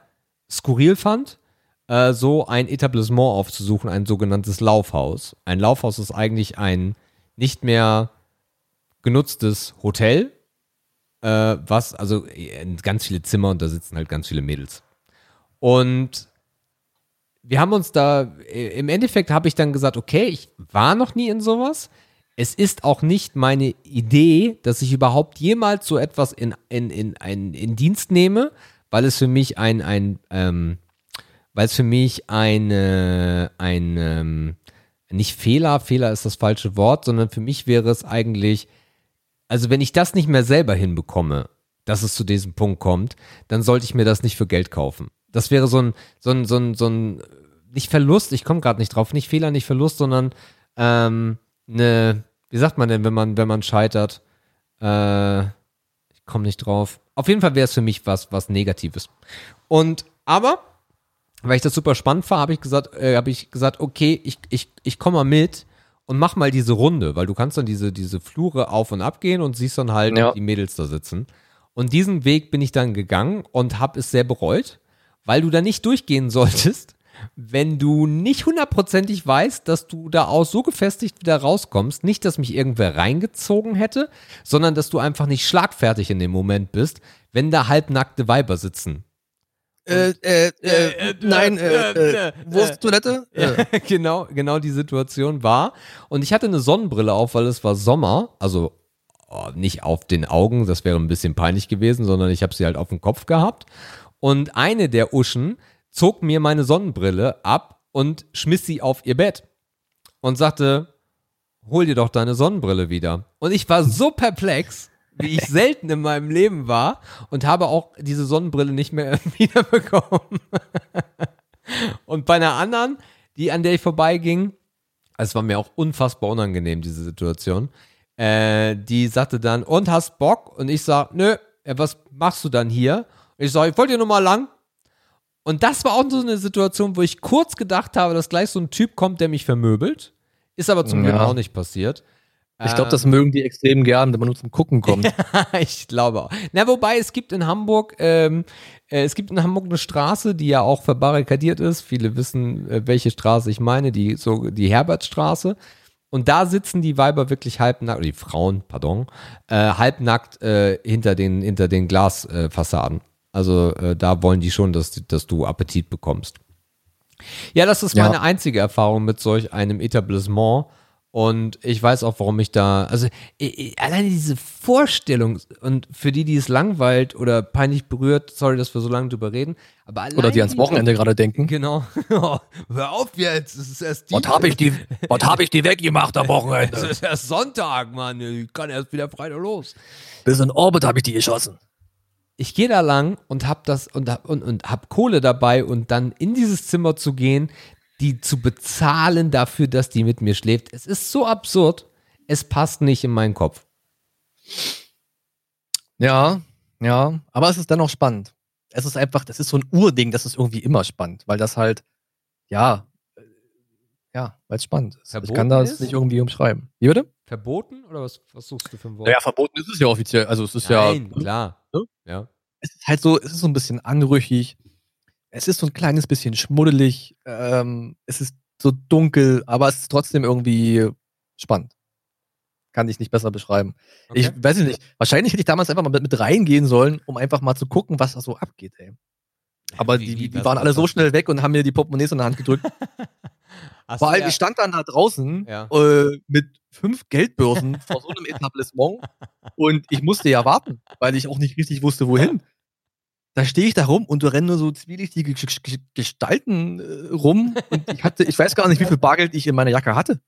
skurril fand, äh, so ein Etablissement aufzusuchen, ein sogenanntes Laufhaus. Ein Laufhaus ist eigentlich ein nicht mehr genutztes Hotel, äh, was, also äh, ganz viele Zimmer und da sitzen halt ganz viele Mädels. Und wir haben uns da, äh, im Endeffekt habe ich dann gesagt, okay, ich war noch nie in sowas. Es ist auch nicht meine Idee, dass ich überhaupt jemals so etwas in, in, in, in, in Dienst nehme, weil es für mich ein, ein ähm, weil es für mich eine, ein, ähm, nicht Fehler, Fehler ist das falsche Wort, sondern für mich wäre es eigentlich, also wenn ich das nicht mehr selber hinbekomme, dass es zu diesem Punkt kommt, dann sollte ich mir das nicht für Geld kaufen. Das wäre so ein, so ein, so ein, so ein nicht Verlust, ich komme gerade nicht drauf, nicht Fehler, nicht Verlust, sondern ähm, eine, wie sagt man denn, wenn man, wenn man scheitert? Äh, ich komme nicht drauf. Auf jeden Fall wäre es für mich was, was Negatives. Und aber, weil ich das super spannend fand, habe ich gesagt, äh, habe ich gesagt, okay, ich, ich, ich komme mal mit und mach mal diese Runde, weil du kannst dann diese, diese Flure auf und ab gehen und siehst dann halt Ja. die Mädels da sitzen. Und diesen Weg bin ich dann gegangen und habe es sehr bereut, weil du da nicht durchgehen solltest, wenn du nicht hundertprozentig weißt, dass du da aus so gefestigt wieder rauskommst. Nicht, dass mich irgendwer reingezogen hätte, sondern dass du einfach nicht schlagfertig in dem Moment bist, wenn da halbnackte Weiber sitzen. Äh, äh, äh, nein, äh, äh, wo ist die Toilette? Äh, Ja, genau, genau die Situation war. Und ich hatte eine Sonnenbrille auf, weil es war Sommer. Also oh, nicht auf den Augen, das wäre ein bisschen peinlich gewesen, sondern ich habe sie halt auf dem Kopf gehabt. Und eine der Uschen zog mir meine Sonnenbrille ab und schmiss sie auf ihr Bett und sagte, hol dir doch deine Sonnenbrille wieder. Und ich war so perplex, wie ich selten in meinem Leben war und habe auch diese Sonnenbrille nicht mehr wiederbekommen. Und bei einer anderen, die an der ich vorbeiging, es war mir auch unfassbar unangenehm, diese Situation, äh, die sagte dann, und hast Bock? Und ich sag, nö, ja, was machst du dann hier? Ich sag, ich wollte hier nur mal lang. Und das war auch so eine Situation, wo ich kurz gedacht habe, dass gleich so ein Typ kommt, der mich vermöbelt. Ist aber zum Glück Ja. auch nicht passiert. ich glaube, das mögen die extrem gern, wenn man nur zum Gucken kommt. ich glaube auch. Na, wobei es gibt in Hamburg, ähm, äh, es gibt in Hamburg eine Straße, die ja auch verbarrikadiert ist. Viele wissen, äh, welche Straße ich meine, die so die Herbertstraße. Und da sitzen die Weiber wirklich halbnackt, oder die Frauen, pardon, äh, halbnackt äh, hinter den hinter den Glasfassaden. Also äh, da wollen die schon, dass, dass du Appetit bekommst. Ja, das ist Ja. meine einzige Erfahrung mit solch einem Etablissement. Und ich weiß auch, warum ich da, also alleine diese Vorstellung und für die, die es langweilt oder peinlich berührt, sorry, dass wir so lange drüber reden, aber allein Oder die ans Wochenende gerade denken. Genau. Hör auf jetzt, es ist erst Was hab ich die, was ich die weggemacht am Es Wochenende? ist erst Sonntag, Mann. Ich kann erst wieder Freitag los. Bis in Orbit habe ich die geschossen. Ich gehe da lang und hab das und, und, und hab Kohle dabei und dann in dieses Zimmer zu gehen, die zu bezahlen dafür, dass die mit mir schläft. Es ist so absurd. Es passt nicht in meinen Kopf. Ja, ja, aber es ist dennoch spannend. Es ist einfach, das ist so ein Urding, das ist irgendwie immer spannend, weil das halt, ja, äh, ja, weil es spannend ist. ich Verboten kann das ist? nicht irgendwie umschreiben. Wie bitte? Verboten oder was, was suchst du für ein Wort? Naja, verboten ist es ja offiziell. Also es ist Nein, ja, klar. Ne? Ja. es ist halt so, es ist so ein bisschen anrüchig. Es ist so ein kleines bisschen schmuddelig. Ähm, es ist so dunkel, aber es ist trotzdem irgendwie spannend. Kann ich nicht besser beschreiben. Okay. Ich weiß nicht. Wahrscheinlich hätte ich damals einfach mal mit, mit reingehen sollen, um einfach mal zu gucken, was da so abgeht, ey. Aber Wie- die, die, waren alle so schnell weg und haben mir die Portemonnaies in der Hand gedrückt. Vor allem, ja- ich stand dann da draußen Ja. äh, mit fünf Geldbörsen vor so einem Etablissement und ich musste ja warten, weil ich auch nicht richtig wusste, wohin. Da stehe ich da rum und da rennen nur so zwielichtige Gestalten äh, rum und ich hatte, ich weiß gar nicht, wie viel Bargeld ich in meiner Jacke hatte.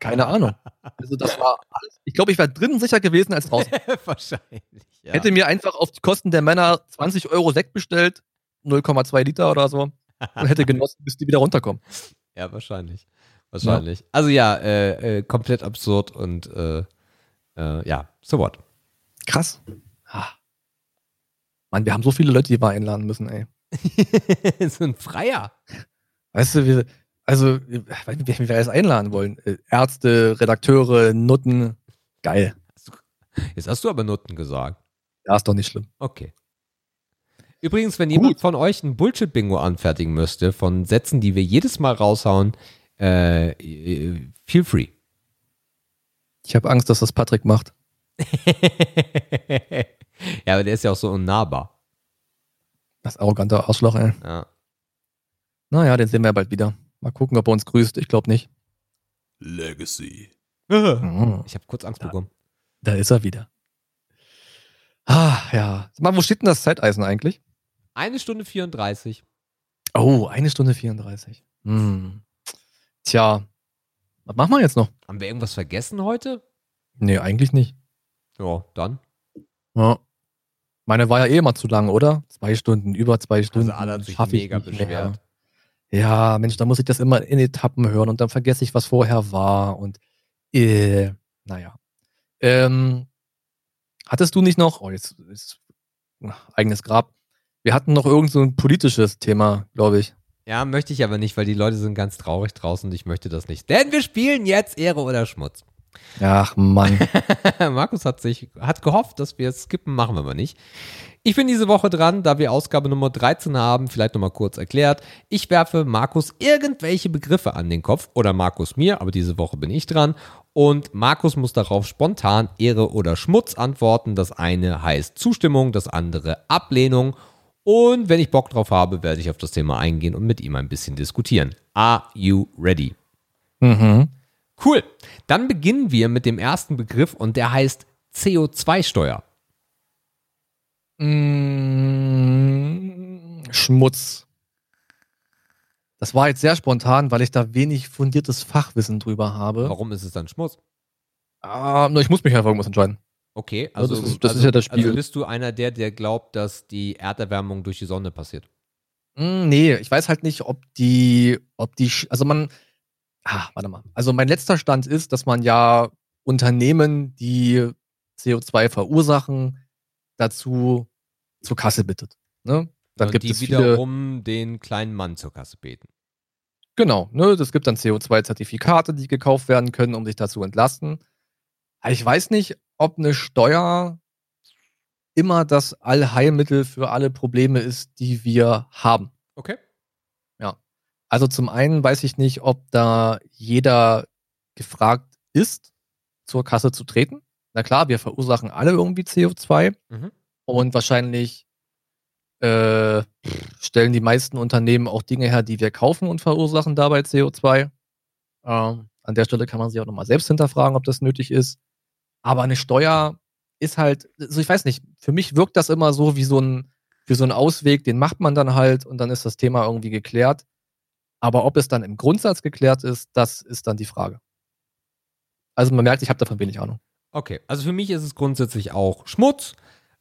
Keine Ahnung. Also das war alles. Ich glaube, ich wäre drinnen sicher gewesen als draußen. Wahrscheinlich. Ja. Hätte mir einfach auf die Kosten der Männer 20 Euro Sekt bestellt, 0,2 Liter oder so, und hätte genossen, bis die wieder runterkommen. Ja, wahrscheinlich. Wahrscheinlich. Also ja, äh, äh, komplett absurd und äh, äh, ja, so what. Krass. Ah. Mann, wir haben so viele Leute, die wir einladen müssen, ey. so ein Freier. Weißt du, wir, also, ich weiß nicht, wir alles einladen wollen. Äh, Ärzte, Redakteure, Nutten. Geil. Jetzt hast du aber Noten gesagt. Ja, ist doch nicht schlimm. Okay. Übrigens, wenn jemand von euch ein Bullshit-Bingo anfertigen müsste von Sätzen, die wir jedes Mal raushauen, äh, feel free. Ich habe Angst, dass das Patrick macht. ja, aber der ist ja auch so unnahbar. Das arrogante Arschloch, ey. Ja. Naja, den sehen wir ja bald wieder. Mal gucken, ob er uns grüßt. Ich glaube nicht. Legacy. Mhm. Ich habe kurz Angst bekommen. Da ist er wieder. Ah, ja. Sag mal, wo steht denn das Zeiteisen eigentlich? Eine Stunde 34. Oh, eine Stunde 34. Hm. Tja, was machen wir jetzt noch? Haben wir irgendwas vergessen heute? Nee, eigentlich nicht. Ja, dann. Ja. Meine war ja eh immer zu lang, oder? Zwei Stunden, über zwei Stunden. Also alle hat sich mega nicht mehr. beschwert. Ja, Mensch, da muss ich das immer in Etappen hören und dann vergesse ich, was vorher war und äh, Naja. Ähm, hattest du nicht noch, oh, jetzt ist eigenes Grab. Wir hatten noch irgend so ein politisches Thema, glaube ich. Ja, möchte ich aber nicht, weil die Leute sind ganz traurig draußen und ich möchte das nicht. Denn wir spielen jetzt Ehre oder Schmutz. Ach Mann. Markus hat sich, hat gehofft, dass wir es skippen, machen wir aber nicht. Ich bin diese Woche dran, da wir Ausgabe Nummer 13 haben, vielleicht nochmal kurz erklärt. Ich werfe Markus irgendwelche Begriffe an den Kopf oder Markus mir, aber diese Woche bin ich dran. Und Markus muss darauf spontan Ehre oder Schmutz antworten. Das eine heißt Zustimmung, das andere Ablehnung. Und wenn ich Bock drauf habe, werde ich auf das Thema eingehen und mit ihm ein bisschen diskutieren. Are you ready? Mhm. Cool. Dann beginnen wir mit dem ersten Begriff und der heißt CO2-Steuer. Mm, Schmutz. Das war jetzt sehr spontan, weil ich da wenig fundiertes Fachwissen drüber habe. Warum ist es dann Schmutz? Ah, nur ich muss mich einfach irgendwas entscheiden. Okay, also, das ist- das also, ist ja das Spiel. Also bist du einer der, der glaubt, dass die Erderwärmung durch die Sonne passiert? Mm, nee, ich weiß halt nicht, ob die, ob die, also man, ah, warte mal. Also mein letzter Stand ist, dass man ja Unternehmen, die CO2 verursachen, dazu zur Kasse bittet. Ne? Dann und gibt die es wiederum den kleinen Mann zur Kasse beten. genau, ne, es gibt dann CO2-Zertifikate, die gekauft werden können, um sich dazu entlasten. Ich weiß nicht, ob eine Steuer immer das Allheilmittel für alle Probleme ist, die wir haben. Okay. Also zum einen weiß ich nicht, ob da jeder gefragt ist, zur Kasse zu treten. Na klar, wir verursachen alle irgendwie CO2 Mhm. und wahrscheinlich äh, stellen die meisten Unternehmen auch Dinge her, die wir kaufen und verursachen dabei CO2. Ähm, an der Stelle kann man sich auch nochmal selbst hinterfragen, ob das nötig ist. Aber eine Steuer ist halt, also ich weiß nicht, für mich wirkt das immer so wie so ein, wie so ein Ausweg, den macht man dann halt und dann ist das Thema irgendwie geklärt. Aber ob es dann im Grundsatz geklärt ist, das ist dann die Frage. Also man merkt, ich habe davon wenig Ahnung. Okay, also für mich ist es grundsätzlich auch Schmutz,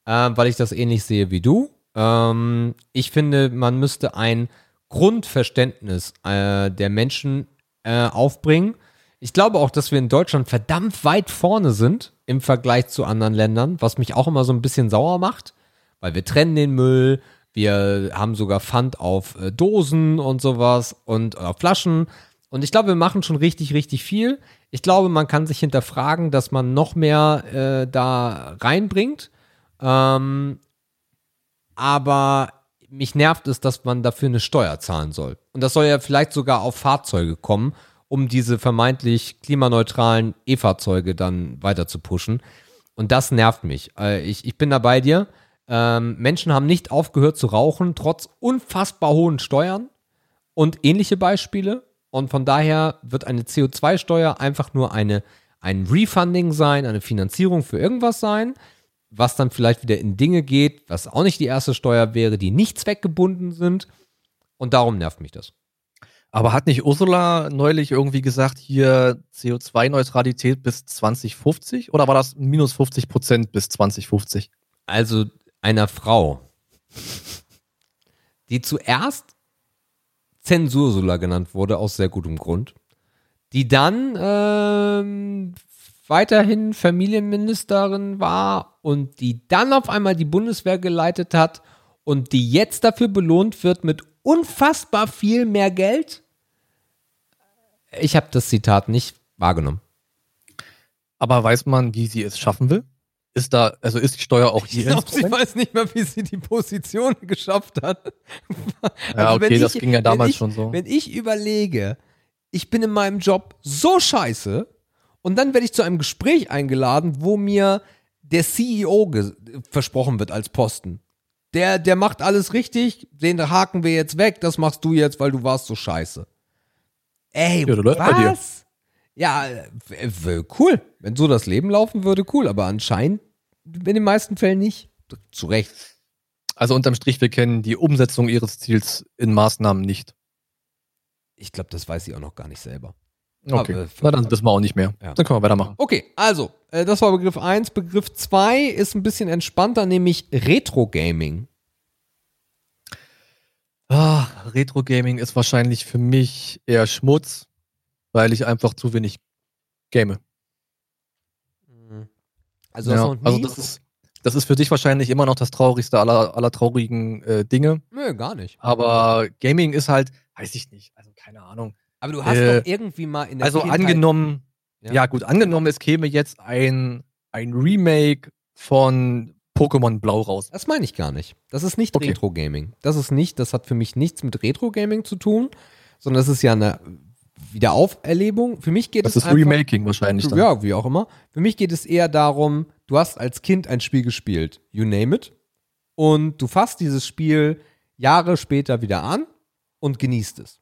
äh, weil ich das ähnlich sehe wie du. Ähm, ich finde, man müsste ein Grundverständnis äh, der Menschen äh, aufbringen. Ich glaube auch, dass wir in Deutschland verdammt weit vorne sind im Vergleich zu anderen Ländern, was mich auch immer so ein bisschen sauer macht, weil wir trennen den Müll, wir haben sogar Pfand auf äh, Dosen und sowas und auf Flaschen. Und ich glaube, wir machen schon richtig, richtig viel. Ich glaube, man kann sich hinterfragen, dass man noch mehr äh, da reinbringt. Ähm, aber mich nervt es, dass man dafür eine Steuer zahlen soll. Und das soll ja vielleicht sogar auf Fahrzeuge kommen, um diese vermeintlich klimaneutralen E-Fahrzeuge dann weiter zu pushen. Und das nervt mich. Äh, ich, ich bin da bei dir. Ähm, Menschen haben nicht aufgehört zu rauchen, trotz unfassbar hohen Steuern und ähnliche Beispiele. Und von daher wird eine CO2-Steuer einfach nur eine, ein Refunding sein, eine Finanzierung für irgendwas sein, was dann vielleicht wieder in Dinge geht, was auch nicht die erste Steuer wäre, die nicht zweckgebunden sind. Und darum nervt mich das. Aber hat nicht Ursula neulich irgendwie gesagt, hier CO2-Neutralität bis 2050? Oder war das minus 50 Prozent bis 2050? Also einer Frau, die zuerst Zensursula genannt wurde, aus sehr gutem Grund, die dann ähm, weiterhin Familienministerin war und die dann auf einmal die Bundeswehr geleitet hat und die jetzt dafür belohnt wird mit unfassbar viel mehr Geld. Ich habe das Zitat nicht wahrgenommen. Aber weiß man, wie sie es schaffen will? Ist da, also ist die Steuer auch Ich hier? glaube, sie weiß nicht mehr, wie sie die Position geschafft hat. ja, Also wenn okay, das ich- ging ja damals ich, schon so. Wenn ich überlege, ich bin in meinem Job so scheiße und dann werde ich zu einem Gespräch eingeladen, wo mir der CEO versprochen wird als Posten. Der, der macht alles richtig, den haken wir jetzt weg, das machst du jetzt, weil du warst so scheiße. Ey, Ja, was? Ja, cool. Wenn so das Leben laufen würde, cool. Aber anscheinend in den meisten Fällen nicht. Zu Recht. Also unterm Strich, wir kennen die Umsetzung ihres Ziels in Maßnahmen nicht. Ich glaube, das weiß sie auch noch gar nicht selber. Okay, Aber- na dann wissen wir auch nicht mehr. Ja. Dann können wir weitermachen. Okay, also, äh, das war Begriff 1. Begriff 2 ist ein bisschen entspannter, nämlich Retro-Gaming. Ah, Retro-Gaming ist wahrscheinlich für mich eher Schmutz, weil ich einfach zu wenig game. Also, du hast ja, nie, also das ist, das ist für dich wahrscheinlich immer noch das traurigste aller, aller traurigen äh, Dinge. Nö, gar nicht. Aber Gaming ist halt, weiß ich nicht, also keine Ahnung. Aber du hast Äh, doch irgendwie mal in der Also Kindheit, angenommen, Ja. ja. gut, angenommen, es käme jetzt ein, ein Remake von Pokémon Blau raus. Das meine ich gar nicht. Das ist nicht Okay. Retro-Gaming. Das ist nicht, das hat für mich nichts mit Retro-Gaming zu tun, sondern das ist ja eine Wiederauferlebung. Für mich geht Das es ist einfach, Remaking wahrscheinlich dann. Ja, wie auch immer. Für mich geht es eher darum, du hast als Kind ein Spiel gespielt, you name it, und du fasst dieses Spiel Jahre später wieder an und genießt es.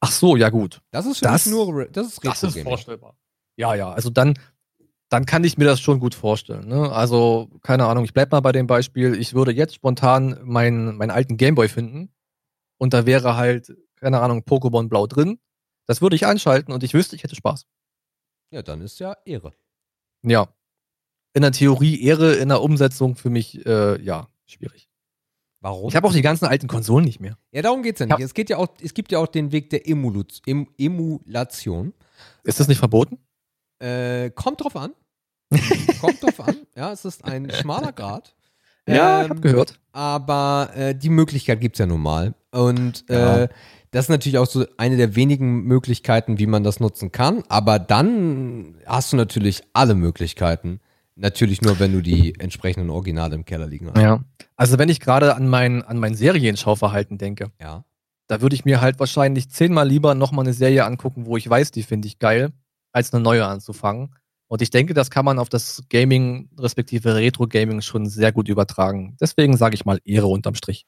Ach so, ja gut. Das ist für Das- mich nur, das ist Das ist vorstellbar. Ja, ja, also dann, dann kann ich mir das schon gut vorstellen. Ne? Also, keine Ahnung, ich bleib mal bei dem Beispiel, ich würde jetzt spontan meinen, meinen alten Gameboy finden und da wäre halt, keine Ahnung, Pokémon Blau drin. Das würde ich einschalten und ich wüsste, ich hätte Spaß. Ja, dann ist ja Ehre. Ja. In der Theorie Ehre, in der Umsetzung für mich, äh, ja, schwierig. Warum? Ich habe auch die ganzen alten Konsolen nicht mehr. ja, darum geht's ja Ich nicht. Es, geht ja auch, es gibt ja auch den Weg der Emulation. Ist das nicht verboten? Äh, kommt drauf an. kommt drauf an. Ja, es ist ein schmaler Grad. Ja, ich Ähm, habe gehört. aber äh, die Möglichkeit gibt's ja nun mal. Und Ja. äh, das ist natürlich auch so eine der wenigen Möglichkeiten, wie man das nutzen kann. Aber dann hast du natürlich alle Möglichkeiten. Natürlich nur, wenn du die entsprechenden Originale im Keller liegen hast. Ja. Also wenn ich gerade an mein, an mein Serienschauverhalten denke, Ja. da würde ich mir halt wahrscheinlich zehnmal lieber nochmal eine Serie angucken, wo ich weiß, die finde ich geil, als eine neue anzufangen. Und ich denke, das kann man auf das Gaming, respektive Retro-Gaming schon sehr gut übertragen. Deswegen sage ich mal Ehre unterm Strich.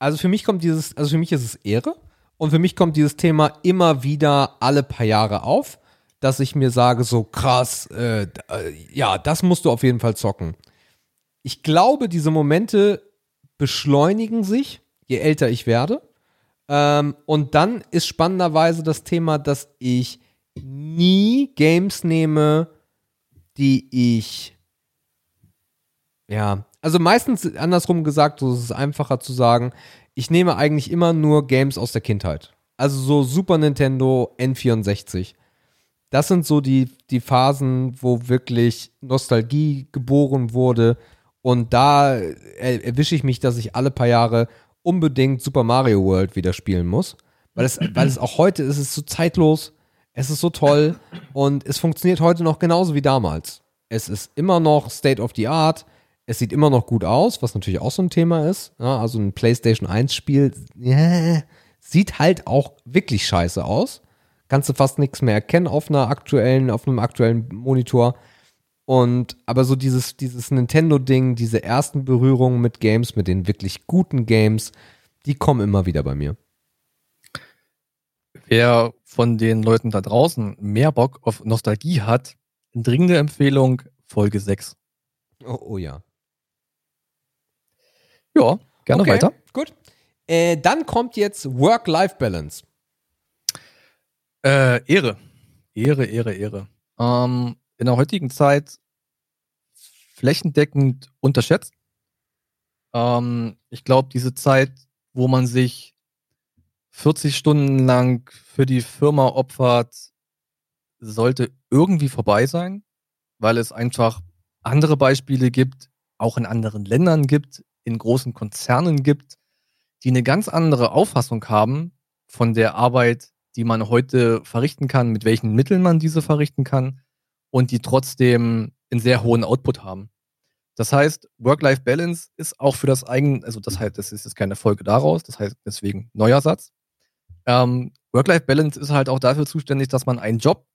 Also für mich kommt dieses, also für mich ist es Ehre. Und für mich kommt dieses Thema immer wieder alle paar Jahre auf, dass ich mir sage, so krass, äh, ja, das musst du auf jeden Fall zocken. Ich glaube, diese Momente beschleunigen sich, je älter ich werde. Ähm, und dann ist spannenderweise das Thema, dass ich nie Games nehme, die ich ja, also meistens andersrum gesagt, so ist es einfacher zu sagen, ich nehme eigentlich immer nur Games aus der Kindheit. Also so Super Nintendo, N64. Das sind so die, die Phasen, wo wirklich Nostalgie geboren wurde. Und da er, erwische ich mich, dass ich alle paar Jahre unbedingt Super Mario World wieder spielen muss. Weil es, weil es auch heute ist, es ist so zeitlos, es ist so toll und es funktioniert heute noch genauso wie damals. Es ist immer noch State of the Art. Es sieht immer noch gut aus, was natürlich auch so ein Thema ist. Ja, also ein PlayStation 1 Spiel ja, sieht halt auch wirklich scheiße aus. Kannst du fast nichts mehr erkennen auf einer aktuellen, auf einem aktuellen Monitor. Und aber so dieses, dieses Nintendo-Ding, diese ersten Berührungen mit Games, mit den wirklich guten Games, die kommen immer wieder bei mir. Wer von den Leuten da draußen mehr Bock auf Nostalgie hat, dringende Empfehlung, Folge 6. Oh, oh ja. Ja, gerne okay, weiter. Gut. Äh, dann kommt jetzt Work-Life-Balance. Äh, Ehre. Ehre, Ehre, Ehre. Ähm, in der heutigen Zeit flächendeckend unterschätzt. Ähm, ich glaube, diese Zeit, wo man sich 40 Stunden lang für die Firma opfert, sollte irgendwie vorbei sein, weil es einfach andere Beispiele gibt, auch in anderen Ländern gibt, in großen Konzernen gibt, die eine ganz andere Auffassung haben von der Arbeit, die man heute verrichten kann, mit welchen Mitteln man diese verrichten kann und die trotzdem einen sehr hohen Output haben. Das heißt, Work-Life-Balance ist auch für das eigene, also das heißt, das ist jetzt keine Folge daraus, das heißt deswegen neuer Satz. Ähm, Work-Life-Balance ist halt auch dafür zuständig, dass man einen Job,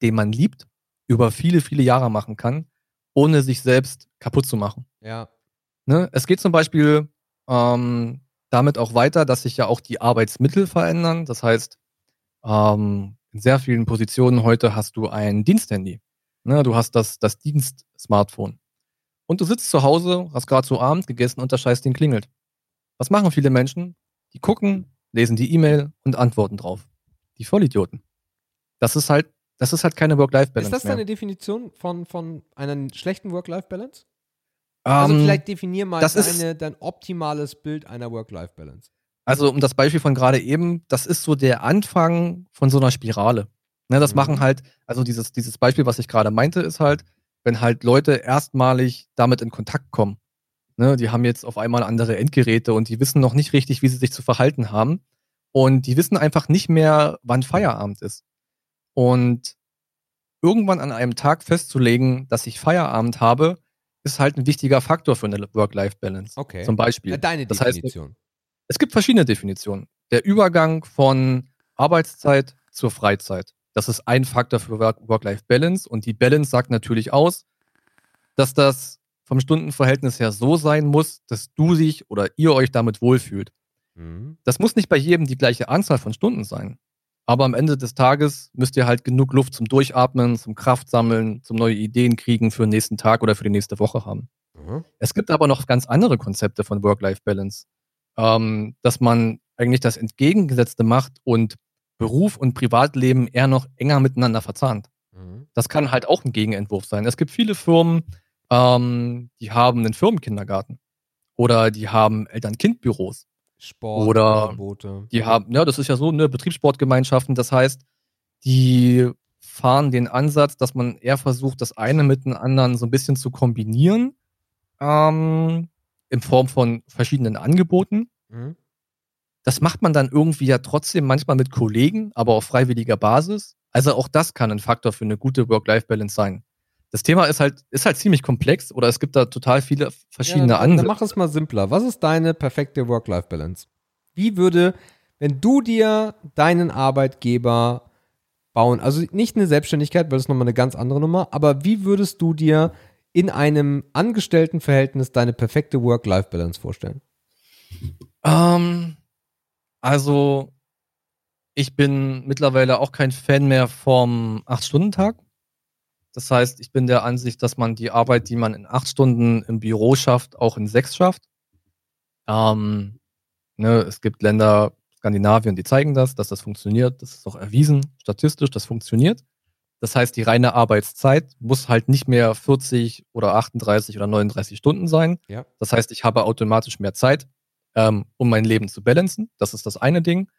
den man liebt, über viele, viele Jahre machen kann, ohne sich selbst kaputt zu machen. Ja. Ne? Es geht zum Beispiel ähm, damit auch weiter, dass sich ja auch die Arbeitsmittel verändern. Das heißt, ähm, in sehr vielen Positionen heute hast du ein Diensthandy. Ne? Du hast das, das Dienst-Smartphone. Und du sitzt zu Hause, hast gerade so Abend gegessen und das Scheißding klingelt. Was machen viele Menschen? Die gucken, lesen die E-Mail und antworten drauf. Die Vollidioten. Das ist halt, das ist halt keine Work-Life-Balance. Ist das mehr. deine Definition von, von einer schlechten Work-Life-Balance? Also Ähm, vielleicht definier mal das ist- deine, dein optimales Bild einer Work-Life-Balance. Also um das Beispiel von gerade eben, das ist so der Anfang von so einer Spirale. Ne, das Mhm. machen halt, also dieses, dieses Beispiel, was ich gerade meinte, ist halt, wenn halt Leute erstmalig damit in Kontakt kommen. Ne, die haben jetzt auf einmal andere Endgeräte und die wissen noch nicht richtig, wie sie sich zu verhalten haben. Und die wissen einfach nicht mehr, wann Feierabend ist. Und irgendwann an einem Tag festzulegen, dass ich Feierabend habe, ist halt ein wichtiger Faktor für eine Work-Life-Balance. Okay. Zum Beispiel. Deine Das heißt, Definition. Es gibt verschiedene Definitionen. Der Übergang von Arbeitszeit zur Freizeit. Das ist ein Faktor für Work- Work-Life-Balance. Und die Balance sagt natürlich aus, dass das vom Stundenverhältnis her so sein muss, dass du dich oder ihr euch damit wohlfühlt. Mhm. Das muss nicht bei jedem die gleiche Anzahl von Stunden sein. Aber am Ende des Tages müsst ihr halt genug Luft zum Durchatmen, zum Kraft sammeln, zum neue Ideen kriegen für den nächsten Tag oder für die nächste Woche haben. Mhm. Es gibt aber noch ganz andere Konzepte von Work-Life-Balance, ähm, dass man eigentlich das Entgegengesetzte macht und Beruf und Privatleben eher noch enger miteinander verzahnt. Mhm. Das kann halt auch ein Gegenentwurf sein. Es gibt viele Firmen, ähm, die haben einen Firmenkindergarten oder die haben. Eltern-Kind-Büros. Sport, Oder Angebote. Die haben, ja, das ist ja so, ne, Betriebssportgemeinschaften. Das heißt, die fahren den Ansatz, dass man eher versucht, das eine mit dem anderen so ein bisschen zu kombinieren, ähm, in Form von verschiedenen Angeboten. Mhm. Das macht man dann irgendwie ja trotzdem manchmal mit Kollegen, aber auf freiwilliger Basis. Also auch das kann ein Faktor für eine gute Work-Life-Balance sein. Das Thema ist halt, ist halt ziemlich komplex oder es gibt da total viele verschiedene ja, dann, dann Ansätze. mach es mal simpler. Was ist deine perfekte Work-Life-Balance? Wie würde, wenn du dir deinen Arbeitgeber bauen, also nicht eine Selbstständigkeit, weil das ist nochmal eine ganz andere Nummer, aber wie würdest du dir in einem Angestelltenverhältnis deine perfekte Work-Life-Balance vorstellen? Ähm, also, ich bin mittlerweile auch kein Fan mehr vom 8-Stunden-Tag. Das heißt, ich bin der Ansicht, dass man die Arbeit, die man in acht Stunden im Büro schafft, auch in sechs schafft. Ähm, ne, es gibt Länder, Skandinavien, die zeigen das, dass das funktioniert. Das ist auch erwiesen, statistisch, das funktioniert. Das heißt, die reine Arbeitszeit muss halt nicht mehr 40 oder 38 oder 39 Stunden sein. Ja. Das heißt, ich habe automatisch mehr Zeit, ähm, um mein Leben zu balancen. Das ist das eine Ding.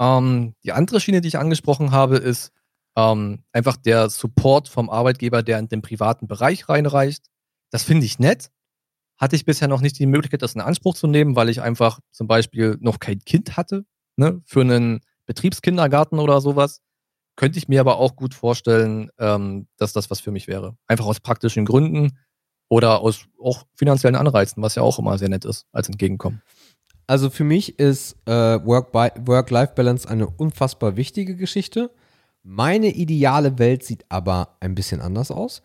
Ähm, die andere Schiene, die ich angesprochen habe, ist ähm, einfach der Support vom Arbeitgeber, der in den privaten Bereich reinreicht. Das finde ich nett. Hatte ich bisher noch nicht die Möglichkeit, das in Anspruch zu nehmen, weil ich einfach zum Beispiel noch kein Kind hatte, ne, für einen Betriebskindergarten oder sowas. Könnte ich mir aber auch gut vorstellen, ähm, dass das was für mich wäre. Einfach aus praktischen Gründen oder aus auch finanziellen Anreizen, was ja auch immer sehr nett ist, als Entgegenkommen. Also für mich ist äh, Work-Life-Balance eine unfassbar wichtige Geschichte. Meine ideale Welt sieht aber ein bisschen anders aus.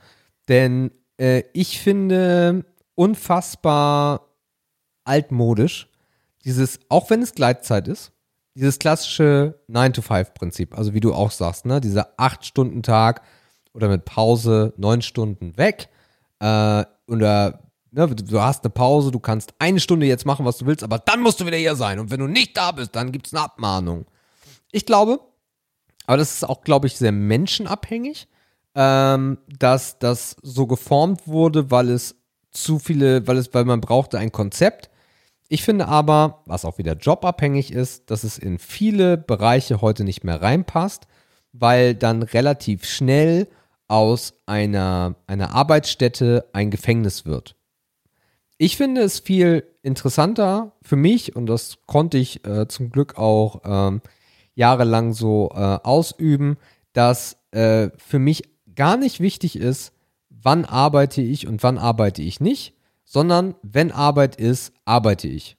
Denn äh, ich finde unfassbar altmodisch, dieses, auch wenn es Gleitzeit ist, dieses klassische 9-to-5-Prinzip, also wie du auch sagst, ne, dieser 8-Stunden-Tag oder mit Pause 9 Stunden weg, äh, oder ne, du hast eine Pause, du kannst eine Stunde jetzt machen, was du willst, aber dann musst du wieder hier sein. Und wenn du nicht da bist, dann gibt es eine Abmahnung. Ich glaube, aber das ist auch, glaube ich, sehr menschenabhängig, ähm, dass das so geformt wurde, weil es zu viele, weil es, weil man brauchte ein Konzept. Ich finde aber, was auch wieder jobabhängig ist, dass es in viele Bereiche heute nicht mehr reinpasst, weil dann relativ schnell aus einer, einer Arbeitsstätte ein Gefängnis wird. Ich finde es viel interessanter für mich, und das konnte ich äh, zum Glück auch ähm, jahrelang so äh, ausüben, dass äh, für mich gar nicht wichtig ist, wann arbeite ich und wann arbeite ich nicht, sondern wenn Arbeit ist, arbeite ich.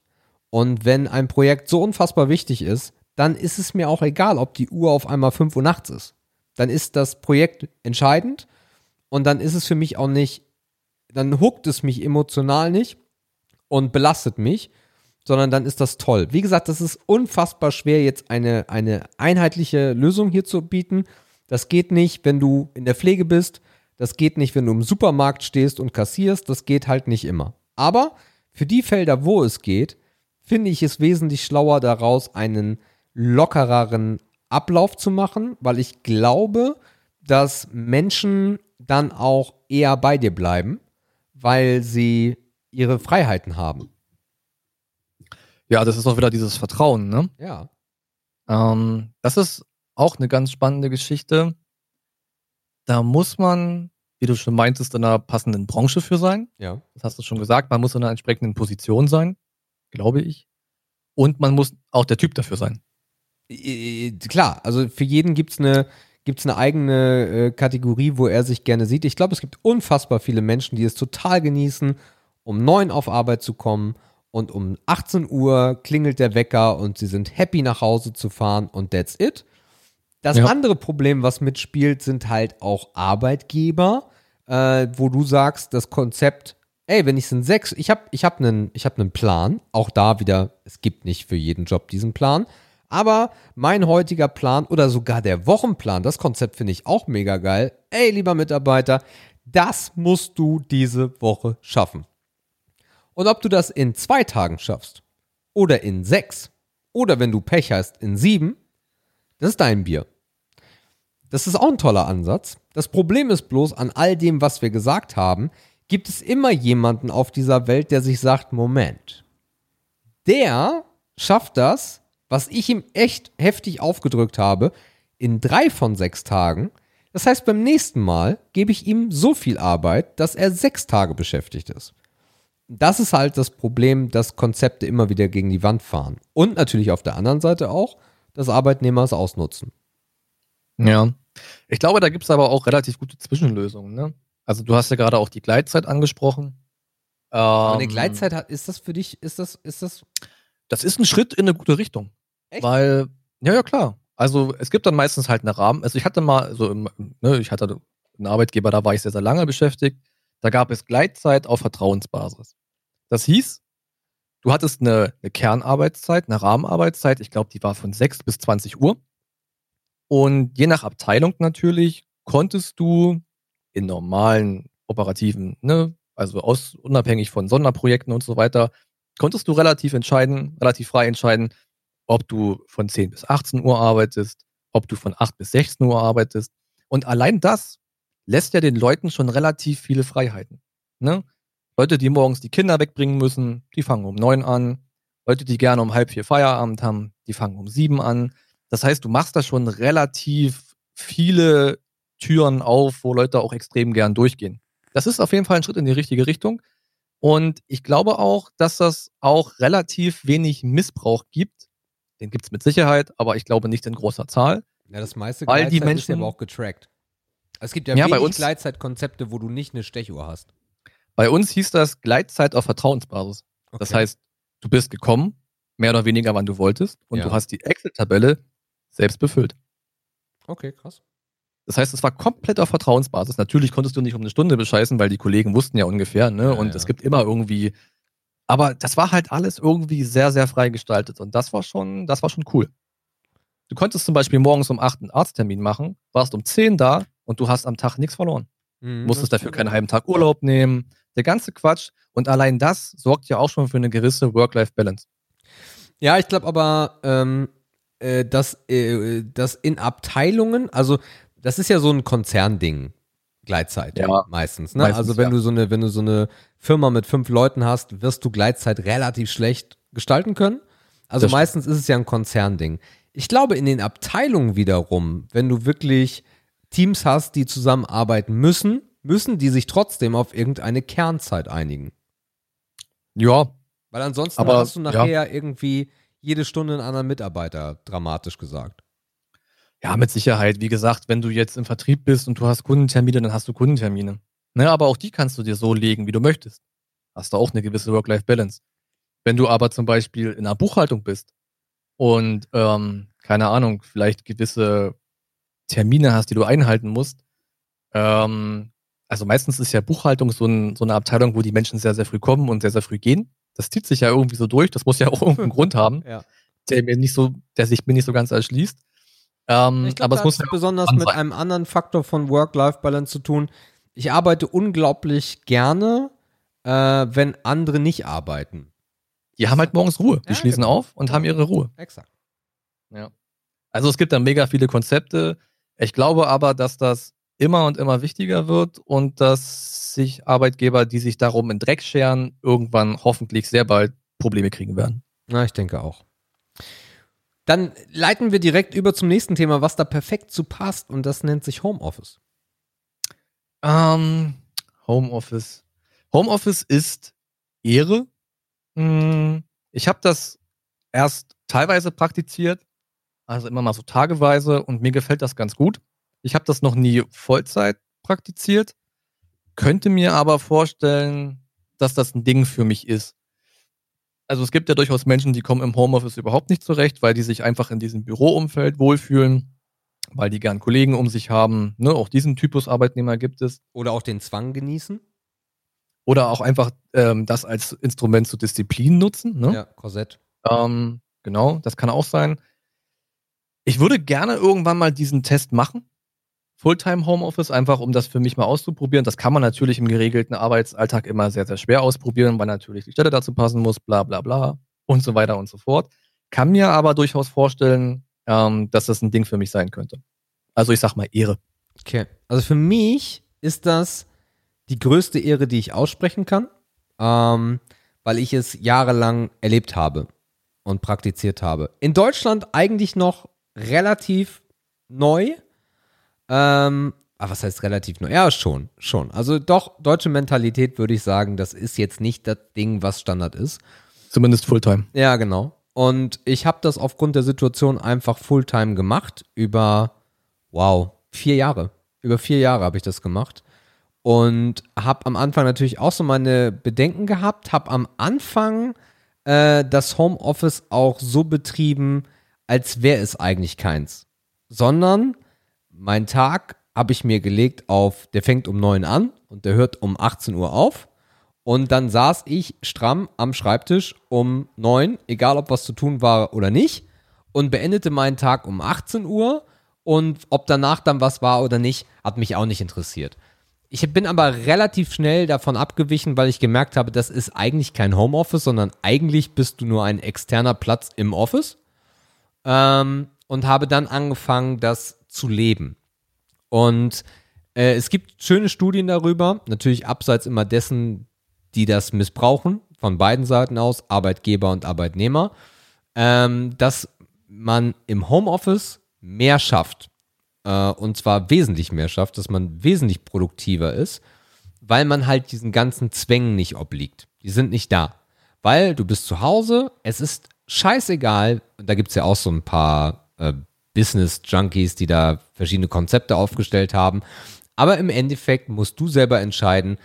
Und wenn ein Projekt so unfassbar wichtig ist, dann ist es mir auch egal, ob die Uhr auf einmal 5 Uhr nachts ist. Dann ist das Projekt entscheidend und dann ist es für mich auch nicht, dann huckt es mich emotional nicht und belastet mich, sondern dann ist das toll. Wie gesagt, das ist unfassbar schwer, jetzt eine, eine einheitliche Lösung hier zu bieten. Das geht nicht, wenn du in der Pflege bist. Das geht nicht, wenn du im Supermarkt stehst und kassierst. Das geht halt nicht immer. Aber für die Felder, wo es geht, finde ich es wesentlich schlauer, daraus einen lockereren Ablauf zu machen, weil ich glaube, dass Menschen dann auch eher bei dir bleiben, weil sie ihre Freiheiten haben. Ja, das ist auch wieder dieses Vertrauen, ne? Ja. Ähm, das ist auch eine ganz spannende Geschichte. Da muss man, wie du schon meintest, in einer passenden Branche für sein. Ja. Das hast du schon gesagt. Man muss in einer entsprechenden Position sein, glaube ich. Und man muss auch der Typ dafür sein. Klar, also für jeden gibt's eine gibt's eine eigene äh, Kategorie, wo er sich gerne sieht. Ich glaube, es gibt unfassbar viele Menschen, die es total genießen, um neun auf Arbeit zu kommen und um 18 Uhr klingelt der Wecker und sie sind happy nach Hause zu fahren und that's it. Das Ja. andere Problem, was mitspielt, sind halt auch Arbeitgeber, äh, wo du sagst, das Konzept, ey, wenn ich es in sechs, ich habe ich hab einen ich hab einen Plan, auch da wieder, es gibt nicht für jeden Job diesen Plan, aber mein heutiger Plan oder sogar der Wochenplan, das Konzept finde ich auch mega geil. Ey, lieber Mitarbeiter, das musst du diese Woche schaffen. Und ob du das in zwei Tagen schaffst oder in sechs oder wenn du Pech hast in sieben, das ist dein Bier. Das ist auch ein toller Ansatz. Das Problem ist bloß, an all dem, was wir gesagt haben, gibt es immer jemanden auf dieser Welt, der sich sagt, Moment, der schafft das, was ich ihm echt heftig aufgedrückt habe, in drei von sechs Tagen. Das heißt, beim nächsten Mal gebe ich ihm so viel Arbeit, dass er sechs Tage beschäftigt ist. Das ist halt das Problem, dass Konzepte immer wieder gegen die Wand fahren. Und natürlich auf der anderen Seite auch, dass Arbeitnehmer es ausnutzen. Ja. Ich glaube, da gibt es aber auch relativ gute Zwischenlösungen. Ne? Also du hast ja gerade auch die Gleitzeit angesprochen. Aber eine Ähm, Gleitzeit hat, ist das für dich, ist das, ist das, Das ist ein Schritt in eine gute Richtung. Echt? Weil, ja, ja, klar. Also es gibt dann meistens halt einen Rahmen. Also ich hatte mal, so im, ne, ich hatte einen Arbeitgeber, da war ich sehr, sehr lange beschäftigt. Da gab es Gleitzeit auf Vertrauensbasis. Das hieß, du hattest eine, eine Kernarbeitszeit, eine Rahmenarbeitszeit, ich glaube, die war von 6 bis 20 Uhr. Und je nach Abteilung natürlich konntest du in normalen operativen, ne, also aus, unabhängig von Sonderprojekten und so weiter, konntest du relativ entscheiden, relativ frei entscheiden, ob du von 10 bis 18 Uhr arbeitest, ob du von 8 bis 16 Uhr arbeitest. Und allein das lässt ja den Leuten schon relativ viele Freiheiten. Ne? Leute, die morgens die Kinder wegbringen müssen, die fangen um neun an. Leute, die gerne um halb vier Feierabend haben, die fangen um sieben an. Das heißt, du machst da schon relativ viele Türen auf, wo Leute auch extrem gern durchgehen. Das ist auf jeden Fall ein Schritt in die richtige Richtung. Und ich glaube auch, dass das auch relativ wenig Missbrauch gibt. Den gibt es mit Sicherheit, aber ich glaube nicht in großer Zahl. ja, das meiste Weil die Gleitzeit ist ja Menschen- aber auch getrackt. Es gibt ja, Ja, bei wenig uns- Gleitzeitkonzepte, wo du nicht eine Stechuhr hast. Bei uns hieß das Gleitzeit auf Vertrauensbasis. Das Okay. heißt, du bist gekommen, mehr oder weniger, wann du wolltest, und Ja. du hast die Excel-Tabelle selbst befüllt. Okay, krass. Das heißt, es war komplett auf Vertrauensbasis. Natürlich konntest du nicht um eine Stunde bescheißen, weil die Kollegen wussten ja ungefähr, ne? Ja, und ja. es gibt immer irgendwie. Aber das war halt alles irgendwie sehr, sehr frei gestaltet. Und das war schon, das war schon cool. Du konntest zum Beispiel morgens um 8 einen Arzttermin machen, warst um 10 da und du hast am Tag nichts verloren. Mhm, musstest das dafür keinen halben Tag Urlaub nehmen. Der ganze Quatsch. Und allein das sorgt ja auch schon für eine gewisse Work-Life-Balance. Ja, ich glaube aber, ähm, äh, dass, äh, dass in Abteilungen, also das ist ja so ein Konzernding, Gleitzeit Ja. meistens. Ne? Meistens, also wenn ja. du so eine, wenn du so eine Firma mit fünf Leuten hast, wirst du Gleitzeit relativ schlecht gestalten können. Also Das stimmt. meistens ist es ja ein Konzernding. Ich glaube, in den Abteilungen wiederum, wenn du wirklich Teams hast, die zusammenarbeiten müssen, müssen die sich trotzdem auf irgendeine Kernzeit einigen. Ja, Weil ansonsten Aber, hast du nachher irgendwie jede Stunde einen anderen Mitarbeiter, dramatisch gesagt. Ja, mit Sicherheit. Wie gesagt, wenn du jetzt im Vertrieb bist und du hast Kundentermine, dann hast du Kundentermine. Ne, aber auch die kannst du dir so legen, wie du möchtest. Hast du auch eine gewisse Work-Life-Balance. Wenn du aber zum Beispiel in einer Buchhaltung bist und, ähm, keine Ahnung, vielleicht gewisse Termine hast, die du einhalten musst, ähm, also meistens ist ja Buchhaltung so, ein, so eine Abteilung, wo die Menschen sehr, sehr früh kommen und sehr, sehr früh gehen. Das zieht sich ja irgendwie so durch. Das muss ja auch irgendeinen Grund haben, Ja. der mir nicht so, der sich mir nicht so ganz erschließt. Ähm, Ich glaube, aber das es muss hat ja besonders mit sein. einem anderen Faktor von Work-Life-Balance zu tun. Ich arbeite unglaublich gerne, äh, wenn andere nicht arbeiten. Die haben halt morgens Ruhe. Die Ja, schließen genau. auf und haben ihre Ruhe. Exakt. Also es gibt da mega viele Konzepte. Ich glaube aber, dass das immer und immer wichtiger wird und dass sich Arbeitgeber, die sich darum in Dreck scheren, irgendwann hoffentlich sehr bald Probleme kriegen werden. Na, ich denke auch. Dann leiten wir direkt über zum nächsten Thema, was da perfekt zu passt, und das nennt sich Homeoffice. Ähm, Homeoffice. Homeoffice ist Ehre. Hm, Ich habe das erst teilweise praktiziert, also immer mal so tageweise und mir gefällt das ganz gut. Ich habe das noch nie Vollzeit praktiziert, könnte mir aber vorstellen, dass das ein Ding für mich ist. Also es gibt ja durchaus Menschen, die kommen im Homeoffice überhaupt nicht zurecht, weil die sich einfach in diesem Büroumfeld wohlfühlen, weil die gern Kollegen um sich haben. Ne? Auch diesen Typus Arbeitnehmer gibt es. Oder auch den Zwang genießen. Oder auch einfach ähm, das als Instrument zur Disziplin nutzen. Ne? Ja, Korsett. Ähm, genau, das kann auch sein. Ich würde gerne irgendwann mal diesen Test machen. Fulltime Homeoffice, einfach um das für mich mal auszuprobieren. Das kann man natürlich im geregelten Arbeitsalltag immer sehr, sehr schwer ausprobieren, weil natürlich die Stelle dazu passen muss, bla bla bla und so weiter und so fort. Kann mir aber durchaus vorstellen, ähm, dass das ein Ding für mich sein könnte. Also ich sag mal Ehre. Okay. Also für mich ist das die größte Ehre, die ich aussprechen kann, ähm, weil ich es jahrelang erlebt habe und praktiziert habe. In Deutschland eigentlich noch relativ neu. Ähm, aber was heißt relativ neu? Ja, schon, schon. Also doch, deutsche Mentalität würde ich sagen, das ist jetzt nicht das Ding, was Standard ist. Zumindest Fulltime. Ja, genau. Und ich habe das aufgrund der Situation einfach Fulltime gemacht. Über, wow, vier Jahre. Über vier Jahre habe ich das gemacht. Und habe am Anfang natürlich auch so meine Bedenken gehabt. Habe am Anfang äh, das Homeoffice auch so betrieben, als wäre es eigentlich keins. Sondern mein Tag habe ich mir gelegt auf, der fängt um 9 an und der hört um 18 Uhr auf. Und dann saß ich stramm am Schreibtisch um 9, egal ob was zu tun war oder nicht, und beendete meinen Tag um 18 Uhr. Und ob danach dann was war oder nicht, hat mich auch nicht interessiert. Ich bin aber relativ schnell davon abgewichen, weil ich gemerkt habe, das ist eigentlich kein Homeoffice, sondern eigentlich bist du nur ein externer Platz im Office. Ähm, und habe dann angefangen, das zu leben. Und äh, es gibt schöne Studien darüber, natürlich abseits immer dessen, die das missbrauchen, von beiden Seiten aus, Arbeitgeber und Arbeitnehmer, ähm, dass man im Homeoffice mehr schafft. Äh, und zwar wesentlich mehr schafft, dass man wesentlich produktiver ist, weil man halt diesen ganzen Zwängen nicht obliegt. Die sind nicht da. Weil du bist zu Hause, es ist scheißegal, da gibt es ja auch so ein paar äh, Business-Junkies, die da verschiedene Konzepte aufgestellt haben. Aber im Endeffekt musst du selber entscheiden,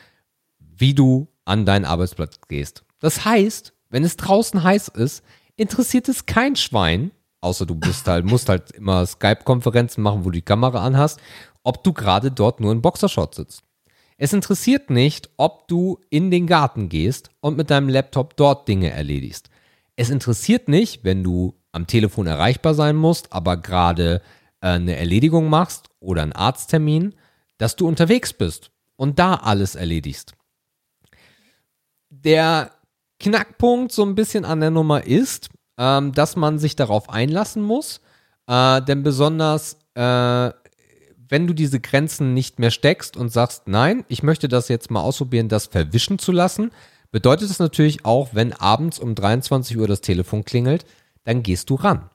wie du an deinen Arbeitsplatz gehst. Das heißt, wenn es draußen heiß ist, interessiert es kein Schwein, außer du bist halt, musst halt immer Skype-Konferenzen machen, wo du die Kamera anhast, ob du gerade dort nur in Boxershort sitzt. Es interessiert nicht, ob du in den Garten gehst und mit deinem Laptop dort Dinge erledigst. Es interessiert nicht, wenn du am Telefon erreichbar sein musst, aber gerade äh, eine Erledigung machst oder einen Arzttermin, dass du unterwegs bist und da alles erledigst. Der Knackpunkt so ein bisschen an der Nummer ist, ähm, dass man sich darauf einlassen muss, äh, denn besonders äh, wenn du diese Grenzen nicht mehr steckst und sagst, nein, ich möchte das jetzt mal ausprobieren, das verwischen zu lassen, bedeutet es natürlich auch, wenn abends um 23 Uhr das Telefon klingelt, dann gehst du ran.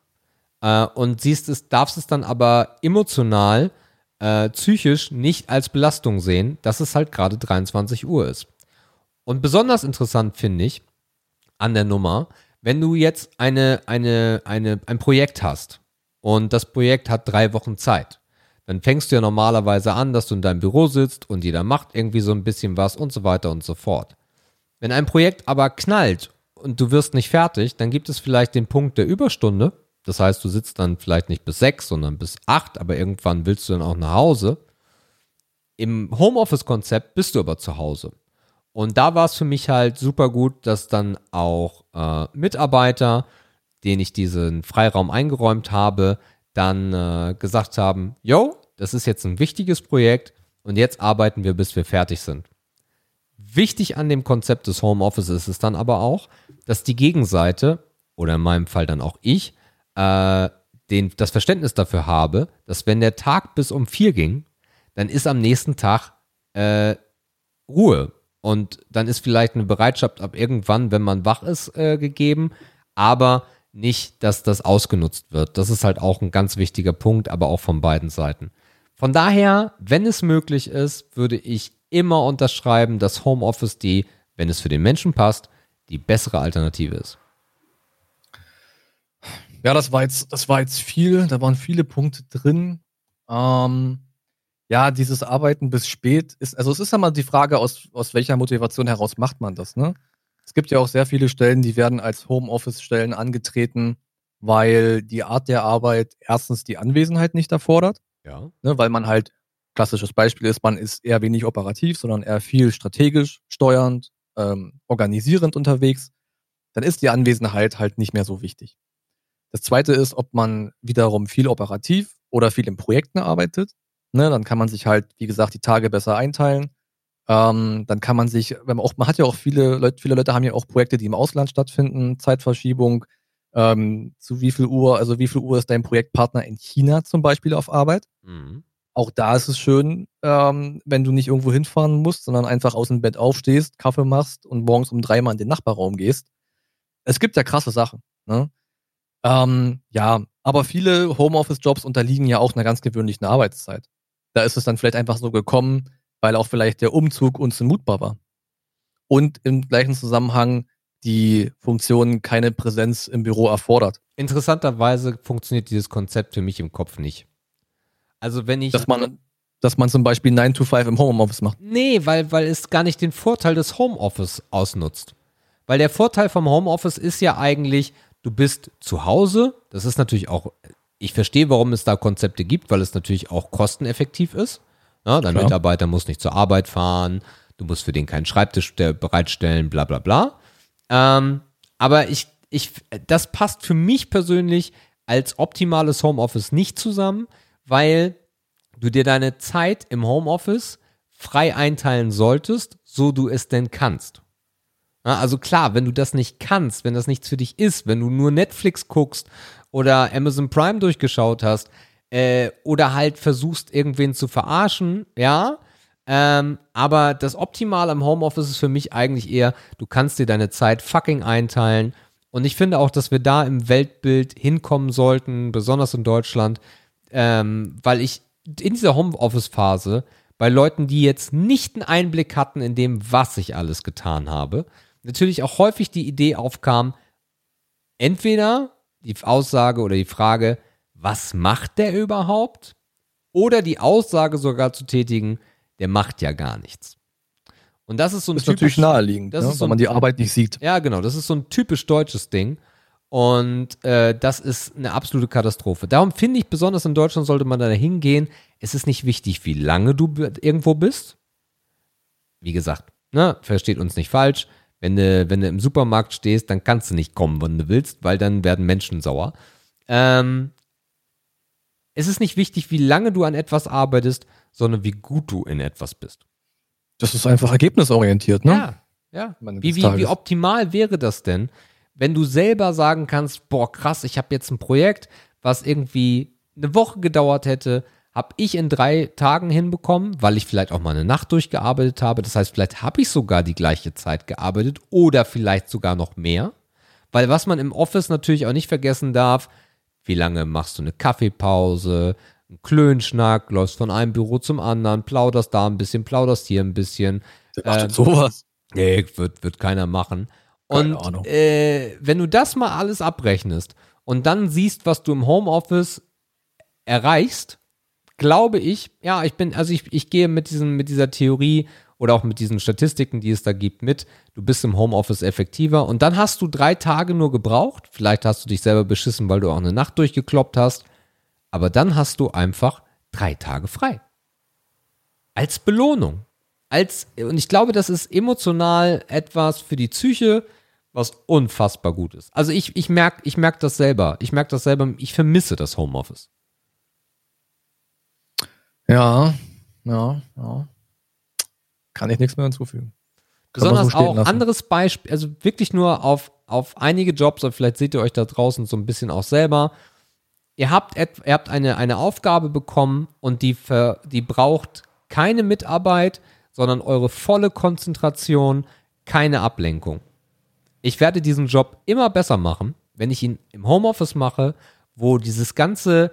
Äh, und siehst es, darfst es dann aber emotional, äh, psychisch nicht als Belastung sehen, dass es halt gerade 23 Uhr ist. Und besonders interessant finde ich an der Nummer, wenn du jetzt eine, eine, eine, ein Projekt hast und das Projekt hat drei Wochen Zeit, dann fängst du ja normalerweise an, dass du in deinem Büro sitzt und jeder macht irgendwie so ein bisschen was und so weiter und so fort. Wenn ein Projekt aber knallt und du wirst nicht fertig, dann gibt es vielleicht den Punkt der Überstunde. Das heißt, du sitzt dann vielleicht nicht bis sechs, sondern bis acht, aber irgendwann willst du dann auch nach Hause. Im Homeoffice-Konzept bist du aber zu Hause. Und da war es für mich halt super gut, dass dann auch äh, Mitarbeiter, denen ich diesen Freiraum eingeräumt habe, dann äh, gesagt haben, yo, das ist jetzt ein wichtiges Projekt und jetzt arbeiten wir, bis wir fertig sind. Wichtig an dem Konzept des Homeoffice ist es dann aber auch, dass die Gegenseite, oder in meinem Fall dann auch ich, äh, den, das Verständnis dafür habe, dass wenn der Tag bis um vier ging, dann ist am nächsten Tag äh, Ruhe. Und dann ist vielleicht eine Bereitschaft ab irgendwann, wenn man wach ist, äh, gegeben, aber nicht, dass das ausgenutzt wird. Das ist halt auch ein ganz wichtiger Punkt, aber auch von beiden Seiten. Von daher, wenn es möglich ist, würde ich immer unterschreiben, dass Homeoffice die, wenn es für den Menschen passt, die bessere Alternative ist. Ja, das war jetzt, das war jetzt viel, da waren viele Punkte drin. Ähm, ja, dieses Arbeiten bis spät ist, also es ist ja mal die Frage, aus, aus welcher Motivation heraus macht man das, ne? Es gibt ja auch sehr viele Stellen, die werden als Homeoffice-Stellen angetreten, weil die Art der Arbeit erstens die Anwesenheit nicht erfordert, Ja. ne, weil man halt, klassisches Beispiel ist, man ist eher wenig operativ, sondern eher viel strategisch, steuernd, ähm, organisierend unterwegs. Dann ist die Anwesenheit halt nicht mehr so wichtig. Das zweite ist, ob man wiederum viel operativ oder viel in Projekten arbeitet. Ne, dann kann man sich halt, wie gesagt, die Tage besser einteilen. Ähm, dann kann man sich, wenn man auch, man hat ja auch viele Leute, viele Leute haben ja auch Projekte, die im Ausland stattfinden, Zeitverschiebung, ähm, zu wie viel Uhr, also wie viel Uhr ist dein Projektpartner in China zum Beispiel auf Arbeit? Mhm. Auch da ist es schön, ähm, wenn du nicht irgendwo hinfahren musst, sondern einfach aus dem Bett aufstehst, Kaffee machst und morgens um drei Mal in den Nachbarraum gehst. Es gibt ja krasse Sachen. Ne? Ähm, ja, aber viele Homeoffice-Jobs unterliegen ja auch einer ganz gewöhnlichen Arbeitszeit. Da ist es dann vielleicht einfach so gekommen, weil auch vielleicht der Umzug unzumutbar war. Und im gleichen Zusammenhang die Funktion keine Präsenz im Büro erfordert. Interessanterweise funktioniert dieses Konzept für mich im Kopf nicht. Also wenn ich. Dass man, dass man zum Beispiel 9 to 5 im Homeoffice macht. Nee, weil, weil es gar nicht den Vorteil des Homeoffice ausnutzt. Weil der Vorteil vom Homeoffice ist ja eigentlich, du bist zu Hause. Das ist natürlich auch, ich verstehe, warum es da Konzepte gibt, weil es natürlich auch kosteneffektiv ist. Ja, dein Klar. Mitarbeiter muss nicht zur Arbeit fahren, du musst für den keinen Schreibtisch stell- bereitstellen, bla bla bla. Ähm, aber ich, ich, das passt für mich persönlich als optimales Homeoffice nicht zusammen, weil du dir deine Zeit im Homeoffice frei einteilen solltest, so du es denn kannst. Also klar, wenn du das nicht kannst, wenn das nichts für dich ist, wenn du nur Netflix guckst oder Amazon Prime durchgeschaut hast äh, oder halt versuchst, irgendwen zu verarschen, ja, ähm, aber das Optimale am Homeoffice ist für mich eigentlich eher, du kannst dir deine Zeit fucking einteilen. Und ich finde auch, dass wir da im Weltbild hinkommen sollten, besonders in Deutschland, ähm, weil ich in dieser Homeoffice-Phase bei Leuten, die jetzt nicht einen Einblick hatten in dem, was ich alles getan habe, natürlich auch häufig die Idee aufkam, entweder die Aussage oder die Frage, was macht der überhaupt? Oder die Aussage sogar zu tätigen, der macht ja gar nichts. Und das ist so ein Das ist natürlich naheliegend, das ne, ist so weil man ein- die Arbeit nicht sieht. ja, genau. Das ist so ein typisch deutsches Ding. Und äh, das ist eine absolute Katastrophe. Darum finde ich, besonders in Deutschland sollte man da hingehen. Es ist nicht wichtig, wie lange du irgendwo bist. Wie gesagt, ne, versteht uns nicht falsch. Wenn du, wenn du im Supermarkt stehst, dann kannst du nicht kommen, wann du willst, weil dann werden Menschen sauer. Ähm, es ist nicht wichtig, wie lange du an etwas arbeitest, sondern wie gut du in etwas bist. Das ist einfach ergebnisorientiert, ne? Ja, ja. Wie, wie, wie optimal wäre das denn, wenn du selber sagen kannst, boah, krass, ich habe jetzt ein Projekt, was irgendwie eine Woche gedauert hätte, habe ich in drei Tagen hinbekommen, weil ich vielleicht auch mal eine Nacht durchgearbeitet habe. Das heißt, vielleicht habe ich sogar die gleiche Zeit gearbeitet oder vielleicht sogar noch mehr. Weil was man im Office natürlich auch nicht vergessen darf, wie lange machst du eine Kaffeepause, einen Klönschnack, läufst von einem Büro zum anderen, plauderst da ein bisschen, plauderst hier ein bisschen. Wer macht Äh, denn sowas. Nee, wird, wird keiner machen. Keine Und Ahnung. äh, wenn du das mal alles abrechnest und dann siehst, was du im Homeoffice erreichst, glaube ich, ja, ich bin, also ich, ich gehe mit, diesen, mit dieser Theorie oder auch mit diesen Statistiken, die es da gibt, mit, du bist im Homeoffice effektiver und dann hast du drei Tage nur gebraucht. Vielleicht hast du dich selber beschissen, weil du auch eine Nacht durchgekloppt hast, aber dann hast du einfach drei Tage frei. Als Belohnung. Als, und ich glaube, das ist emotional etwas für die Psyche, was unfassbar gut ist. Also ich, ich merke ich merk das selber. Ich merke das selber. Ich vermisse das Homeoffice. Ja, ja, ja. Kann ich nichts mehr hinzufügen. Kann Besonders so auch lassen. anderes Beispiel, also wirklich nur auf, auf einige Jobs, oder vielleicht seht ihr euch da draußen so ein bisschen auch selber. Ihr habt, ihr habt eine, eine Aufgabe bekommen und die, ver, die braucht keine Mitarbeit, sondern eure volle Konzentration, keine Ablenkung. Ich werde diesen Job immer besser machen, wenn ich ihn im Homeoffice mache, wo dieses ganze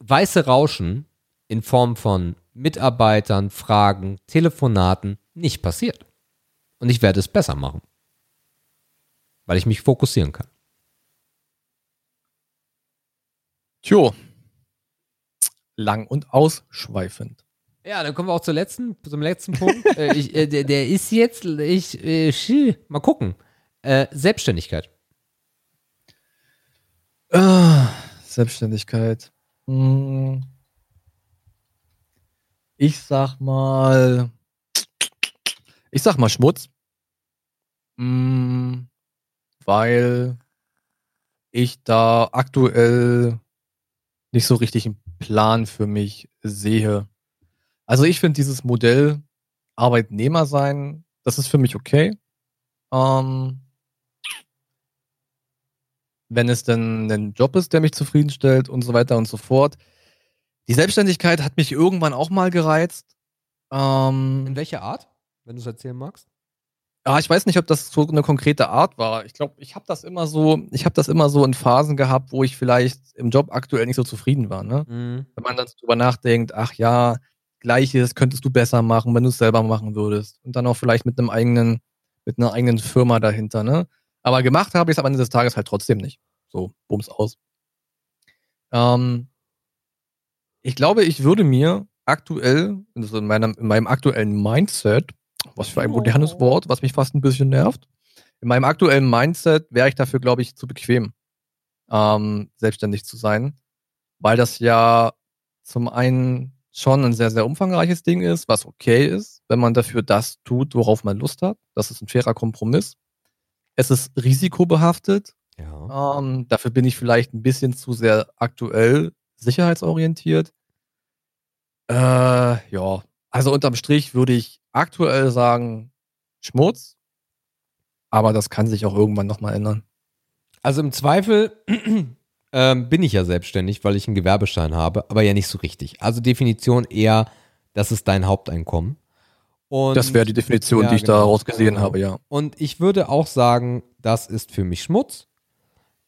weiße Rauschen in Form von Mitarbeitern, Fragen, Telefonaten nicht passiert. Und ich werde es besser machen. Weil ich mich fokussieren kann. Tjo. Lang und ausschweifend. Ja, dann kommen wir auch zur letzten, zum letzten Punkt. äh, ich, äh, der, der ist jetzt, ich, äh, mal gucken. Äh, Selbstständigkeit. Ah, Selbstständigkeit. Hm. Ich sag mal. Ich sag mal Schmutz. Hm, weil ich da aktuell nicht so richtig einen Plan für mich sehe. Also ich finde dieses Modell Arbeitnehmer sein, das ist für mich okay. Ähm, wenn es denn ein Job ist, der mich zufriedenstellt und so weiter und so fort. Die Selbstständigkeit hat mich irgendwann auch mal gereizt. Ähm, In welcher Art, wenn du es erzählen magst? ja, ich weiß nicht, ob das so eine konkrete Art war. Ich glaube, ich habe das immer so, ich habe das immer so in Phasen gehabt, wo ich vielleicht im Job aktuell nicht so zufrieden war. Ne? Mhm. Wenn man dann so drüber nachdenkt, ach ja, gleiches könntest du besser machen, wenn du es selber machen würdest. Und dann auch vielleicht mit einem eigenen, mit einer eigenen Firma dahinter, ne? Aber gemacht habe ich es am Ende des Tages halt trotzdem nicht. So, bums aus. Ähm, ich glaube, ich würde mir aktuell, also in, meinem, in meinem aktuellen Mindset, was für ein modernes Wort, was mich fast ein bisschen nervt, in meinem aktuellen Mindset wäre ich dafür, glaube ich, zu bequem, ähm, selbstständig zu sein, weil das ja zum einen schon ein sehr, sehr umfangreiches Ding ist, was okay ist, wenn man dafür das tut, worauf man Lust hat. Das ist ein fairer Kompromiss. Es ist risikobehaftet. Ja. Ähm, dafür bin ich vielleicht ein bisschen zu sehr aktuell sicherheitsorientiert. Äh, ja, also unterm Strich würde ich aktuell sagen Schmutz, aber das kann sich auch irgendwann nochmal ändern. Also im Zweifel ähm, bin ich ja selbstständig, weil ich einen Gewerbeschein habe, aber ja nicht so richtig. Also Definition eher, das ist dein Haupteinkommen. Und, Das wäre die Definition, Ja, die ich genau. daraus gesehen habe, ja. und ich würde auch sagen, das ist für mich Schmutz.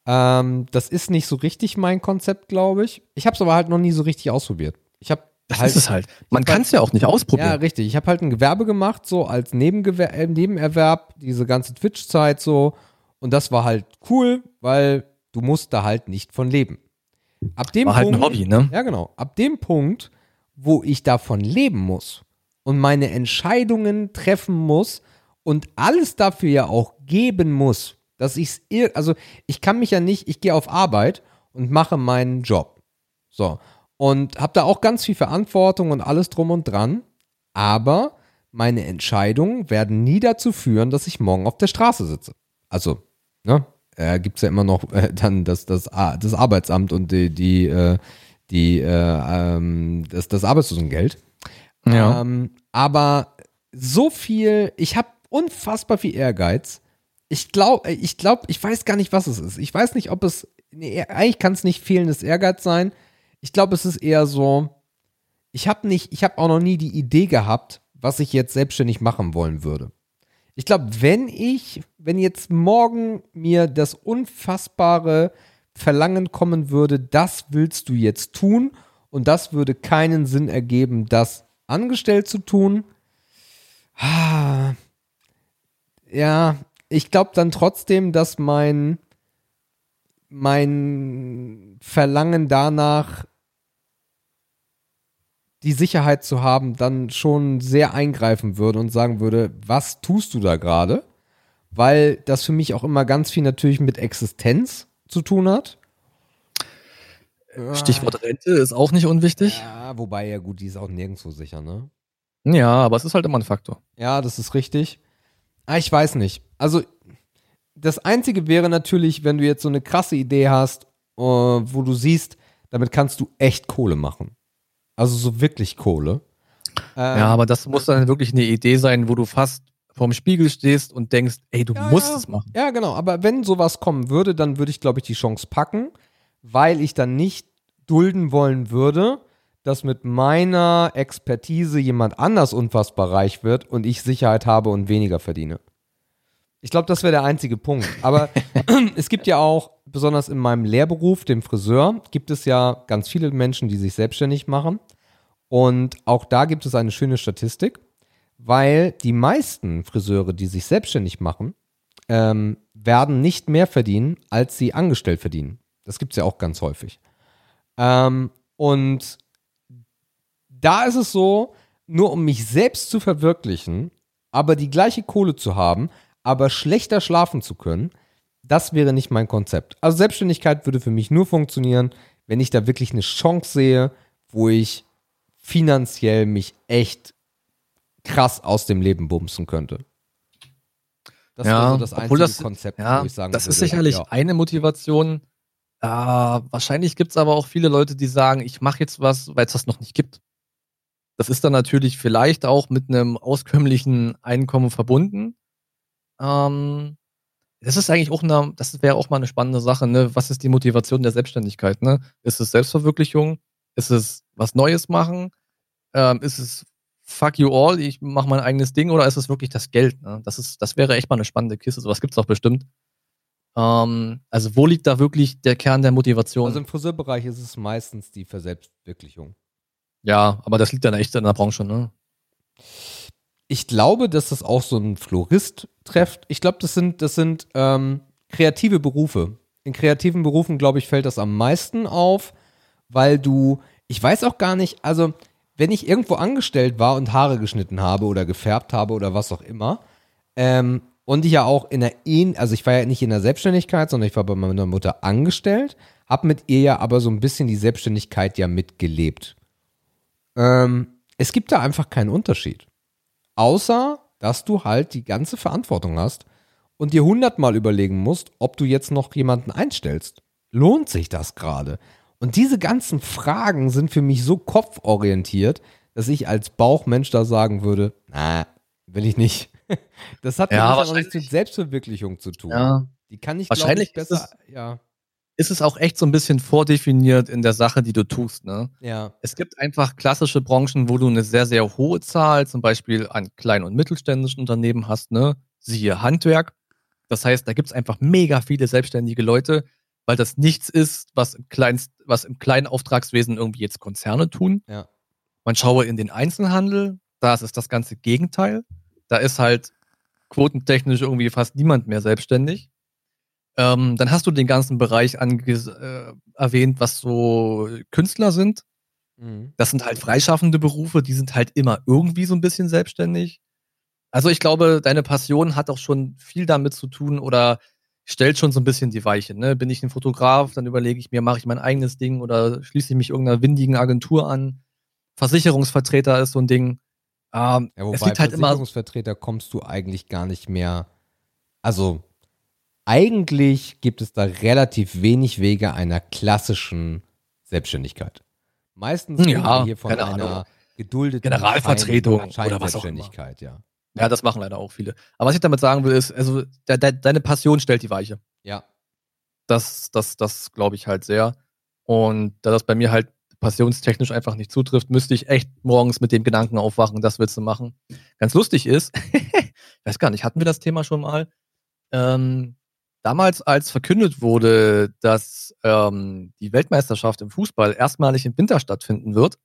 Ähm, das ist nicht so richtig mein Konzept, glaube ich. Ich habe es aber halt noch nie so richtig ausprobiert. Ich habe Das halt, ist es halt. Man kann es ja auch nicht Ja, ausprobieren. richtig. Ich habe halt ein Gewerbe gemacht, so als Nebengewer äh, Nebenerwerb, diese ganze Twitch-Zeit so. Und das war halt cool, weil du musst da halt nicht von leben. Ab dem War halt Punkt, ein Hobby, ne? Ja, genau. Ab dem Punkt, wo ich davon leben muss und meine Entscheidungen treffen muss und alles dafür ja auch geben muss, dass ich es, also ich kann mich ja nicht, ich gehe auf Arbeit und mache meinen Job. So. Und habe da auch ganz viel Verantwortung und alles drum und dran. Aber meine Entscheidungen werden nie dazu führen, dass ich morgen auf der Straße sitze. Also, ne? Äh, Gibt es ja immer noch äh, dann das, das, das Arbeitsamt und die, die, äh, die äh, ähm, das, das Arbeitslosengeld. Ja. Ähm, aber so viel, ich habe unfassbar viel Ehrgeiz. Ich glaube, ich glaube, ich weiß gar nicht, was es ist. Ich weiß nicht, ob es, nee, eigentlich kann es nicht fehlendes Ehrgeiz sein. Ich glaube, es ist eher so, ich habe nicht, ich habe auch noch nie die Idee gehabt, was ich jetzt selbstständig machen wollen würde. Ich glaube, wenn ich, wenn jetzt morgen mir das unfassbare Verlangen kommen würde, das willst du jetzt tun und das würde keinen Sinn ergeben, das angestellt zu tun. Ah, ja, ich glaube dann trotzdem, dass mein mein Verlangen danach die Sicherheit zu haben, dann schon sehr eingreifen würde und sagen würde, was tust du da gerade? Weil das für mich auch immer ganz viel natürlich mit Existenz zu tun hat. Stichwort Rente ist auch nicht unwichtig. Ja, wobei ja gut, die ist auch nirgendwo sicher, ne? Ja, aber es ist halt immer ein Faktor. Ja, das ist richtig. Ah, ich weiß nicht. Also, das Einzige wäre natürlich, wenn du jetzt so eine krasse Idee hast, äh, wo du siehst, damit kannst du echt Kohle machen. Also so wirklich Kohle. Ähm, Ja, aber das muss dann wirklich eine Idee sein, wo du fast vorm Spiegel stehst und denkst, ey, du Ja, musst ja. es machen. Ja, genau. Aber wenn sowas kommen würde, dann würde ich, glaube ich, die Chance packen, weil ich dann nicht dulden wollen würde, dass mit meiner Expertise jemand anders unfassbar reich wird und ich Sicherheit habe und weniger verdiene. Ich glaube, das wäre der einzige Punkt. Aber es gibt ja auch, besonders in meinem Lehrberuf, dem Friseur, gibt es ja ganz viele Menschen, die sich selbstständig machen. Und auch da gibt es eine schöne Statistik, weil die meisten Friseure, die sich selbstständig machen, ähm, werden nicht mehr verdienen, als sie angestellt verdienen. Das gibt es ja auch ganz häufig. Ähm, und da ist es so, nur um mich selbst zu verwirklichen, aber die gleiche Kohle zu haben, aber schlechter schlafen zu können, das wäre nicht mein Konzept. Also Selbstständigkeit würde für mich nur funktionieren, wenn ich da wirklich eine Chance sehe, wo ich finanziell mich echt krass aus dem Leben bumsen könnte. Das ja, so das einzige das, Konzept, ja, wo ich sagen Das würde, ist sicherlich ja. eine Motivation. Äh, wahrscheinlich gibt es aber auch viele Leute, die sagen, ich mache jetzt was, weil es das noch nicht gibt. Das ist dann natürlich vielleicht auch mit einem auskömmlichen Einkommen verbunden. Ähm, das ist eigentlich auch eine, das wäre auch mal eine spannende Sache, ne? Was ist die Motivation der Selbstständigkeit, ne? Ist es Selbstverwirklichung? Ist es was Neues machen? Ähm, ist es fuck you all, ich mache mein eigenes Ding oder ist es wirklich das Geld? Ne? Das ist, das wäre echt mal eine spannende Kiste. Sowas gibt es auch bestimmt. Ähm, also wo liegt da wirklich der Kern der Motivation? Also im Friseurbereich ist es meistens die Verselbstwirklichung. Ja, aber das liegt dann echt in der Branche, ne? Ich glaube, dass das auch so ein Florist trefft. Ich glaube, das sind, das sind ähm, kreative Berufe. In kreativen Berufen, glaube ich, fällt das am meisten auf, weil du, ich weiß auch gar nicht, also wenn ich irgendwo angestellt war und Haare geschnitten habe oder gefärbt habe oder was auch immer, ähm, und ich ja auch in der, e also ich war ja nicht in der Selbstständigkeit, sondern ich war bei meiner Mutter angestellt, habe mit ihr ja aber so ein bisschen die Selbstständigkeit ja mitgelebt. Ähm, es gibt da einfach keinen Unterschied. Außer, dass du halt die ganze Verantwortung hast und dir hundertmal überlegen musst, ob du jetzt noch jemanden einstellst. Lohnt sich das gerade? Und diese ganzen Fragen sind für mich so kopforientiert, dass ich als Bauchmensch da sagen würde, na, will ich nicht. Das hat ja, auch nichts mit Selbstverwirklichung zu tun. Ja. Die kann ich, wahrscheinlich ich, besser, ist es, ja. Ist es auch echt so ein bisschen vordefiniert in der Sache, die du tust, ne? Ja. Es gibt einfach klassische Branchen, wo du eine sehr, sehr hohe Zahl, zum Beispiel an kleinen und mittelständischen Unternehmen hast, ne? Siehe Handwerk. Das heißt, da gibt es einfach mega viele selbstständige Leute, weil das nichts ist, was im, Kleinst, was im kleinen Auftragswesen irgendwie jetzt Konzerne tun. Ja. Man schaue in den Einzelhandel, da ist das ganze Gegenteil. Da ist halt quotentechnisch irgendwie fast niemand mehr selbstständig. Ähm, dann hast du den ganzen Bereich äh, erwähnt, was so Künstler sind. Mhm. Das sind halt freischaffende Berufe, die sind halt immer irgendwie so ein bisschen selbstständig. Also ich glaube, deine Passion hat auch schon viel damit zu tun oder stellt schon so ein bisschen die Weiche. Ne? Bin ich ein Fotograf, dann überlege ich mir, mache ich mein eigenes Ding oder schließe ich mich irgendeiner windigen Agentur an. Versicherungsvertreter ist so ein Ding. Ähm, ja, wobei es liegt halt Versicherungsvertreter immer, kommst du eigentlich gar nicht mehr. Also eigentlich gibt es da relativ wenig Wege einer klassischen Selbstständigkeit. Meistens ja, hier von einer Ahnung. geduldeten Generalvertretung Schein, oder was auch immer. ja. Ja, das machen leider auch viele. Aber was ich damit sagen will, ist, also de de deine Passion stellt die Weiche. Ja. Das, das, das glaube ich halt sehr. Und da das bei mir halt passionstechnisch einfach nicht zutrifft, müsste ich echt morgens mit dem Gedanken aufwachen, das willst du machen. Ganz lustig ist, ich weiß gar nicht, hatten wir das Thema schon mal? Ähm, damals, als verkündet wurde, dass ähm, die Weltmeisterschaft im Fußball erstmalig im Winter stattfinden wird,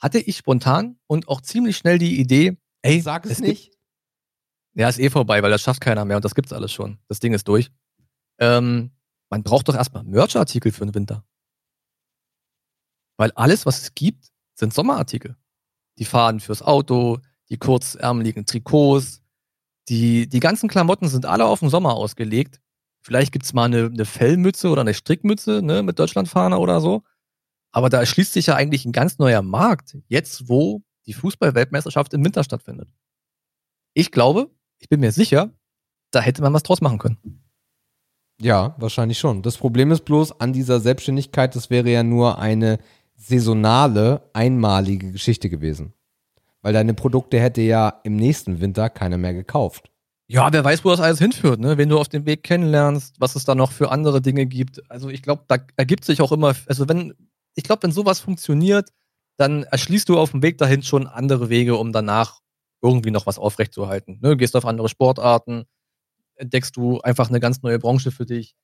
hatte ich spontan und auch ziemlich schnell die Idee, Ey, sag es, es nicht. Ja, ist eh vorbei, weil das schafft keiner mehr und das gibt's alles schon. Das Ding ist durch. Ähm, man braucht doch erstmal Merch-Artikel für den Winter. Weil alles, was es gibt, sind Sommerartikel. Die Faden fürs Auto, die kurzärmeligen Trikots, die, die ganzen Klamotten sind alle auf den Sommer ausgelegt. Vielleicht gibt's mal eine, eine Fellmütze oder eine Strickmütze ne, mit Deutschlandfahne oder so. Aber da erschließt sich ja eigentlich ein ganz neuer Markt. Jetzt, wo die Fußball-Weltmeisterschaft im Winter stattfindet. Ich glaube, ich bin mir sicher, da hätte man was draus machen können. Ja, wahrscheinlich schon. Das Problem ist bloß an dieser Selbstständigkeit, das wäre ja nur eine saisonale, einmalige Geschichte gewesen. Weil deine Produkte hätte ja im nächsten Winter keiner mehr gekauft. Ja, wer weiß, wo das alles hinführt, ne? Wenn du auf dem Weg kennenlernst, was es da noch für andere Dinge gibt. Also ich glaube, da ergibt sich auch immer, also wenn, ich glaube, wenn sowas funktioniert, dann erschließt du auf dem Weg dahin schon andere Wege, um danach irgendwie noch was aufrechtzuerhalten. Ne? Gehst auf andere Sportarten, entdeckst du einfach eine ganz neue Branche für dich.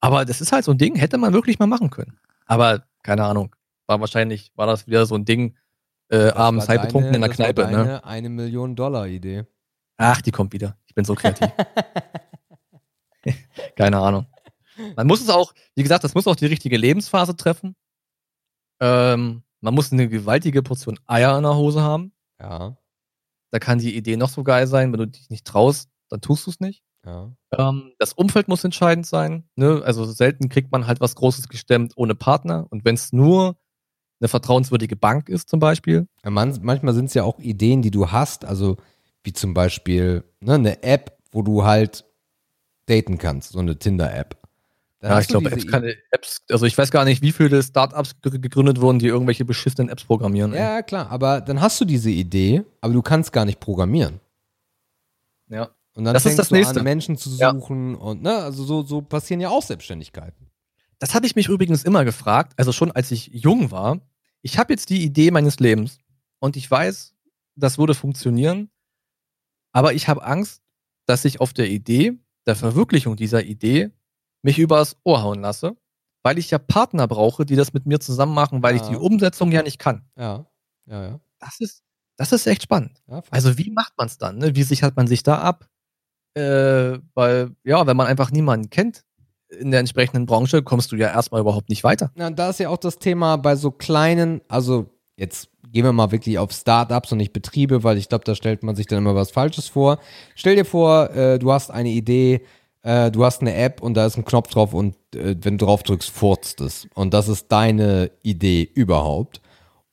Aber das ist halt so ein Ding, hätte man wirklich mal machen können. Aber keine Ahnung, war wahrscheinlich, war das wieder so ein Ding, äh, abends halb betrunken in der Kneipe. Ne? deine eine Million Dollar Idee. Ach, die kommt wieder. Ich bin so kreativ. Keine Ahnung. Man muss es auch, wie gesagt, das muss auch die richtige Lebensphase treffen. Ähm, man muss eine gewaltige Portion Eier in der Hose haben. Ja, Da kann die Idee noch so geil sein. Wenn du dich nicht traust, dann tust du es nicht. ja. Ähm, das Umfeld muss entscheidend sein. Ne? Also selten kriegt man halt was Großes gestemmt ohne Partner. Und wenn es nur eine vertrauenswürdige Bank ist, zum Beispiel. Ja, man, manchmal sind es ja auch Ideen, die du hast, also wie zum Beispiel ne, eine App, wo du halt daten kannst, so eine Tinder-App. Ja, ich glaube, Apps, keine Apps, also ich weiß gar nicht, wie viele Startups ge- gegründet wurden, die irgendwelche beschissenen Apps programmieren. ey. Ja, klar, aber dann hast du diese Idee, aber du kannst gar nicht programmieren. ja. Und dann Das ist fängst das du Nächste. an, Menschen zu Ja. suchen und ne, also so, so passieren ja auch Selbstständigkeiten. Das habe ich mich übrigens immer gefragt, also schon als ich jung war. Ich habe jetzt die Idee meines Lebens und ich weiß, das würde funktionieren, aber ich habe Angst, dass ich auf der Idee, der Verwirklichung dieser Idee, mich übers Ohr hauen lasse, weil ich ja Partner brauche, die das mit mir zusammen machen, weil ich Ja. die Umsetzung ja nicht kann. Ja, ja, ja. Das ist, das ist echt spannend. ja. Also wie macht man es dann? Ne? Wie sichert man sich da ab? Äh, weil, ja, wenn man einfach niemanden kennt in der entsprechenden Branche, kommst du ja erstmal überhaupt nicht weiter. Na, da ist ja auch das Thema bei so kleinen, also jetzt gehen wir mal wirklich auf Startups und nicht Betriebe, weil ich glaube, da stellt man sich dann immer was Falsches vor. Stell dir vor, äh, du hast eine Idee, äh, du hast eine App und da ist ein Knopf drauf und äh, wenn du drauf drückst, furzt es. Und das ist deine Idee überhaupt.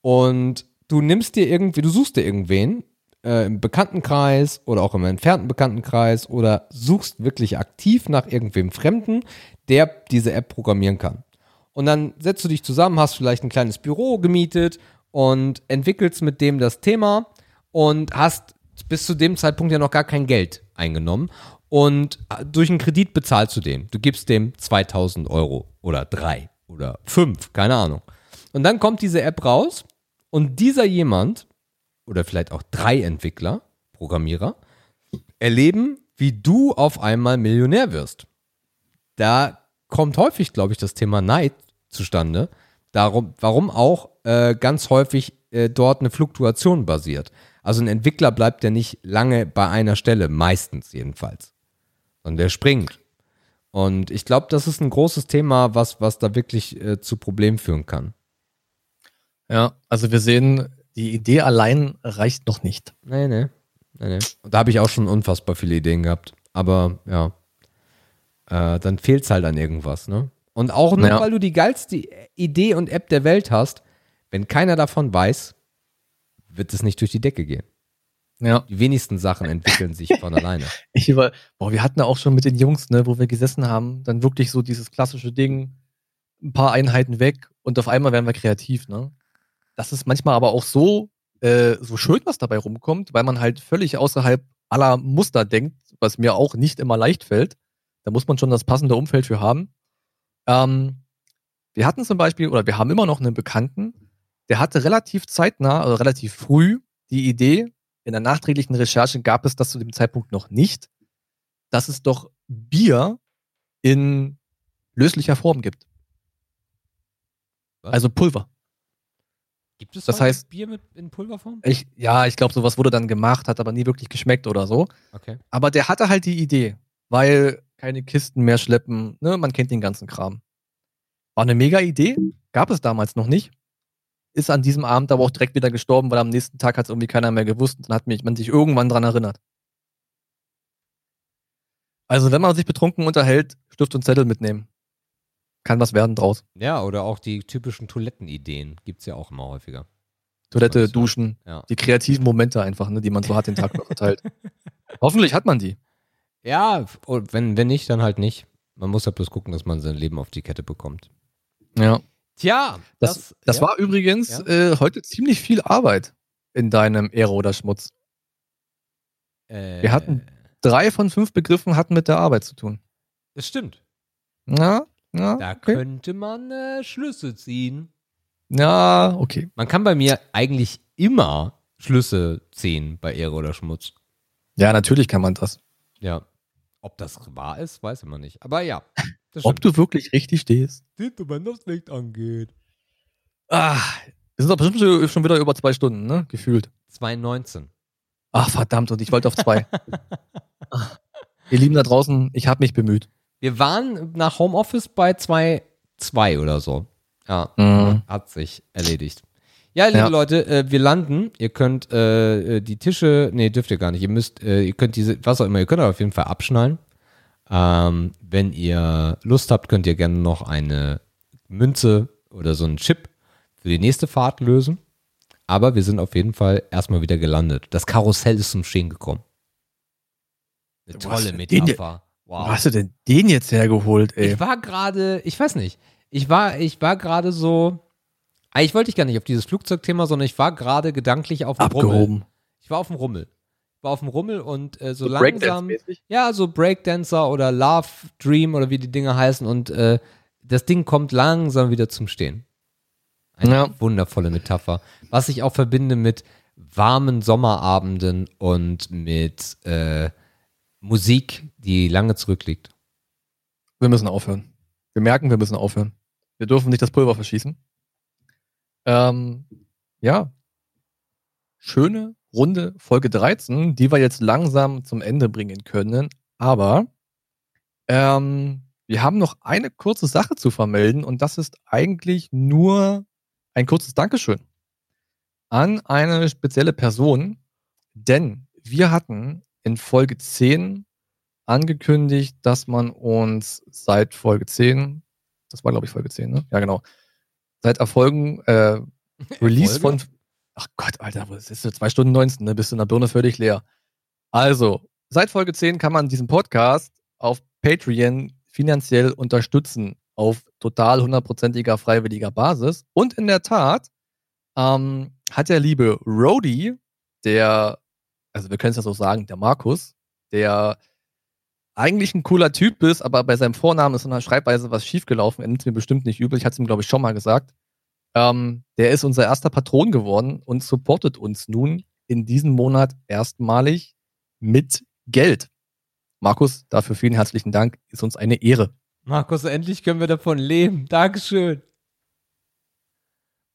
Und du nimmst dir irgendwie, du suchst dir irgendwen äh, im Bekanntenkreis oder auch im entfernten Bekanntenkreis oder suchst wirklich aktiv nach irgendwem Fremden, der diese App programmieren kann. Und dann setzt du dich zusammen, hast vielleicht ein kleines Büro gemietet und entwickelst mit dem das Thema und hast bis zu dem Zeitpunkt ja noch gar kein Geld eingenommen. Und durch einen Kredit bezahlst du dem. Du gibst dem 2000 Euro oder drei oder fünf, keine Ahnung. Und dann kommt diese App raus und dieser jemand oder vielleicht auch drei Entwickler, Programmierer, erleben, wie du auf einmal Millionär wirst. Da kommt häufig, glaube ich, das Thema Neid zustande. Darum, warum auch äh, ganz häufig äh, dort eine Fluktuation basiert. Also ein Entwickler bleibt ja nicht lange bei einer Stelle, meistens jedenfalls. Sondern der springt. Und ich glaube, das ist ein großes Thema, was, was da wirklich äh, zu Problemen führen kann. Ja, also wir sehen, die Idee allein reicht noch nicht. Nee, nee. nee, nee. Und da habe ich auch schon unfassbar viele Ideen gehabt. Aber ja, äh, dann fehlt es halt an irgendwas, ne? Und auch nur, Ja. weil du die geilste Idee und App der Welt hast, wenn keiner davon weiß, wird es nicht durch die Decke gehen. Ja. Die wenigsten Sachen entwickeln sich von alleine. Ich über, boah, wir hatten ja auch schon mit den Jungs, ne, wo wir gesessen haben, dann wirklich so dieses klassische Ding, ein paar Einheiten weg und auf einmal werden wir kreativ, ne? Das ist manchmal aber auch so, äh, so schön, was dabei rumkommt, weil man halt völlig außerhalb aller Muster denkt, was mir auch nicht immer leicht fällt. Da muss man schon das passende Umfeld für haben. Ähm, wir hatten zum Beispiel, oder wir haben immer noch einen Bekannten, der hatte relativ zeitnah, also relativ früh die Idee, in der nachträglichen Recherche gab es das zu dem Zeitpunkt noch nicht, dass es doch Bier in löslicher Form gibt. Was? Also Pulver. Gibt es Das heißt- Bier mit, in Pulverform? Ich, ja, ich glaube, sowas wurde dann gemacht, hat aber nie wirklich geschmeckt oder so. Okay. Aber der hatte halt die Idee, weil keine Kisten mehr schleppen, ne, man kennt den ganzen Kram. War eine mega Idee, gab es damals noch nicht. Ist an diesem Abend aber auch direkt wieder gestorben, weil am nächsten Tag hat es irgendwie keiner mehr gewusst und dann hat mich, man sich irgendwann dran erinnert. Also, wenn man sich betrunken unterhält, Stift und Zettel mitnehmen. Kann was werden draus. Ja, oder auch die typischen Toilettenideen gibt es ja auch immer häufiger. Toilette. Duschen, Ja. die kreativen Momente einfach, ne, die man so hat den Tag verteilt. Hoffentlich hat man die. Ja, wenn, wenn nicht, dann halt nicht. Man muss ja bloß gucken, dass man sein Leben auf die Kette bekommt. Ja. Tja, Das, das, ja. war übrigens Ja. äh, heute ziemlich viel Arbeit in deinem Ehre oder Schmutz. Äh, wir hatten- Drei von fünf Begriffen hatten mit der Arbeit zu tun. Das stimmt. Ja, ja, Da okay. könnte man äh, Schlüsse ziehen. Ja, okay. Man kann bei mir eigentlich immer Schlüsse ziehen bei Ehre oder Schmutz. Ja, natürlich kann man das. Ja. Ob das wahr ist, weiß man nicht. Aber ja. Ob du wirklich richtig stehst. stimmt, wenn das Licht angeht. Ah, Wir sind doch bestimmt schon- schon wieder über zwei Stunden, ne? Gefühlt. 2,19. Ach, verdammt, und ich wollte auf zwei. Ach, Ihr Lieben da draußen, ich habe mich bemüht. Wir waren nach Homeoffice bei 2,2 oder so. Ja, Mhm. hat sich erledigt. Ja, liebe Ja. Leute, äh, wir landen. Ihr könnt äh, äh, die Tische, nee, dürft ihr gar nicht. Ihr müsst, äh, ihr könnt diese, was auch immer, ihr könnt aber auf jeden Fall abschnallen. Ähm, wenn ihr Lust habt, könnt ihr gerne noch eine Münze oder so einen Chip für die nächste Fahrt lösen. Aber wir sind auf jeden Fall erstmal wieder gelandet. Das Karussell ist zum Stehen gekommen. Eine tolle du Metapher. Wo Wow. hast du denn den jetzt hergeholt, ey? Ich war gerade, ich weiß nicht, ich war, ich war gerade so, eigentlich wollte ich gar nicht auf dieses Flugzeugthema, sondern ich war gerade gedanklich auf dem Rummel. Abgehoben. Ich war auf dem Rummel. Ich war auf dem Rummel und äh, so, langsam, Breakdance-mäßig? ja, so Breakdancer oder Love Dream oder wie die Dinge heißen und äh, das Ding kommt langsam wieder zum Stehen. Eine Ja. wundervolle Metapher. Was ich auch verbinde mit warmen Sommerabenden und mit äh, Musik, die lange zurückliegt. Wir müssen aufhören. Wir merken, wir müssen aufhören. Wir dürfen nicht das Pulver verschießen. Ähm, ja. Schöne, runde Folge 13, die wir jetzt langsam zum Ende bringen können. Aber ähm, wir haben noch eine kurze Sache zu vermelden und das ist eigentlich nur ein kurzes Dankeschön an eine spezielle Person, denn wir hatten in Folge 10 angekündigt, dass man uns seit Folge 10, das war glaube ich Folge 10, ne? Ja, genau. Seit Erfolgen, äh, Release Erfolge? von, ach Gott, Alter, das ist so 2 Stunden 19, ne? Bist du in der Birne völlig leer. Also, seit Folge 10 kann man diesen Podcast auf Patreon finanziell unterstützen, auf total hundertprozentiger freiwilliger Basis. Und in der Tat ähm, hat der liebe Rody, der, also wir können es ja so sagen, der Markus, der eigentlich ein cooler Typ ist, aber bei seinem Vornamen ist in der Schreibweise was schiefgelaufen. Er nimmt mir bestimmt nicht übel. Ich hatte es ihm, glaube ich, schon mal gesagt. Ähm, der ist unser erster Patron geworden und supportet uns nun in diesem Monat erstmalig mit Geld. Markus, dafür vielen herzlichen Dank. Ist uns eine Ehre. Markus, endlich können wir davon leben. Dankeschön.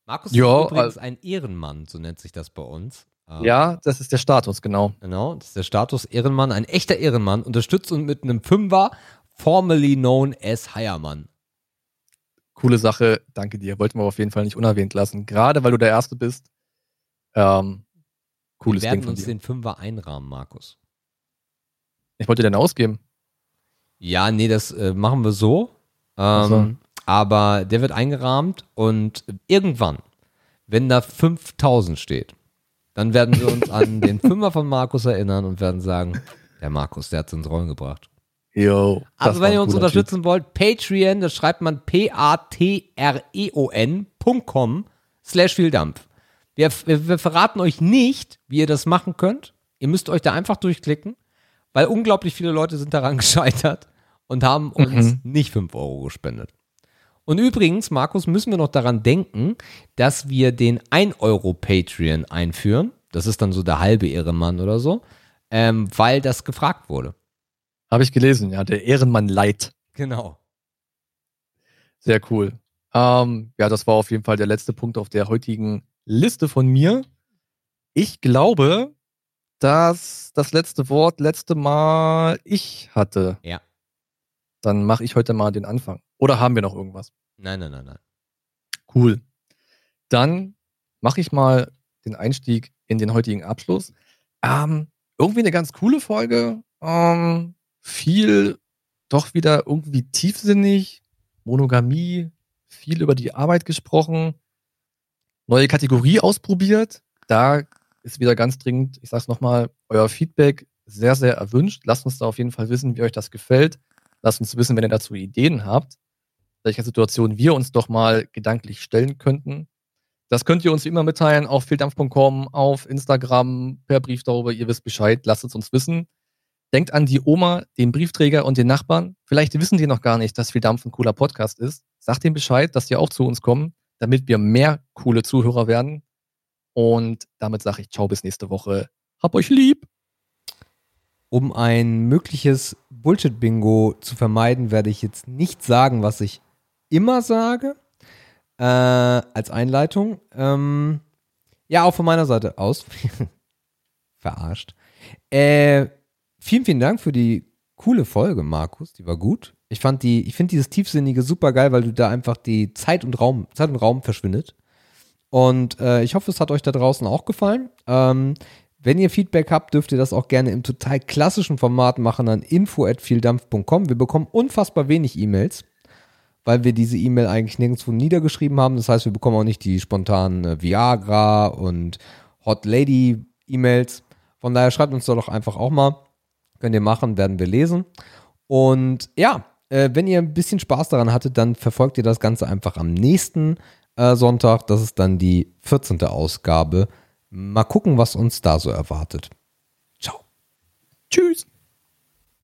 Markus Ja, ist übrigens ein Ehrenmann, so nennt sich das bei uns. Ähm, Ja, das ist der Status, genau. Genau, das ist der Status Ehrenmann. Ein echter Ehrenmann unterstützt uns mit einem Fünfer, formerly known as Heiermann. Coole Sache. Danke dir. Wollten wir auf jeden Fall nicht unerwähnt lassen. Gerade weil du der Erste bist. Ähm, cooles wir Ding werden von uns den Fünfer einrahmen, Markus. Ich wollte den ausgeben. Ja, nee, das äh, machen wir so. Ähm, so. Aber der wird eingerahmt und irgendwann, wenn da 5000 steht, dann werden wir uns an den Fünfer von Markus erinnern und werden sagen, der Markus, der hat es ins Rollen gebracht. Yo. Also wenn ihr uns unterstützen wollt, Patreon, das schreibt man p-a-t-r-e-o-n.com slash viel Dampf. Wir, wir, wir verraten euch nicht, wie ihr das machen könnt. Ihr müsst euch da einfach durchklicken, weil unglaublich viele Leute sind daran gescheitert und haben uns Mhm. nicht 5 Euro gespendet. Und übrigens, Markus, müssen wir noch daran denken, dass wir den 1 Euro Patreon einführen. Das ist dann so der halbe Ehrenmann oder so, ähm, weil das gefragt wurde. Habe ich gelesen, ja. Der Ehrenmann Light. Genau. Sehr cool. Ähm, ja, das war auf jeden Fall der letzte Punkt auf der heutigen Liste von mir. Ich glaube, dass das letzte Wort letzte Mal ich hatte. Ja. Dann mache ich heute mal den Anfang. Oder haben wir noch irgendwas? Nein, nein, nein, nein. Cool. Dann mache ich mal den Einstieg in den heutigen Abschluss. Ähm, irgendwie eine ganz coole Folge. Ähm, viel doch wieder irgendwie tiefsinnig. Monogamie, viel über die Arbeit gesprochen. Neue Kategorie ausprobiert. Da ist wieder ganz dringend, ich sag's nochmal, euer Feedback sehr, sehr erwünscht. Lasst uns da auf jeden Fall wissen, wie euch das gefällt. Lasst uns wissen, wenn ihr dazu Ideen habt welcher Situation wir uns doch mal gedanklich stellen könnten. Das könnt ihr uns wie immer mitteilen auf fehldampf.com, auf Instagram, per Brief darüber. Ihr wisst Bescheid. Lasst es uns wissen. Denkt an die Oma, den Briefträger und den Nachbarn. Vielleicht wissen die noch gar nicht, dass Viel ein cooler Podcast ist. Sagt denen Bescheid, dass die auch zu uns kommen, damit wir mehr coole Zuhörer werden. Und damit sage ich Ciao bis nächste Woche. Hab euch lieb. Um ein mögliches Bullshit-Bingo zu vermeiden, werde ich jetzt nicht sagen, was ich immer sage. äh, als Einleitung. Ähm, ja, auch von meiner Seite aus. Verarscht. Äh, vielen, vielen Dank für die coole Folge, Markus. Die war gut. Ich die, ich finde dieses Tiefsinnige super geil, weil du da einfach die Zeit und Raum, Zeit und Raum verschwindet. Und äh, ich hoffe, es hat euch da draußen auch gefallen. Ähm, wenn ihr Feedback habt, dürft ihr das auch gerne im total klassischen Format machen an info@vieldampf.com. Wir bekommen unfassbar wenig E-Mails, weil wir diese E-Mail eigentlich nirgendwo niedergeschrieben haben. Das heißt, wir bekommen auch nicht die spontanen äh, Viagra und Hot Lady E-Mails. Von daher schreibt uns doch einfach auch mal. Könnt ihr machen, werden wir lesen. Und ja, äh, wenn ihr ein bisschen Spaß daran hattet, dann verfolgt ihr das Ganze einfach am nächsten äh, Sonntag. Das ist dann die 14. Ausgabe Mal gucken, was uns da so erwartet. Ciao. Tschüss.